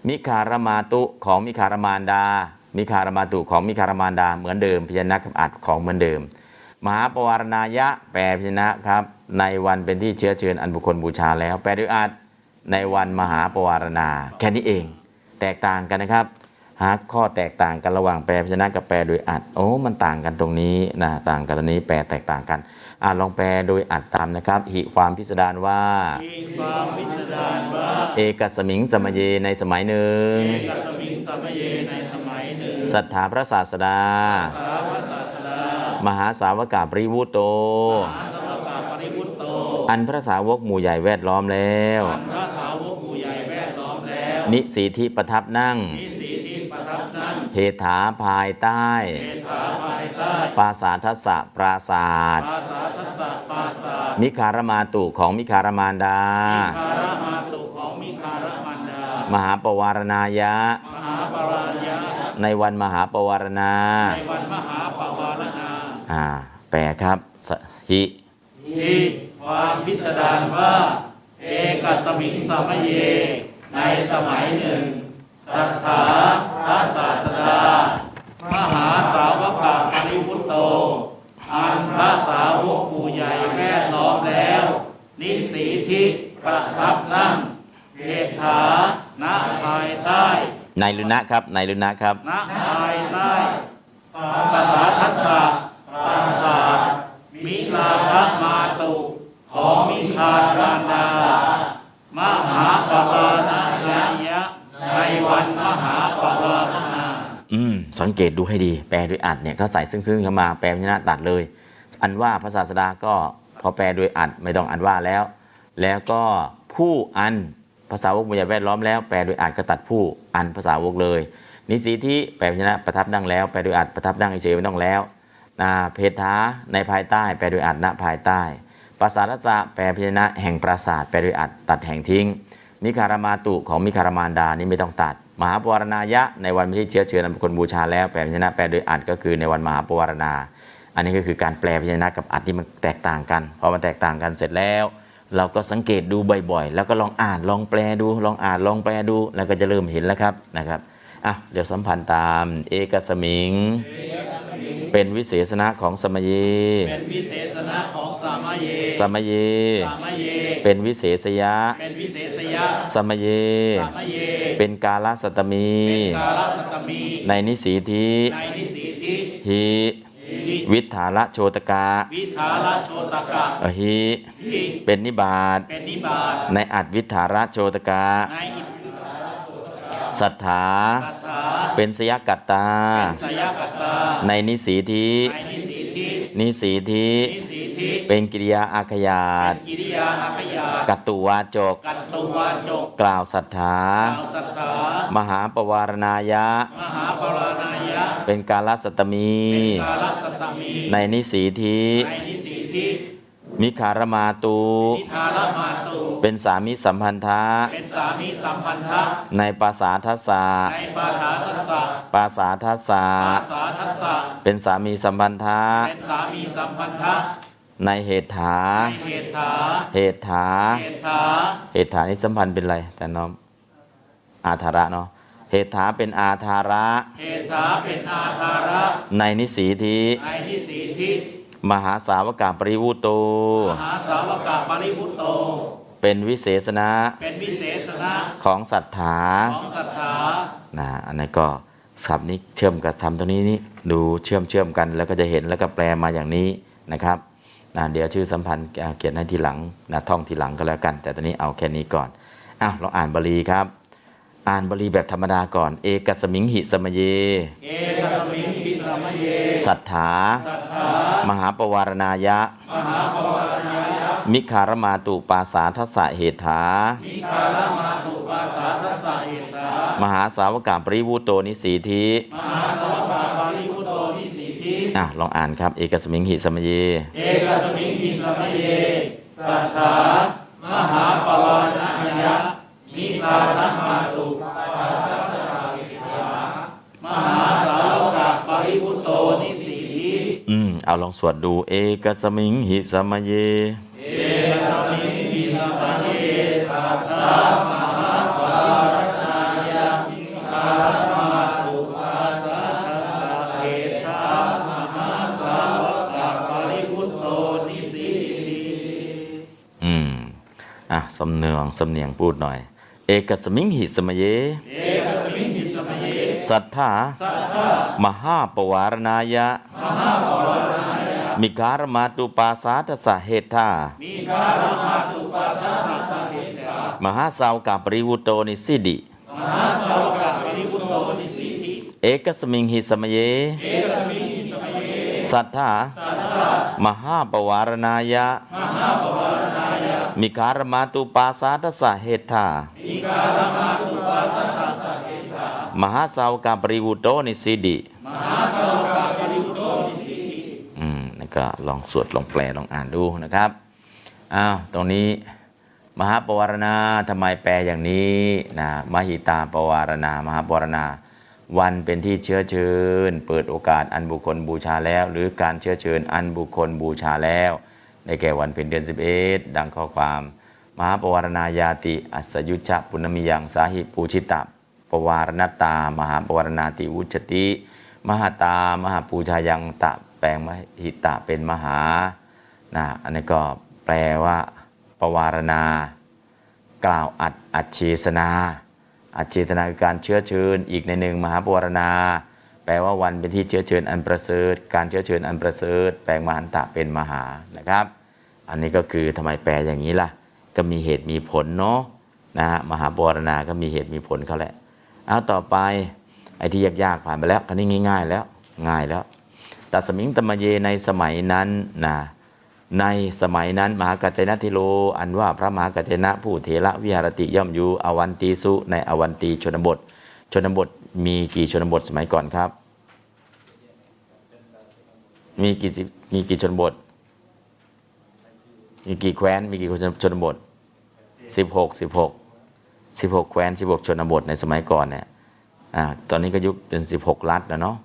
มิคารมาตุของมิคารมานดา มิคารมาตุของมิคารมานดา เหมือนเดิมพิจนะกับอัดของเหมือนเดิม มหาปวารณายะ แปลพิจนะครับ ในวันเป็นที่เชื้อเชิญอันบุคคลบูชาแล้วแปลด้วยอัดในวันมหาปวารณา แค่นี้เอง แตกต่างกันนะครับ หาข้อแตกต่างกันระหว่างแปลพิจนะกับแปลโดยอัดโอ้มันต่างกันตรงนี้นะต่างกันตรงนี้แปลแตกต่างกันอ่าลองแปลโดยอัดตามนะครับ หิความพิสดารว่ามีความพิสดารว่าเอกสมิงสมเยในสมัยหนึ่งเอกสมิงสัมเยในสมัยหนึ่งศรัทธาพระศาสดาพระวสาสดามหาสาวกาปริวุตโต อันพระสาวกหมู่ใหญ่แวดล้อมแล้วอันพระสาวกหมู่ใหญ่แวดล้อมแล้ว นิสีทิประทับนั่งนิสีที่ประทับนั้นเหถาภายใต้เมถาภายใต้ปราสาทัสสะปราศาสตร์ปราสาทัสสะปราสาทมิคารมาตุของมิคารมานดาคารมาตุของมิคารมันดามหาปวารณายะมหาปรายะ ในวันมหาปวารณาในวันมหาปวารณาอ่าแปลครับสหิที่ ความพิสดารว่า เอกสมิงสมเย ในสมัยหนึ่ง สัทธาพระศาสดามหาสาวกาปริพุตโต อันพระสาวกผู้ใหญ่แวดล้อมแล้ว นิสีทิประทับนั่งเทถาณภายใต้ในลุนะครับในลุนะครับณภายใต้สถาทัสสะปราสาทมิลาภมาตุ ของมิคารรานามหาปวารณายะในวันมหาปวารณาอืมสังเกตดูให้ดี แปลโดยอัดเนี่ยเขาใส่ซึ่งๆเข้ามาแปลพยัญชนะตัดเลย อันว่าพระศาสดาก็พอแปลโดยอัดไม่ต้องอันว่าแล้ว แล้วก็ผู้อันภาษาวกมุญญาแวดล้อมแล้วแปลโดยอัดก็ตัดผู้อันภาษาวกเลย นิสีที่แปลพยัญชนะประทับดังแล้วแปลโดยอัดประทับดังเฉยไม่ต้องแล้วนาเพทาในภายใต้ แปลโดยอัดณภายใต้ ภาษาทสะแปลพยัญชนะแห่งปราสาทแปลโดยอัดตัดแห่งทิ้ง มิคารมาตุของมิคารมานดานี่ไม่ต้องตัด มหาปวารณายะ ในวันที่เชื้อเชิญนำคนบูชาแล้วแปลพยัญชนะแปลโดยอัดก็คือในวันมหาปวารณา อันนี้ก็คือการแปลพยัญชนะกับอัดที่มันแตกต่างกันพอมันแตกต่างกันเสร็จแล้ว เราก็สังเกตดูบ่อยๆ แล้วก็ลองอ่านลองแปลดูลองอ่านลองแปลดูแล้วก็จะเริ่มเห็นแล้วครับนะครับอะเดี๋ยวสัมพันธ์ตามเอกสมิง เป็นวิเศษณะของสมยีเป็นวิเศษณะของสามเยสมยีสามเยเป็นวิเศษยะ เป็นวิเศษยะ สมยีสามเยเป็นกาลสัตตมีเป็นกาลสตมี ในนิสีทีในนิสีทิหิหิวิถาละโชตกาวิทาลโชตกะอหิหิเป็นนิบาตเป็นนิบาตในอัดวิถาระโชตกาใน อิทธิสัทธาปัฏฐาเป็นสยกัตตาเป็นสยกัตตา ในนิสีทีในนิสีทินิสีทีนิสีทิเป็นกิริยาอาขยาตกิริยาอาขยากัตตุวาจกกัตตุวาจก กล่าวสัทธากล่าวสัทธามหาปวารณายะมหาปรานายะเป็นกาลสัตตมีเป็นกาลสตมี ในนิสีทีในนิสีทิ มิคารมาตุนิทาลมาตุเป็นสามิสัมพันธะเป็นสามีสัมพันธะในปาสาทัสสะในปาฐาทัสสะปาสาทัสสะปาสาทัสสะเป็นสามีสัมพันธะเป็นสามีสัมพันธะในเหตุถาในเหตุถาเหตุถาเหตุถาเหตุฐานนี้สัมพันธ์เป็นอะไรอาจารย์น้อมอาธาระเนาะเหตุฐาเป็นอาธาระเหตุถาเป็นอาธาระ ในนิสีทีในนิสีทิ มหาสาวกาปริวุโต มหาสาวกาปริพุตโต เป็นวิเศษณะเป็นวิเศษณะของศรัทธาของศรัทธานะอันนี้นก็ศัพท์นี้เชื่อมกับธรรมตรงนี้นี่ดูเชื่อมเชื่อมกันแล้วก็จะเห็นแล้วก็แปลมาอย่างนี้นะครับนะเดี๋ยวชื่อสัมพันธ์เขียนให้ทีหลังนะท่องทีหลังก็แล้วกัน แต่ตอนนี้เอาแค่นี้ก่อนอะลองอ่านบาลีครับ อ่านบาลีแบบธรรมดาก่อน เอกสมิงหิสมเย เอกสมิงหิสมเย สัทธา มหาปวารณายะมิคารมาตุปาสาทัสสะเหถา มิคารมาตุปาสาทัสสะเหตามหาสาวกาปริวุโตนิสีทิ มหาสวปาปาริพุทโตนิสีทิอะลองอ่านครับ เอกสมิงหิสมเย เอกสมิงหิสมเย สัทธา มหาปวารณายะ มิคารมาตุปาสาทัสสะเหตามหาสาวกปริพุทโตนิสีทิอืมเอาลองสวดดูเอกสมิงหิสมเย เอกสมิงหิสมเยสัทธามหาปวารณายะมิคารมาตุปาสาทัสสะเหตามหาสาวกปริพุทโตนิสีทิอืม อะ สำเนียงสำเนียงพูดหน่อย เอกสมิงหิสมเยเอกสมิงหิสมเยสัทธาสัทธามหาปวารณายะ มิการมาตุปาสาทสะเหตามีการมาตุปัสสะทัสสะเหตามหาสาวกาปริวุโตนิสิดิมหาสาวกปริพุทโตนิสีทิเอกสมิงหิสมเยเอก สมิงหิสมเยสัทธามหาปวารณายะ มิการมาตุปาสาทสะเหตามีการมาตุปัสสะทัสสะเหตามหาสาวกาปริวุโตนิสิดิมหาสาวกปริพุทโตนิสีทิอืมแล้วก็ลองสวดลองแปลลองอ่านดูนะครับอ้าวตรงนี้ มหาปวารณาทำไมแปลอย่างนี้นะมหิตาปวารณามหาปวารณา วันเป็นที่เชื้อเชิญ เปิดโอกาสอันบุคคลบูชาแล้ว หรือการเชื้อเชิญอันบุคคลบูชาแล้วในแก่วันเป็นเดือน 11 ดังข้อความ มหาปวารณายาติ อัสยุชะปุณมิยังสาหิปูชิตะปวารณตา มหาปวารณาติวุชติ มหาตามหาปูชายังตะแปลงมหิตะเป็นมหานะอันนี้ก็แปลว่า ปวารณากล่าวอัดอัดเชสนา อัดเชตนาคือการเชื้อเชิญ อีกในหนึ่งมหาปวารณา แปลว่าวันเป็นที่เชื้อเชิญอันประเสริฐ การเชื้อเชิญอันประเสริฐ แปลงมหันตะเป็นมหานะครับ อันนี้ก็คือทำไมแปลอย่างนี้ล่ะ ก็มีเหตุมีผลเนาะนะฮะมหาปวารณาก็มีเหตุมีผลเขาแหละเอาต่อไปไอ้ที่ยากๆผ่านไปแล้วคันนี้ง่าย ๆ แล้วง่ายแล้วตัดสมิงตมเยในสมัยนั้นนะ ในสมัยนั้นมหากัจจนะทิโล อันว่าพระมหากัจจนะผู้เถระวิหารติย่อมอยู่อวันตีสุในอวันตีชนบท ชนบทมีกี่ชนบทสมัยก่อนครับ มีกี่มีกี่ชนบท มีกี่แคว้นมีกี่ชนบทสิบหกสิบหกสิบหกแคว้นสิบหกชนบทในสมัยก่อนเนี่ยอ่าตอนนี้ก็ยุคเป็น16รัฐแล้วเนาะ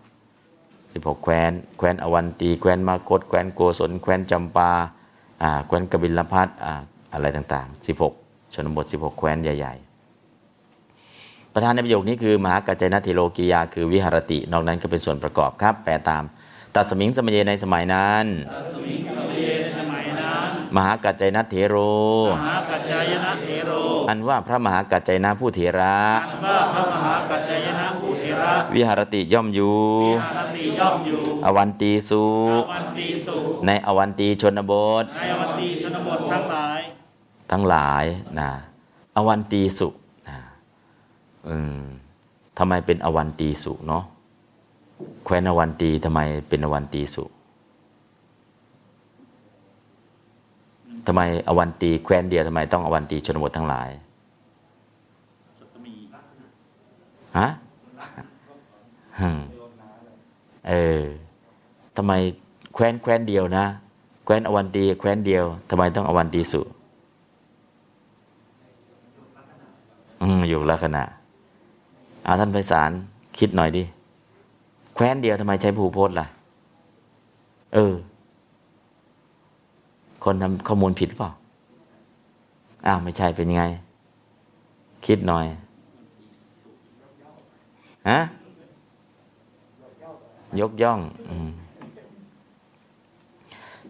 16 แคว้น แคว้นอวันตี แคว้นมากดแคว้นโกศล แคว้นจำปาอ่าแคว้นกบิลพัทอ่าอะไรต่างๆ 16 ชนบท 16 แคว้นใหญ่ ๆ ประธานในประโยคนี้คือ มหากัจจนทิโลกิยา คือวิหารติ นอกนั้นก็เป็นส่วนประกอบครับ แปลตาม ตัดสมิงสมเยในสมัยนั้นสมิงสมเยในสมัยนั้นมหากัจจนเถโร มหากัจจายนะเถโร อันว่าพระมหากัจจนะผู้เถระ อันว่าพระมหากัจจายนะผู้เถระ วิหารติย่อมอยู่วิหารติย่อมอยู่อวันตีสุอาวันตีสุในอวันตีชนบทในอวันตีชนบททั้งหลายทั้งหลายนะอวันตีสุนะอืมทำไมเป็นอวันตีสุเนาะแคว้นอวันตีทำไมเป็นอวันตีสุทำไมอวันตีแคว้นเดียวทำไมต้องอวันตีชนบททั้งหลายฮะฮึม เออทำไมแคว้นแคว้นเดียวนะ แคว้นอวันตีแคว้นเดียวทำไมต้องอวันตีสุอืมอยู่ลักษณะเอาท่านไพศาลคิดหน่อยดิ แคว้นเดียวทำไมใช้ภูโพจน์ล่ะ เออ คนทำข้อมูลผิดหรือเปล่า อ้าว ไม่ใช่เป็นยังไง คิดหน่อย ฮะ ยกย่องอ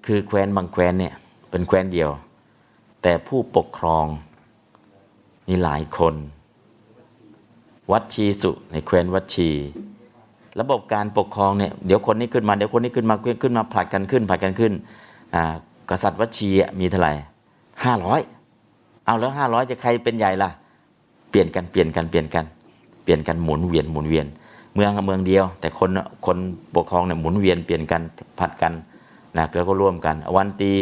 คือแคว้นบางแคว้นเนี่ย เป็นแคว้นเดียว แต่ผู้ปกครองมีหลายคน วัดชีสุในแคว้นวัดชี ระบบการปกครองเนี่ยเดี๋ยวคนนี้ขึ้นมาเดี๋ยวคนนี้ขึ้นมาขึ้นมาผลัดกันขึ้นผลัดกันขึ้นอ่ากษัตริย์วัดชีมีเท่าไหร่ห้าร้อยเอาแล้วห้าร้อยจะใครเป็นใหญ่ล่ะ เปลี่ยนกันเปลี่ยนกันเปลี่ยนกัน เปลี่ยนกันหมุนเวียนหมุนเวียน เมืองกับเมืองเดียว แต่คนคนปกครองเนี่ยหมุนเวียนเปลี่ยนกันผัดกันนะแล้วก็ร่วมกัน อวันตี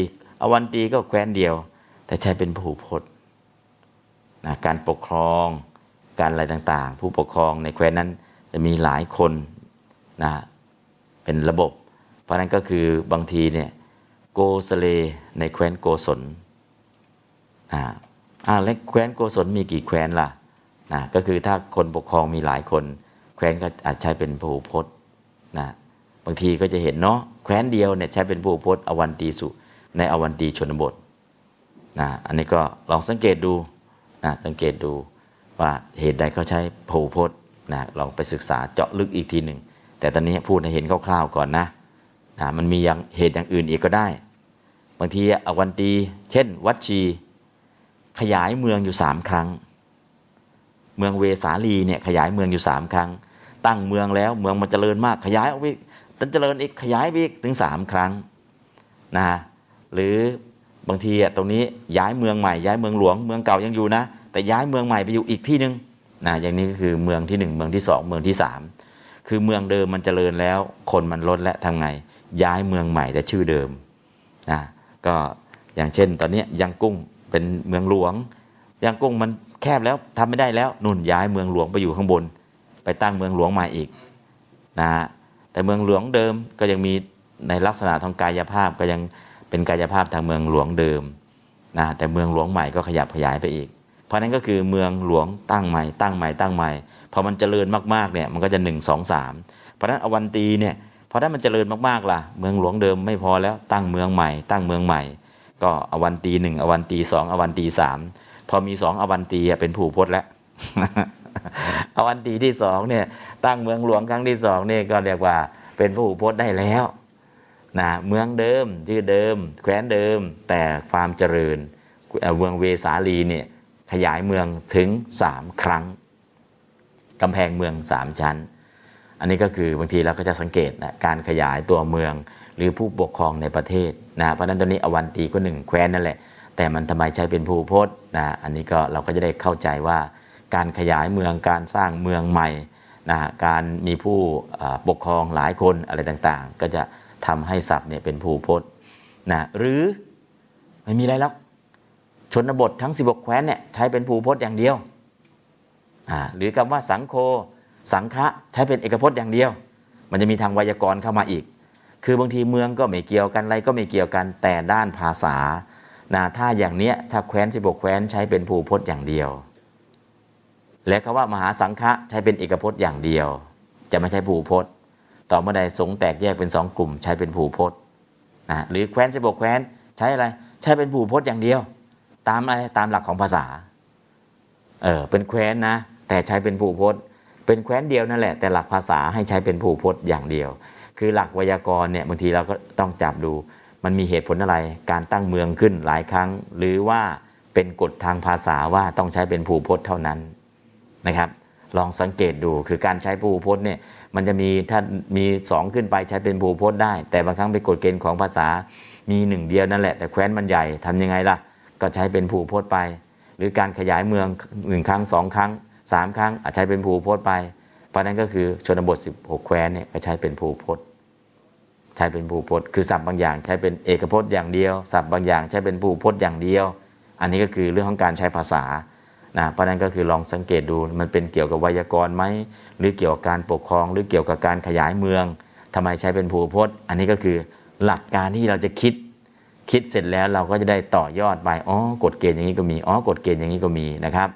อวันตีก็แคว้นเดียว แต่ใช้เป็นผู้พจน์นะการปกครองการอะไรต่างๆ ผู้ปกครองในแคว้นนั้นจะมีหลายคนนะเป็นระบบ เพราะนั้นก็คือบางทีเนี่ยโกสเลในแคว้นโกศลอ่าอ่าแล้วแคว้นโกศลมีกี่แคว้นล่ะนะก็คือถ้าคนปกครองมีหลายคน แคว้นก็อาจใช้เป็นผู้พจน์นะบางทีก็จะเห็นเนาะแคว้นเดียวเนี่ยใช้เป็นผู้พจน์อวันตีสุในอวันตีชนบทนะอันนี้ก็ลองสังเกตดูนะสังเกตดูว่าเหตุใดเขาใช้ผู้พจน์นะลองไปศึกษาเจาะลึกอีกทีหนึ่งแต่ตอนนี้พูดให้เห็นคร่าวๆก่อนนะนะมันมีอย่างเหตุอย่างอื่นอีกก็ได้ บางทีอวันตีเช่น วัดชีขยายเมืองอยู่สามครั้ง เมืองเวสาลีเนี่ยขยายเมืองอยู่สามครั้ง ตั้งเมืองแล้วเมืองมันเจริญมากขยายออกไปตั้งเจริญอีกขยายไปอีกถึงสามครั้งนะหรือบางทีตรงนี้ย้ายเมืองใหม่ย้ายเมืองหลวง เมืองเก่ายังอยู่นะ แต่ย้ายเมืองใหม่ไปอยู่อีกที่หนึ่งนะอย่างนี้ก็คือเมืองที่หนึ่งเมืองที่สองเมืองที่สามคือเมืองเดิมมันเจริญแล้ว คนมันลดและทำไง ย้ายเมืองใหม่แต่ชื่อเดิมนะก็อย่างเช่น ตอนนี้ยังกุ้งเป็นเมืองหลวงยังกุ้งมันแคบแล้วทำไม่ได้แล้วนุ่นย้ายเมืองหลวงไปอยู่ข้างบน ไปตั้งเมืองหลวงม่อีกนะฮะแต่เมืองหลวงเดิมก็ยังมีในลักษณะทางกายภาพก็ยังเป็นกายภาพทางเมืองหลวงเดิมนะแต่เมืองหลวงใหม่ก็ขยับขยายไปอีก เพราะนั้นก็คือเมืองหลวงตั้งใหม่ตั้งใหม่ตั้งใหม่พอมันเจริญมากๆเนี่ยมันก็จะหนึ่งสองสามเพราะนั้นอวันตีเนี่ยพอถ้ามันเจริญมากๆล่ะ เมืองหลวงเดิมไม่พอแล้วตั้งเมืองใหม่ ตั้งเมืองใหม่ ก็อวันตีหนึ่งอวันตีสองอวันตีสามพอมีสองอวันตีเป็นผู้พจน์แล้ว วันตีที่สองเนี่ยตั้งเมืองหลวงครั้งที่สองเนี่ยก็เรียกว่าเป็นผู้พจน์ได้แล้วนะเมืองเดิมชื่อเดิม แคว้นเดิม แต่ความเจริญเมืองเวสาลีเนี่ยขยายเมืองถึงสามครั้งกำแพงเมืองสามชั้น อันนี้ก็คือบางทีเราก็จะสังเกตนะการขยายตัวเมืองหรือผู้ปกครองในประเทศนะเพราะนั้นตอนนี้อวันตีก็หนึ่งแคว้นนั่นแหละแต่มันทำไมใช้เป็นผู้พจน์นะอันนี้ก็เราก็จะได้เข้าใจว่า การขยายเมืองการสร้างเมืองใหม่นะการมีผู้ปกครองหลายคนอะไรต่างๆ ก็จะทำให้ศัพท์เนี่ยเป็นผู้พจน์นะหรือไม่มีอะไรแล้วชนบททั้ง 16 แคว้นเนี่ยใช้เป็นผู้พจน์อย่างเดียวหรือคำว่าสังโคสังฆะใช้เป็นเอกพจน์อย่างเดียว มันจะมีทางไวยากรณ์เข้ามาอีก คือบางทีเมืองก็ไม่เกี่ยวกันอะไรก็ไม่เกี่ยวกันแต่ด้านภาษานะถ้าอย่างเนี้ยถ้าแคว้น 16 แคว้นใช้เป็นผู้พจน์อย่างเดียว และคำว่ามหาสังฆะใช้เป็นเอกพจน์อย่างเดียว จะไม่ใช่ผู้พจน์ ต่อเมื่อใดสงแตกแยกเป็นสองกลุ่ม ใช้เป็นผู้พจน์นะหรือแคว้น16แคว้นใช้อะไรใช้เป็นผู้พจน์อย่างเดียว ตามอะไรตามหลักของภาษาเออเป็นแคว้นนะ แต่ใช้เป็นผู้พจน์ เป็นแคว้นเดียวนั่นแหละ แต่หลักภาษาให้ใช้เป็นผู้พจน์อย่างเดียว คือหลักไวยากรณ์เนี่ยบางทีเราก็ต้องจับดู มันมีเหตุผลอะไรการตั้งเมืองขึ้นหลายครั้ง หรือว่าเป็นกฎทางภาษาว่าต้องใช้เป็นผู้พจน์เท่านั้น นะครับลองสังเกตดูคือการใช้ผู้พจน์เนี่ยมันจะมีถ้ามีสองขึ้นไปใช้เป็นผู้พจน์ได้ แต่บางครั้งเป็นกฎเกณฑ์ของภาษามีหนึ่งเดียวนั่นแหละ แต่แคว้นมันใหญ่ทำยังไงล่ะ ก็ใช้เป็นผู้พจน์ไป หรือการขยายเมืองหนึ่งครั้งสองครั้งสามครั้งอาจใช้เป็นผู้พจน์ไป เพราะนั้นก็คือชนบท 16 แคว้นเนี่ยก็ใช้เป็นผู้พจน์ใช้เป็นผู้พจน์คือศัพท์บางอย่างใช้เป็นเอกพจน์อย่างเดียวศัพท์บางอย่างใช้เป็นผู้พจน์อย่างเดียว อันนี้ก็คือเรื่องของการใช้ภาษา นะเพราะนั้นก็คือลองสังเกตดูมันเป็นเกี่ยวกับไวยากรณ์ไหมหรือเกี่ยวกับการปกครอง หรือเกี่ยวกับการขยายเมืองทำไมใช้เป็นผู้พจน์ อันนี้ก็คือหลักการที่เราจะคิดคิดเสร็จแล้วเราก็จะได้ต่อยอดไปอ๋อกฎเกณฑ์อย่างนี้ก็มีอ๋อกฎเกณฑ์อย่างนี้ก็มีนะครับ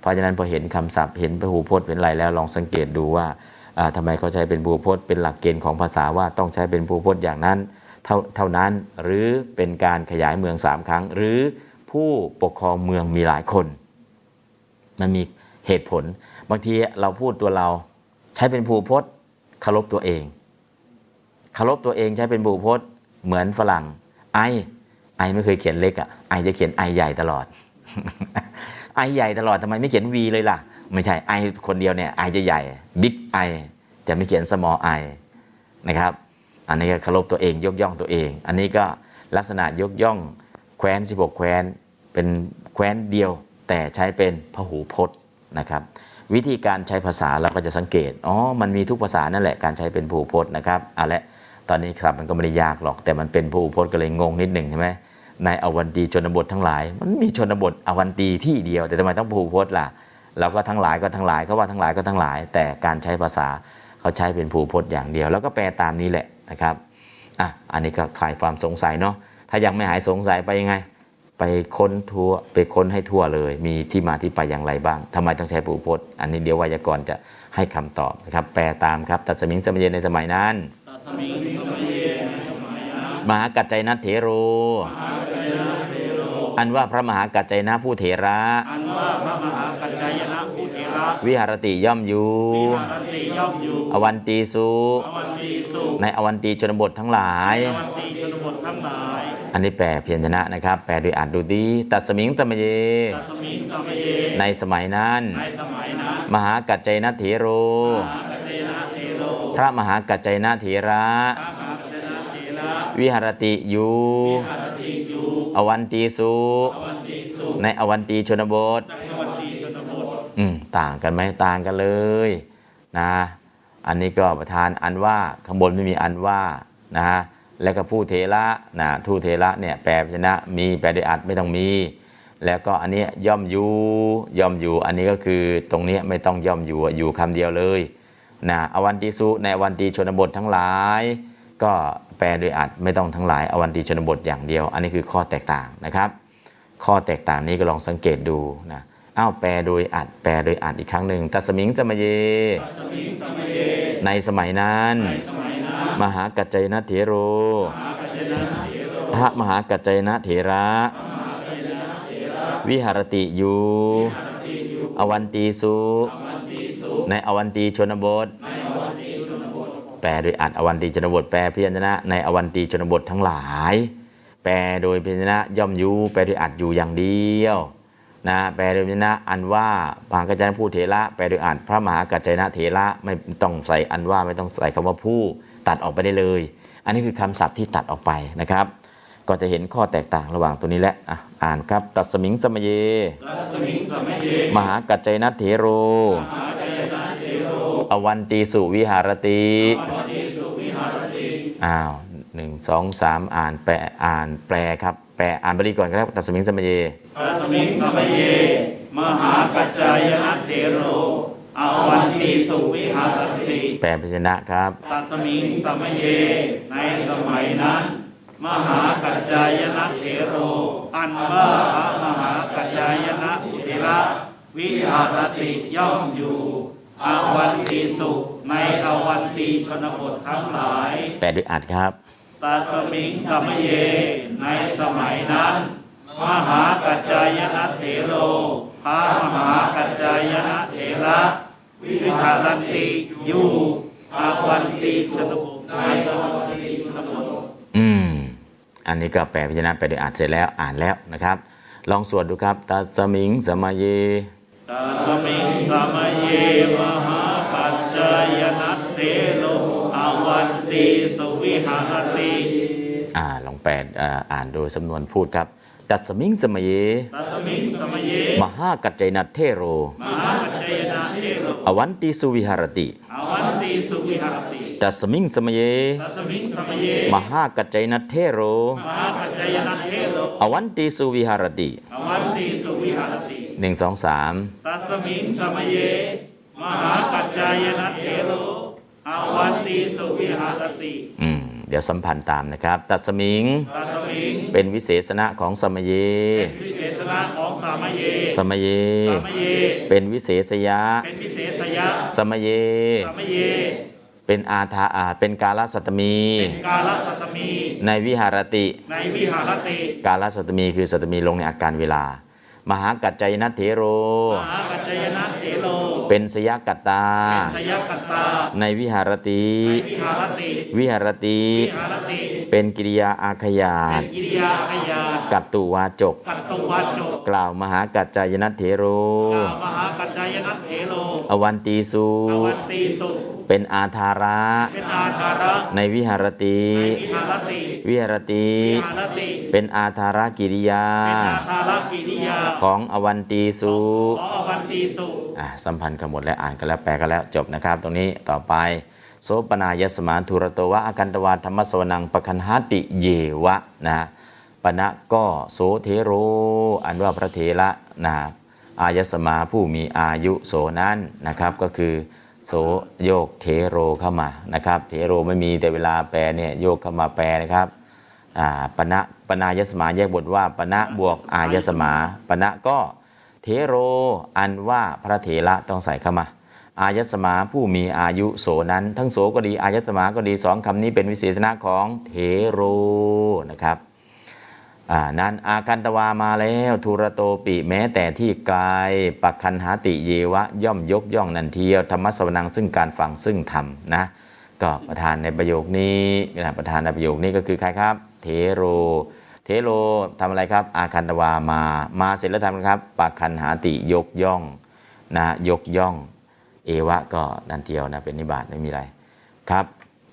เพราะฉะนั้นพอเห็นคำศัพท์เห็นพหูพจน์เป็นไรแล้วลองสังเกตดูว่าทำไมเขาใช้เป็นภูพจน์เป็นหลักเกณฑ์ของภาษาว่าต้องใช้เป็นภูพจน์อย่างนั้นเท่าเท่านั้นหรือเป็นการขยายเมืองสามครั้ง หรือผู้ปกครองเมืองมีหลายคน มันมีเหตุผล บางทีเราพูดตัวเราใช้เป็นภูพจน์เคารพตัวเองเคารพตัวเองใช้เป็นภูพจน์เหมือนฝรั่ง ไอ ไอไม่เคยเขียนเล็กอะ่ะไอจะเขียนไอใหญ่ตลอด ไอใหญ่ตลอดทำไมไม่เขียน V เลยล่ะ ไม่ใช่ไอคนเดียวเนี่ยไอจะใหญ่บิ๊กไอจะไม่เขียน small i นะครับ อันนี้ก็เคารพตัวเองยกย่องตัวเอง อันนี้ก็ลักษณะยกย่องแคว้น16 แคว้นเป็นแคว้นเดียว แต่ใช้เป็นพหูพจน์นะครับ วิธีการใช้ภาษาเราก็จะสังเกตอ๋อมันมีทุกภาษานั่นแหละการใช้เป็นผูพจน์นะครับเอาละตอนนี้ครับมันก็ไม่ได้ยากหรอก แต่มันเป็นผูพจน์ก็เลยงงนิดหนึ่งใช่ไหมในอวันตีชนบททั้งหลาย มันมีชนบทอวันตีที่เดียว แต่ทำไมต้องผูพจน์ล่ะเราก็ทั้งหลายก็ทั้งหลายเขาว่าทั้งหลายก็ทั้งหลาย แต่การใช้ภาษาเขาใช้เป็นผูพจน์อย่างเดียว แล้วก็แปลตามนี้แหละนะครับอะอันนี้ก็คลายความสงสัยเนาะถ้ายังไม่หายสงสัยไปยังไง ไปค้นทั่วไปค้นให้ทั่วเลย มีที่มาที่ไปอย่างไรบ้างทำไมต้องใช้ผูพจน์ อันนี้เดี๋ยวไวยากรณ์จะให้คำตอบนะครับ แปลตามครับ ตัดสมิงสมัยเยนในสมัยนั้นตัสมิงสมัยเยในสมัยนั้นมหากัจจยนัทเถโร อันว่าพระมหากัจจยนะผู้เถระ อันว่าพระมหากัจจายนะผู้เทระวิหารติย่อมอยู่วิหารติย่อมอยู่ อวันตีสุอวันตีสุในอวันตีชนบททั้งหลายอวันตีชนบททั้งหลาย อันนี้แปลเพียรชนะนะครับ แปลโดยอ่านดูดีตัดสมิงตมเยตัสมิงสมัยเยในสมัยนั้นในสมัยนั้น มหากัจจยนะเถโรมหากัจจายนะเทโลพระมหากัจจยนะเถระ วิหารติอยู่วิหารติอยู่อวันตีสุอวันตีสุในอวันตีชนบทในอวันตีชนบทอืมต่างกันไหมต่างกันเลยนะอันนี้ก็ประธานอันว่าข้างบนไม่มีอันว่านะฮะแล้วก็ผู้เทระนะทูเทระเนี่ยแปลชนะมีแปลด้วยอัดไม่ต้องมี แล้วก็อันเนี้ยย่อมอยู่ย่อมอยู่ อันนี้ก็คือตรงเนี้ยไม่ต้องย่อมอยู่อยู่คำเดียวเลยนะอวันติสุในอวันตีชนบททั้งหลาย ก็ แปลโดยอัดไม่ต้องทั้งหลายอวันตีชนบทอย่างเดียว อันนี้คือข้อแตกต่างนะครับ ข้อแตกต่างนี้ก็ลองสังเกตดูนะอ้าวแปลโดยอัดแปลโดยอัดอีกครั้งหนึ่งตัสมิงสมเย ในสมัยนั้น มหากัจจยนะเถโร พระมหากัจจยนะเถระ วิหารติอยู่ อวันตีสุ ในอวันตีชนบท แปลโดยอัดอวันตีชนบทแปลพยัญชนะในอวันตีชนบททั้งหลาย แปลโดยพยัญชนะย่อมอยู่แปลโดยอัดอยู่อย่างเดียวนะแปลโดยพยัญชนะอันว่ามหากัจจยนะผู้เถระแปลโดยอัดพระมหากัจจยนะเถระไม่ต้องใส่อันว่าไม่ต้องใส่คำว่าผู้ตัดออกไปได้เลย อันนี้คือคำศัพท์ที่ตัดออกไปนะครับ ก็จะเห็นข้อแตกต่างระหว่างตัวนี้แหละอะอ่านครับ ตัดสมิงสมเยตัสมิงสมัยเยมหากัจจยนะเถโร อวันตีสุวิหารติอ้าวหนึ่งสองสามอ่านแปลอ่านแปลครับ แปลอ่านบาลีก่อนครับตัดสมิงสมเยตัสมิงสมัยเย มหากัจจายนะเทโรอวันตีสุวิหารติแปลพยัญชนะครับตัสมิงสมัยเย ในสมัยนั้น มหากัจจายนะเถโร อันว่าพระมหากัจจายนะเถระวิหารติย่อมอยู่ อาวันตีสุในอวันตีชนบททั้งหลาย แปลด้วยอัดครับตัสมิงสมัยเย ในสมัยนั้น มหากัจจายนะเถโรพระมหากัจจายนะเถระวิหารติอยู่อวันตีชนบทในอวันตีชนบทอืม อันนี้ก็แปลพยัญชนะแปลด้วยอัดเสร็จแล้วอ่านแล้วนะครับ ลองสวดดูครับตัสมิงสมเย ตัสมิงสมัยเยมหาปัจจายนัตเตโลอาวันตีสุวิหารติอ่าลองแปลอ่าอ่านโดยสำนวนพูดครับ ตัสมิงสมเยตัสมิงสมัยเยมหากัจจายนัตเถโรมหาปัจจายนะเตโลอวันติสุวิหารติอาวันตีสุวิหารติตัสมิงสมเยตัสมิงสมัยเยมหากัจจยนะเทโรมหาปัจจายนะเทโลอวันติสุวิหารติอาวันตีสุวิหารติ หนึ่งสองสามตัสมิงสมัยเย มหาปัจจายนะเทโลอาวันตีสุวิหารติ อืม เดี๋ยวสัมพันธ์ตามนะครับ ตัสมิง ตัสมิง เป็นวิเศษณะของสมเยวิเศษณะของสามเย สมเยสามเย เป็นวิเศษยะ เป็นวิเศษยะ สมเยสามเยเป็นอาทาอาเป็นกาลสัตมีเป็นกาลสัตมี ในวิหารติ ในวิหารติ กาลสัตมีคือสัตมีลงในอาการเวลา มหากัจจยนัทเถโร มหากัจจายนะเถโลเป็นสยกัตตาเป็นสยกัตตา ในวิหารติในวิหารติวิหารติ วิหารติ เป็นกิริยาอาขยาเป็ตนกิริยาขยาตกัตตุวาจกกัตตวัจจก กล่าวมหากัจจายนัตเถโรกล่าวมหากัจจายนัตเถโลอวันตีสูอวันตีสุเป็นอาธาระเป็นอาธาระในวิหารติวิหารติวิหารติ วิหารติ เป็นอาธาระกิริยาเป็นอาธาระกิริยาของอวันตีสูขออวันตีสุอะสัมพันธ์กันหมดแล้วอ่านกันแล้วแปลกันแล้วจบนะครับ ตรงนี้ต่อไปโสปนายสมานทุรโตวะอากันตวาธรรมสวนังปคันหาติเยวะนะฮะปณะก็โสเทโร อันว่าพระเถระนะฮะอายสมาผู้มีอายุโสนั้นนะครับก็คือโสโยกเทโรเข้ามานะครับเทโรไม่มีแต่เวลาแปลเนี่ยโยกเข้ามาแปลนะครับอ่าปณะ ปนายสมาแยกบทว่าปณะบวกอายสมาปณะก็เทโรอันว่าพระเถระต้องใส่เข้ามา อายสมาผู้มีอายุโสนั้น ทั้งโสก็ดีอายสมาก็ดีสองคำนี้เป็นวิเศษณะของเทโรนะครับนั้นอากันตวามาแล้วทุรโตปิแม้แต่ที่ไกายปักคันหาติเยวะ ย่อมยกย่องนันเทียวธรรมสวนังซึ่งการฟังซึ่งธรรมนะก็ประธานในประโยคนี้ประธานในประโยคนี้ก็คือใครครับ เทโร เทโลทำอะไรครับ อาคันตวามามาเสร็จแล้วทำอะไรครับปักคันหาติยกย่องนะยกย่อง เอวะก็นันเทียวนะเป็นนิบาตไม่มีอะไรครับ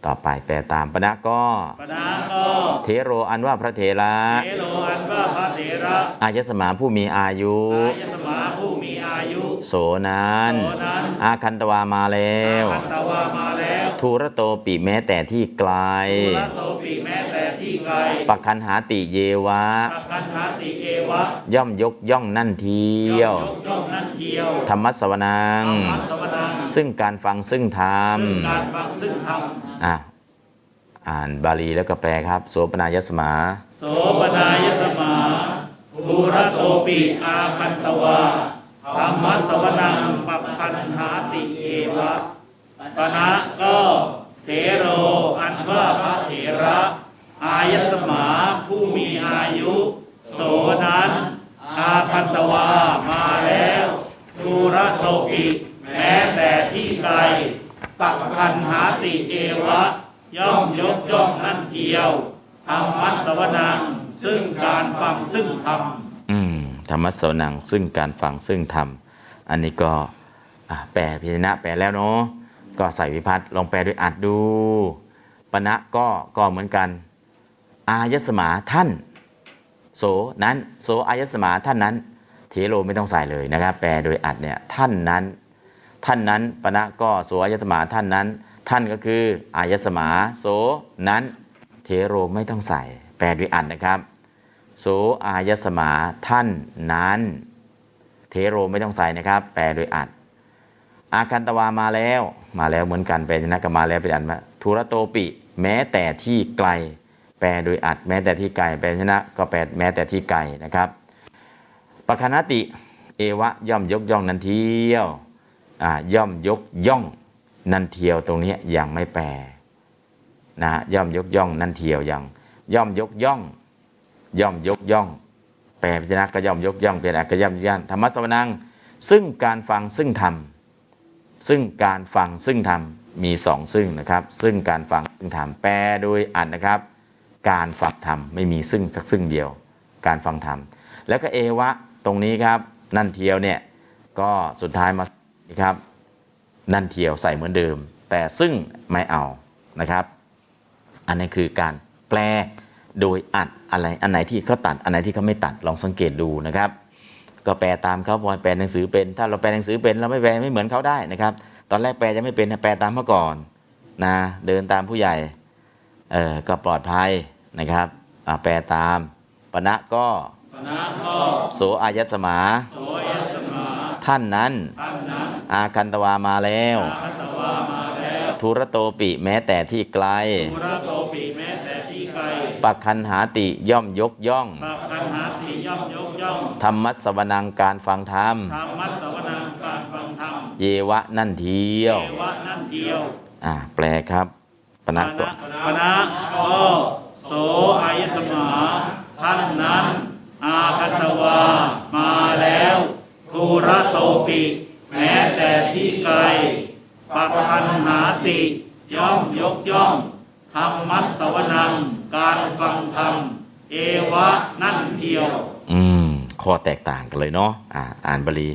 ต่อไปแปลตามปณะก็ปณะก็เทโรอันว่าพระเถระเทโลอันว่าพระเถระอายสมาผู้มีอายุอายสมาผู้มีอายุ โสนั้นโสนั้นอาคันตวามาแล้วคันตวามาแล้วทูระโตปิแม้แต่ที่ไกลทุระโตปีแม้แต่ที่ไกลปักคันหาติเยวะปักคันหาติเอวะ ย่อมยกย่องนั่นเทียวยกย่องนั่นเทียวธรรมสวนังธรรมสวนัง ซึ่งการฟังซึ่งธรรมซึ่งกา อ่านบาลีแล้วก็แปลครับ โสปนายสมา โสปนายสมาภูระโตปิอาคันตวาธรรมสวนังปัปคันหาติเอวะปณะก็เถโรอันว่าพระเถระ อายสมาผู้มีอายุ โสนั้น อาคันตวามาแล้วภูระโตปิแม้แต่ที่ไกลปักคันหาติเอวะ ย่อมยกย่องนั่นเทียวธรรมัสวนัง ซึ่งการฟังซึ่งธรรมอืมธรรมสวนังซึ่งการฟังซึ่งธรรมอันนี้ก็แปลพิจารณาแปลแล้วเนาะก็ใส่วิพัฒน์ลองแปลด้วยอัดดูปณะก็ก็เหมือนกัน อายสมาท่าน โสนั้นโสอายสมาท่านนั้นเทโลไม่ต้องใส่เลยนะครับ แปลโดยอัดเนี่ยท่านนั้น ท่านนั้นปณะก็โสอายสมาท่านนั้น ท่านก็คือ อายสมาโสนั้น เทโรไม่ต้องใส่ แปลด้วยอัดนะครับ โสอายสมาท่านนั้น เทโรไม่ต้องใส่นะครับ แปลโดยอัดอาคันตวามาแล้ว มาแล้วเหมือนกันแปลชนะก็มาแล้วเป็นอันมาทุระโตปิ แม้แต่ที่ไกล แปลโดยอัด แม้แต่ที่ไกล แปลชนะก็แปลแม้แต่ที่ไกลนะครับปคณติ เอวะย่อมยกย่องนันเทียวอ่าย่อมยกย่อง นันเทียวตรงนี้ยังไม่แปลนะย่อมยกย่อง นันเทียวยังย่อมยกย่อง ย่อมยกย่อง แปลพิจารณาก็ย่อมยกย่องเป็นอักก็ย่อมย่านธรรมสวนัง ซึ่งการฟังซึ่งธรรมซึ่งการฟังซึ่งธรรมมีสองซึ่งนะครับ ซึ่งการฟังซึ่งธรรมแปลโดยอัดนะครับ การฟังธรรมไม่มีซึ่งสักซึ่งเดียว การฟังธรรมแล้วก็เอวะตรงนี้ครับ นั่นเทียวเนี่ยก็สุดท้ายมาครับ นั่นเทียวใส่เหมือนเดิม แต่ซึ่งไม่เอานะครับ อันนี้คือการแปลโดยอัดอะไรอันไหนที่เขาตัดอันไหนที่เขาไม่ตัดลองสังเกตดูนะครับ ก็แปลตามเขาพอแปลหนังสือเป็น ถ้าเราแปลหนังสือเป็นเราไม่แปลไม่เหมือนเขาได้นะครับ ตอนแรกแปลจะไม่เป็นนะแปลตามเมื่อก่อนนะเดินตามผู้ใหญ่เออก็ปลอดภัยนะครับอ่าแปลตามปณะก็ปณะก็โสอายสมาโสยสมา ท่านนั้นท่านนั้น อาคันตวามาแล้วอาคันตวามาแล้วทุระโตปิแม้แต่ที่ไกลภูระโตปิแม้แต่ที่ไกลปักคันหาติย่อมยกย่องปักคันหาติย่อมยกย่องธรรมัสวนังการฟังธรรมธรรมัสวนังการฟังธรรมเยวะนั่นเทียวเทวะนั่นเดียวอ่าแปลครับปณะก็ปณะก็โสอายสมาท่านนั้น อาคันตวา มาแล้ว ภูระโตปิ แม้แต่ที่ไกลปักคันหาติ ย่อมยกย่องธรรมัสวนัง การเดียว อืม ข้อแตกต่างกันเลยเนาะอ่าอ่านบาลี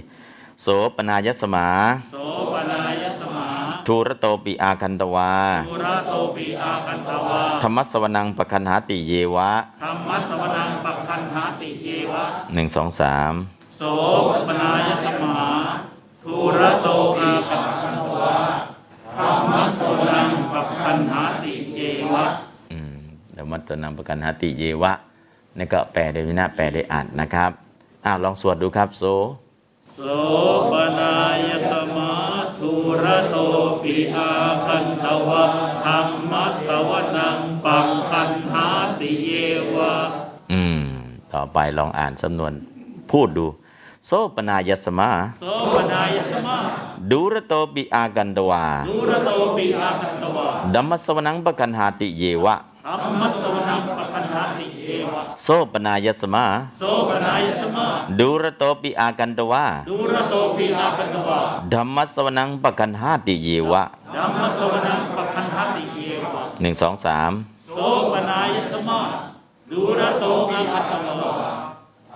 โสปนายสมา โสปนายสมาทูระโตปิอาคันตวาปุระโตปิอาคันตวา ธรรมสวนังปคันหาติเยวะ ธรรมสวนังปักคันหาติเยวะหนึ่งสองสาม โสปนายสมาทุระโตปีปักคันตวาธรรมสวนังปักคันหาติเยวะอืมธรรมสวนังปคันหาติเยวะนี่ก็แปลโดยวินะแปลโดยอัดนนะครับอ้าวลองสวดดูครับโซโสปนายสมาทุระโตปีอาคันตวะธรรมสวนังปักคันหาติเยวะ อืม ต่อไปลองอ่านสำนวนพูดดู โซปนายสมาโสปนายสมาดูระโตปิอากันตวาทุระโตปีอาคันตวะดัมมสวนังปคันหาติเยวะธรรมสวนังปักคันหาติเยวะโซปนายสมาโสปนายสมาดูระโตปิอากันตวาทุระโตปีอาคันตวะดัมมสวนังปคันหาติเยวะธัมมสวนังปะคันหติเยวะหนึ่งสองสามโสปนายสมาดูระโตอาคัตตวะ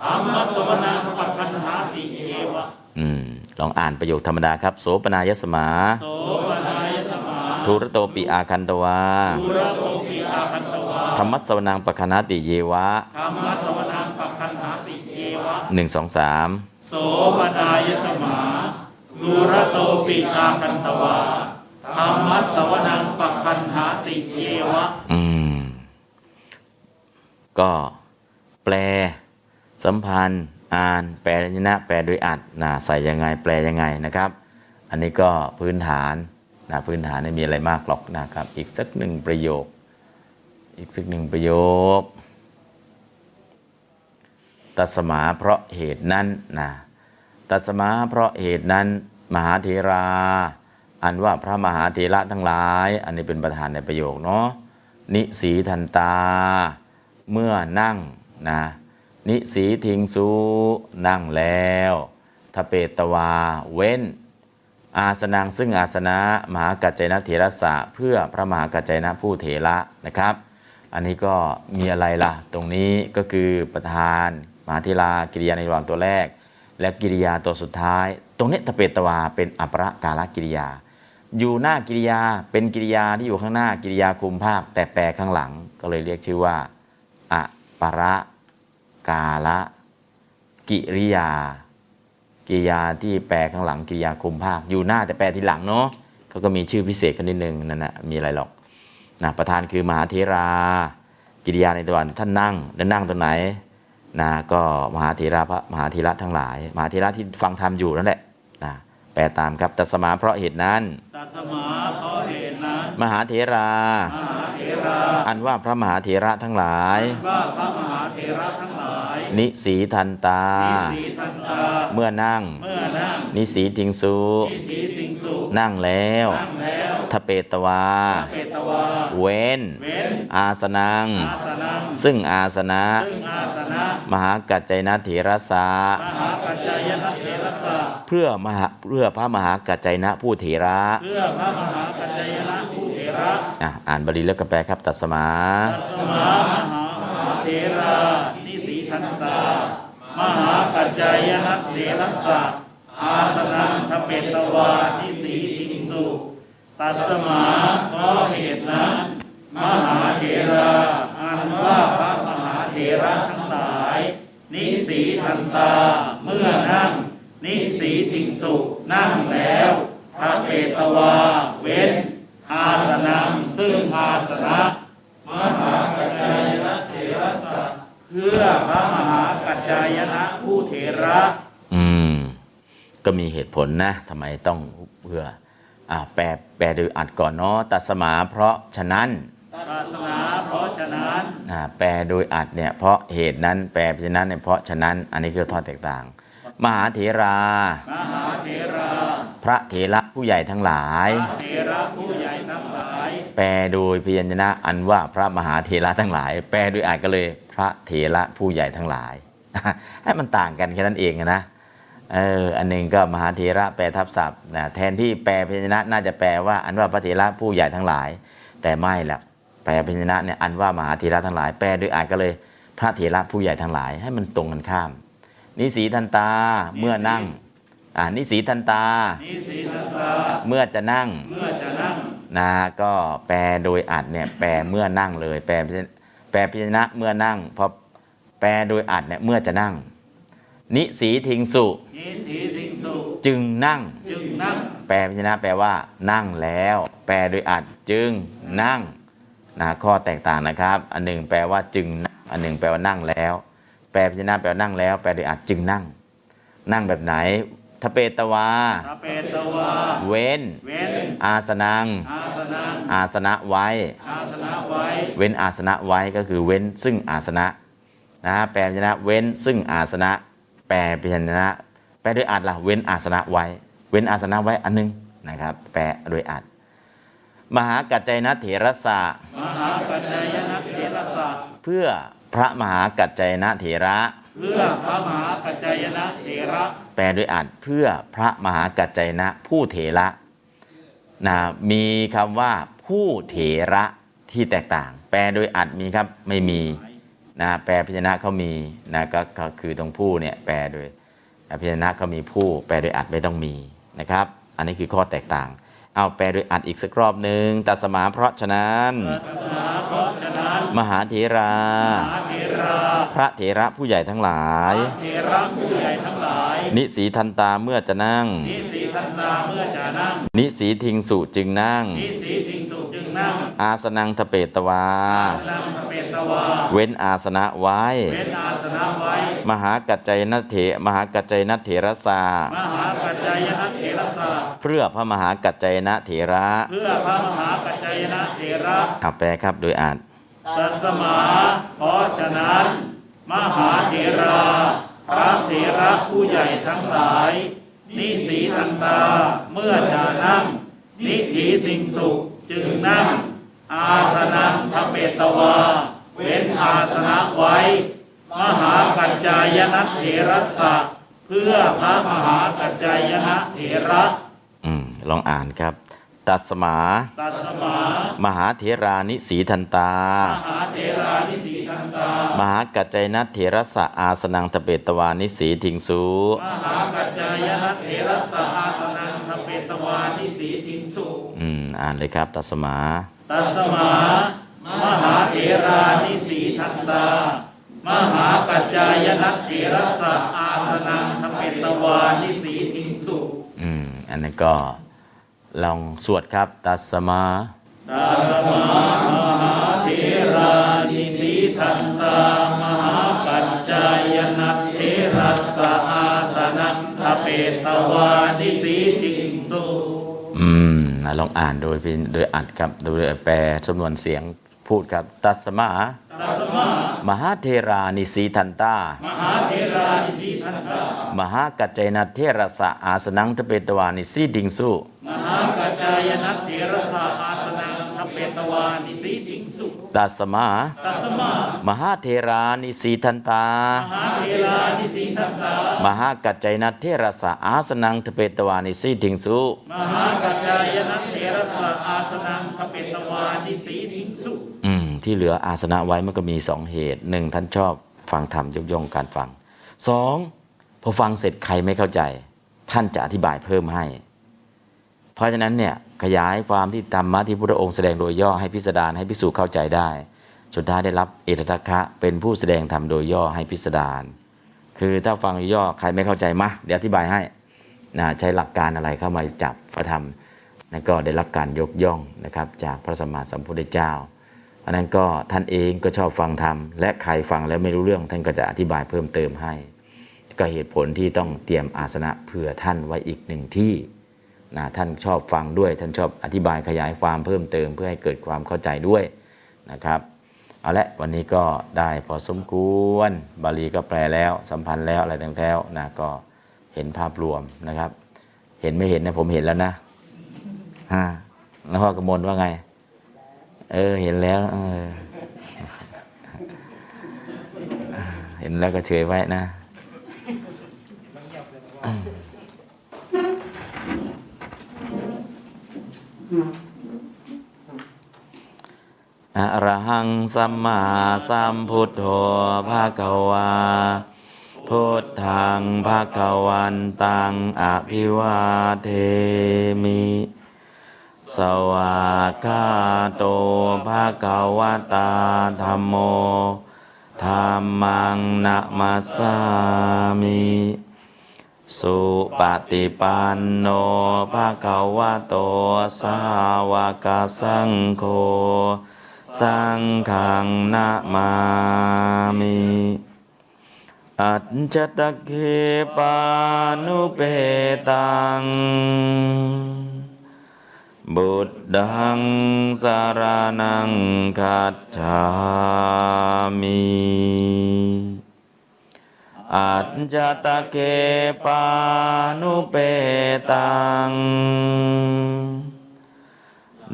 ธัมมสวนังปะคันหติเยวะอืมลองอ่านประโยคธรรมดาครับ โสปนายสมาโสปนายสมาทูระโตปิอาคันตวาดูระโตปีอาคันตวะธรรมสวนังปคันหาติเยวะธัมมสวนังปะคันหติเยวะหนึ่งสองสามโสปนายสมาดูระโตปีอาคันตวะธัมมสวนังปะคันหติเยวะ อืม ก็แปล สัมพันธ์ อ่าน แปลยนะ แปลโดยอัดนะใส่ยังไง แปลยังไงนะครับ อันนี้ก็พื้นฐานนะพื้นฐานไม่มีอะไรมากหรอกนะครับ อีกสักหนึ่งประโยค อีกสักหนึ่งประโยค ตัสมาเพราะเหตุนั้นนะตัสมาเพราะเหตุนั้น มหาเถรา อันว่าพระมหาเถระทั้งหลาย อันนี้เป็นประธานในประโยคเนาะนิสีทันตา เมื่อนั่งนะ นิสีทิงสูนั่งแล้วทเปตวาเว้น อาสนังซึ่งอาสนะ มหากัจจนะเถระสะเพื่อพระมหากัจจนะผู้เถระนะครับ อันนี้ก็มีอะไรล่ะ ตรงนี้ก็คือประธาน มหาเทรากิริยาในระหว่างตัวแรก และกิริยาตัวสุดท้าย ตรงนี้ทเปตวาเป็นอัปรกาลกิริยา อยู่หน้ากิริยาเป็นกิริยาที่อยู่ข้างหน้ากิริยาคุมภาคแต่แปลข้างหลังก็เลยเรียกชื่อว่าอะปร กาละกิริยากิริยาที่แปลข้างหลังกิริยาคุมภาค อยู่หน้าแต่แปลทีหลังเนาะเขาก็มีชื่อพิเศษกันนิดนึงนั่นนะมีอะไรหรอกนะประธานคือมหาเทรา กิริยาในตัวท่านนั่งแล้วนั่งตรงไหนนะก็มหาเทระพระมหาเทระทั้งหลาย มหาเทระที่ฟังธรรมอยู่นั่นแหละนะแปลตามครับตัสมาเพราะเหตุนั้นตัสมาเพราะเหตุนั้น มหาเถรามหาเถรา อันว่าพระมหาเถระทั้งหลายว่าพระมหาเถระทั้งหลายนิสีทันตามีสีทันตาเมื่อนั่งเมื่อนั่ง นิสีทิงสูมีสีสิงสุนั่งแล้วนั่งแล้วทเปตวาเปตวาเว้นเว้น อาสนังอาสนังซึ่งอาสนะซึ่งอาสนะ มหากัจจยนะเถระสามหาปัจจายนะเถระสะ เพื่อมหาเพื่อพระมหากัจจยนะผู้เถระ เพื่อพระมหาปัจจายนะผู้เถระอะอ่านบาลีแล้วก็แปลครับ ตัสมาสมามหาเถรานิสีทันตามหาปัจจายนะเถระสะอาสนังทเปตวานิสีทิงสุตัสมาเพราะเหตุนั้นมหาเถราอันว่าพระมหาเถระทั้งหลาย นิสีทันตาเมื่อนั่ง นิสีทิงสุนั่งแล้วพระเปตวาเว้น อาสนังซึ่งอาสนะมหากัจจายนะเถระสะเพื่อพระมหากัจจายนะผู้เถระ อืม ก็มีเหตุผลนะทำไมต้องเพื่ออ่าแปลแปลโดยอัดก่อนเนาะตัสมาเพราะฉะนั้นศาสนาเพราะฉะนั้นอ่าแปลโดยอัดเนี่ยเพราะเหตุนั้นแปลเพราะฉะนั้นเนี่ยเพราะฉะนั้น อันนี้คือทอดแตกต่าง มหาเถรา มหาเถรา พระเถระผู้ใหญ่ทั้งหลาย พระเถระผู้ใหญ่ทั้งหลาย แปลโดยพยัญชนะอันว่าพระมหาเถระทั้งหลาย แปลโดยอัดก็เลยพระเถระผู้ใหญ่ทั้งหลาย ให้มันต่างกันแค่นั้นเองนะเอออันหนึ่งก็มหาเถระแปลทับศัพท์นะแทนที่แปลพยัญชนะน่าจะแปลว่าอันว่าพระเถระผู้ใหญ่ทั้งหลาย แต่ไม่ละแปลพยัญชนะเนี่ยอันว่ามหาเถระทั้งหลาย แปลโดยอัดก็เลยพระเถระผู้ใหญ่ทั้งหลาย ให้มันตรงกันข้าม นิสีทันตาเมื่อนั่งอ่านิสีทันตานิสีทันตาเมื่อจะนั่งเมื่อจะนั่งนะก็แปลโดยอัดเนี่ยแปลเมื่อนั่งเลย แปลแปลพิจนะเมื่อนั่งพอแปลโดยอัดเนี่ยเมื่อจะนั่ง นิสีทิงสุนิสีสิงสุจึงนั่งจึงนั่ง แปลพิจนะแปลว่า นั่งแล้ว แปลโดยอัดจึงนั่งนะข้อแตกต่างนะครับ อันหนึ่งแปลว่าจึงนั่งอันหนึ่งแปลว่านั่งแล้ว แปลพิจนะแปลว่านั่งแล้ว แปลโดยอัดจึงนั่ง นั่งแบบไหนทเปตวาทเปตวาเว้นเว้น อาสนังอาสนังอาสนะไว้อาสนะไว้ เว้นอาสนะไว้ก็คือเว้นซึ่งอาสนะนะแปลพยัญชนะเว้นซึ่งอาสนะ แปลพยัญชนะ แปลด้วยอัดล่ะเว้นอาสนะไว้ เว้นอาสนะไว้อันหนึงนะครับ แปลโดยอัดมหากัจจยนะเถรสะมหาปัจจยนะเถระสะเพื่อ พระมหากัจจยนะเถระ เพื่อพระมหาปัจจยนะเถระ แปลโดยอัดเพื่อพระมหากัจจยนะผู้เถระนะมีคำว่าผู้เถระที่แตกต่าง แปลโดยอัดมีครับไม่มีนะแปลพยัญชนะเขามีนะก็ก็คือตรงผู้เนี่ยแปลโดยพยัญชนะเขามีผู้ แปลโดยอัดไม่ต้องมีนะครับ อันนี้คือข้อแตกต่าง เอาแปลโดยอัดอีกสักรอบหนึ่งตัสมาเพราะฉะนั้นเพราะฉะนั้นมหาเถรามหาเถรา พระเถระผู้ใหญ่ทั้งหลายเถระผู้ใหญ่ทั้งหลาย นิสีทันตาเมื่อจะนั่งนิสี ทันตาเมื่อจะนั่ง นิสีทิงสุจึงนั่ง นิสีทิงสุจึงนั่ง อาสนังทเปตวานั่งพระเปตวาเว้นอาสนะไว้เว้นอาสนะไว้ มหากัจจยนเถ มหากัจจยนเถรสา มหาปัจจยนะเถระสะเพื่อพระมหากัจจยนเถระ เพื่อพระมหาปัจจยนะเถระเอาแปลครับโดยอ่านตัสมาเพราะฉะนั้น มหาเถรา พระเถระผู้ใหญ่ทั้งหลาย นิสีทันตา เมื่อจะนั่ง นิสีสิงสุจึงนั่ง อาสนังทเปตวา เว้นอาสนะไว้ มหากัจจายนะเถระสะเพื่อพระมหากัจจายนะเถระอืมลองอ่านครับ ตัสมา ตัสมามหาเถรานิสีทันตามหาเถรานิสีทันตา มหากัจจยนเถรสะอาสนังทเปตวานิสีทิงสุมหากัจจายนะเถระสหาสนังทเปตวานิสีทิงสุอืมอ่านเลยครับตัสมาตัสมามหาเถรานิสีทันตามหากัจจายนะเถระสะอาสนังทเปตวานิสีทิงสุอืมอันนั้นก็ลองสวดครับ ตัสมา ตัสมามหาเถรานิสี ทันตามหากัจจายนะเถระสะอาสนังทเปตวานิสีทิงสุอืมอะลองอ่านโดยเป็นโดยอัดครับโดยแปลจำนวนเสียงพูดครับ ตัสมาตัสมามหาเทรานิสีทันตา มหาเถรานิสีทันตามหากัจจยนเทรสะอาสนังทเปตวานิสีดิงสุมหากัจจายนะเถระสาอาสนังทเปตวานิสีทิงสุ ตัสมาตัสมา มหาเทรานิสีทันตา มหาเถรานิสีทันตามหากัจจยนเทรสะอาสนังทเปตวานิสีดิงสุ มหากัจจายนะเถระสาอาสนังทเปตวานิสีทิงสุ อืม ที่เหลืออาสนะไว้มันก็มีสองเหตุหนึ่งท่านชอบฟังธรรมยกย่องการฟังสองพอฟังเสร็จใครไม่เข้าใจ ท่านจะอธิบายเพิ่มให้ เพราะฉะนั้นเนี่ยขยายความที่ธรรมะที่พระองค์แสดงโดยย่อให้พิสดารให้พิสูจน์เข้าใจได้สุดท้ายได้รับเอตทัคะเป็นผู้แสดงธรรมโดยย่อให้พิสดารคือถ้าฟังย่อใครไม่เข้าใจมาเดี๋ยวอธิบายให้นะใช้หลักการอะไรเข้ามาจับพระธรรมนั่นก็ได้รับการยกย่องนะครับจากพระสัมมาสัมพุทธเจ้าอันนั้นก็ท่านเองก็ชอบฟังธรรมและใครฟังแล้วไม่รู้เรื่องท่านก็จะอธิบายเพิ่มเติมให้ ก็เหตุผลที่ต้องเตรียมอาสนะเผื่อท่านไว้อีกหนึ่งที่ นะท่านชอบฟังด้วย ท่านชอบอธิบายขยายความเพิ่มเติมเพื่อให้เกิดความเข้าใจด้วยนะครับเอาละวันนี้ก็ได้พอสมควร บาลีก็แปลแล้ว สัมพันธ์แล้วอะไรต่างๆแล้วนะก็เห็นภาพรวมนะครับ เห็นไม่เห็นนะผมเห็นแล้วนะฮะแล้วพ่อกมลว่าไง เออเห็นแล้วเออเห็นแล้วก็เฉยไว้นะ อะระหังสัมมาสัมพุทโธภาควาพุทธังภาควันตังอภิวาเทมิ สวากาโตภาควตาธรรมโมธรรมังนะมาสามิ สุปฏิปันโนภาควะโตสาวกสังโฆสังฆังนะมามิอัจจตะเคปานุเปตัง บุตดังสารนังคัจฉามิ อัจจตะเกปานุเปตัง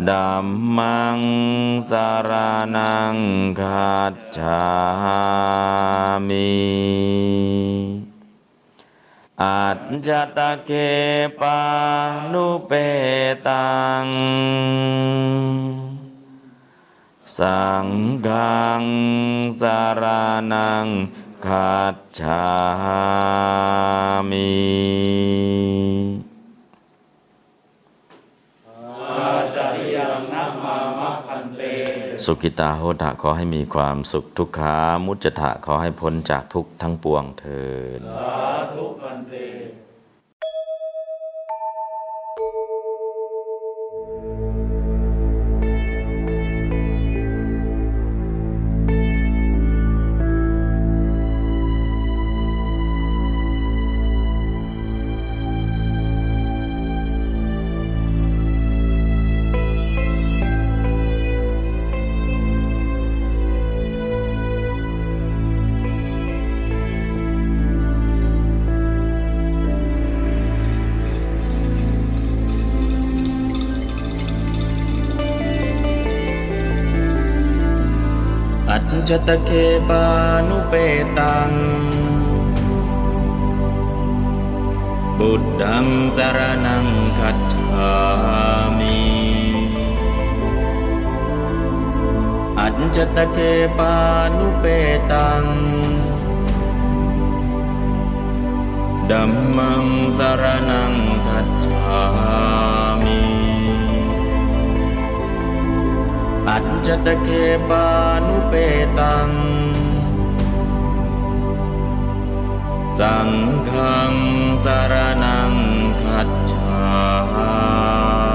ดัมมังสารนังคัจฉามิอัจจตะเกปานุเปตัง สังฆังสารนัง คัจฉามิอาจาริยังนัมมามัคคันเตสุกิตาโหตะขอให้มีความสุขทุกขามุจจทะขอให้พ้นจากทุกข์ทั้งปวงเทินสาธุคันเต จจตะเคปานุเปตัง บุตดังสารนังคัจฉามิอัจจตะเคปานุเปตังดัมมังสารนังคัจฉา จตเคปานุเปตัง สังฆสารนังขัจฉา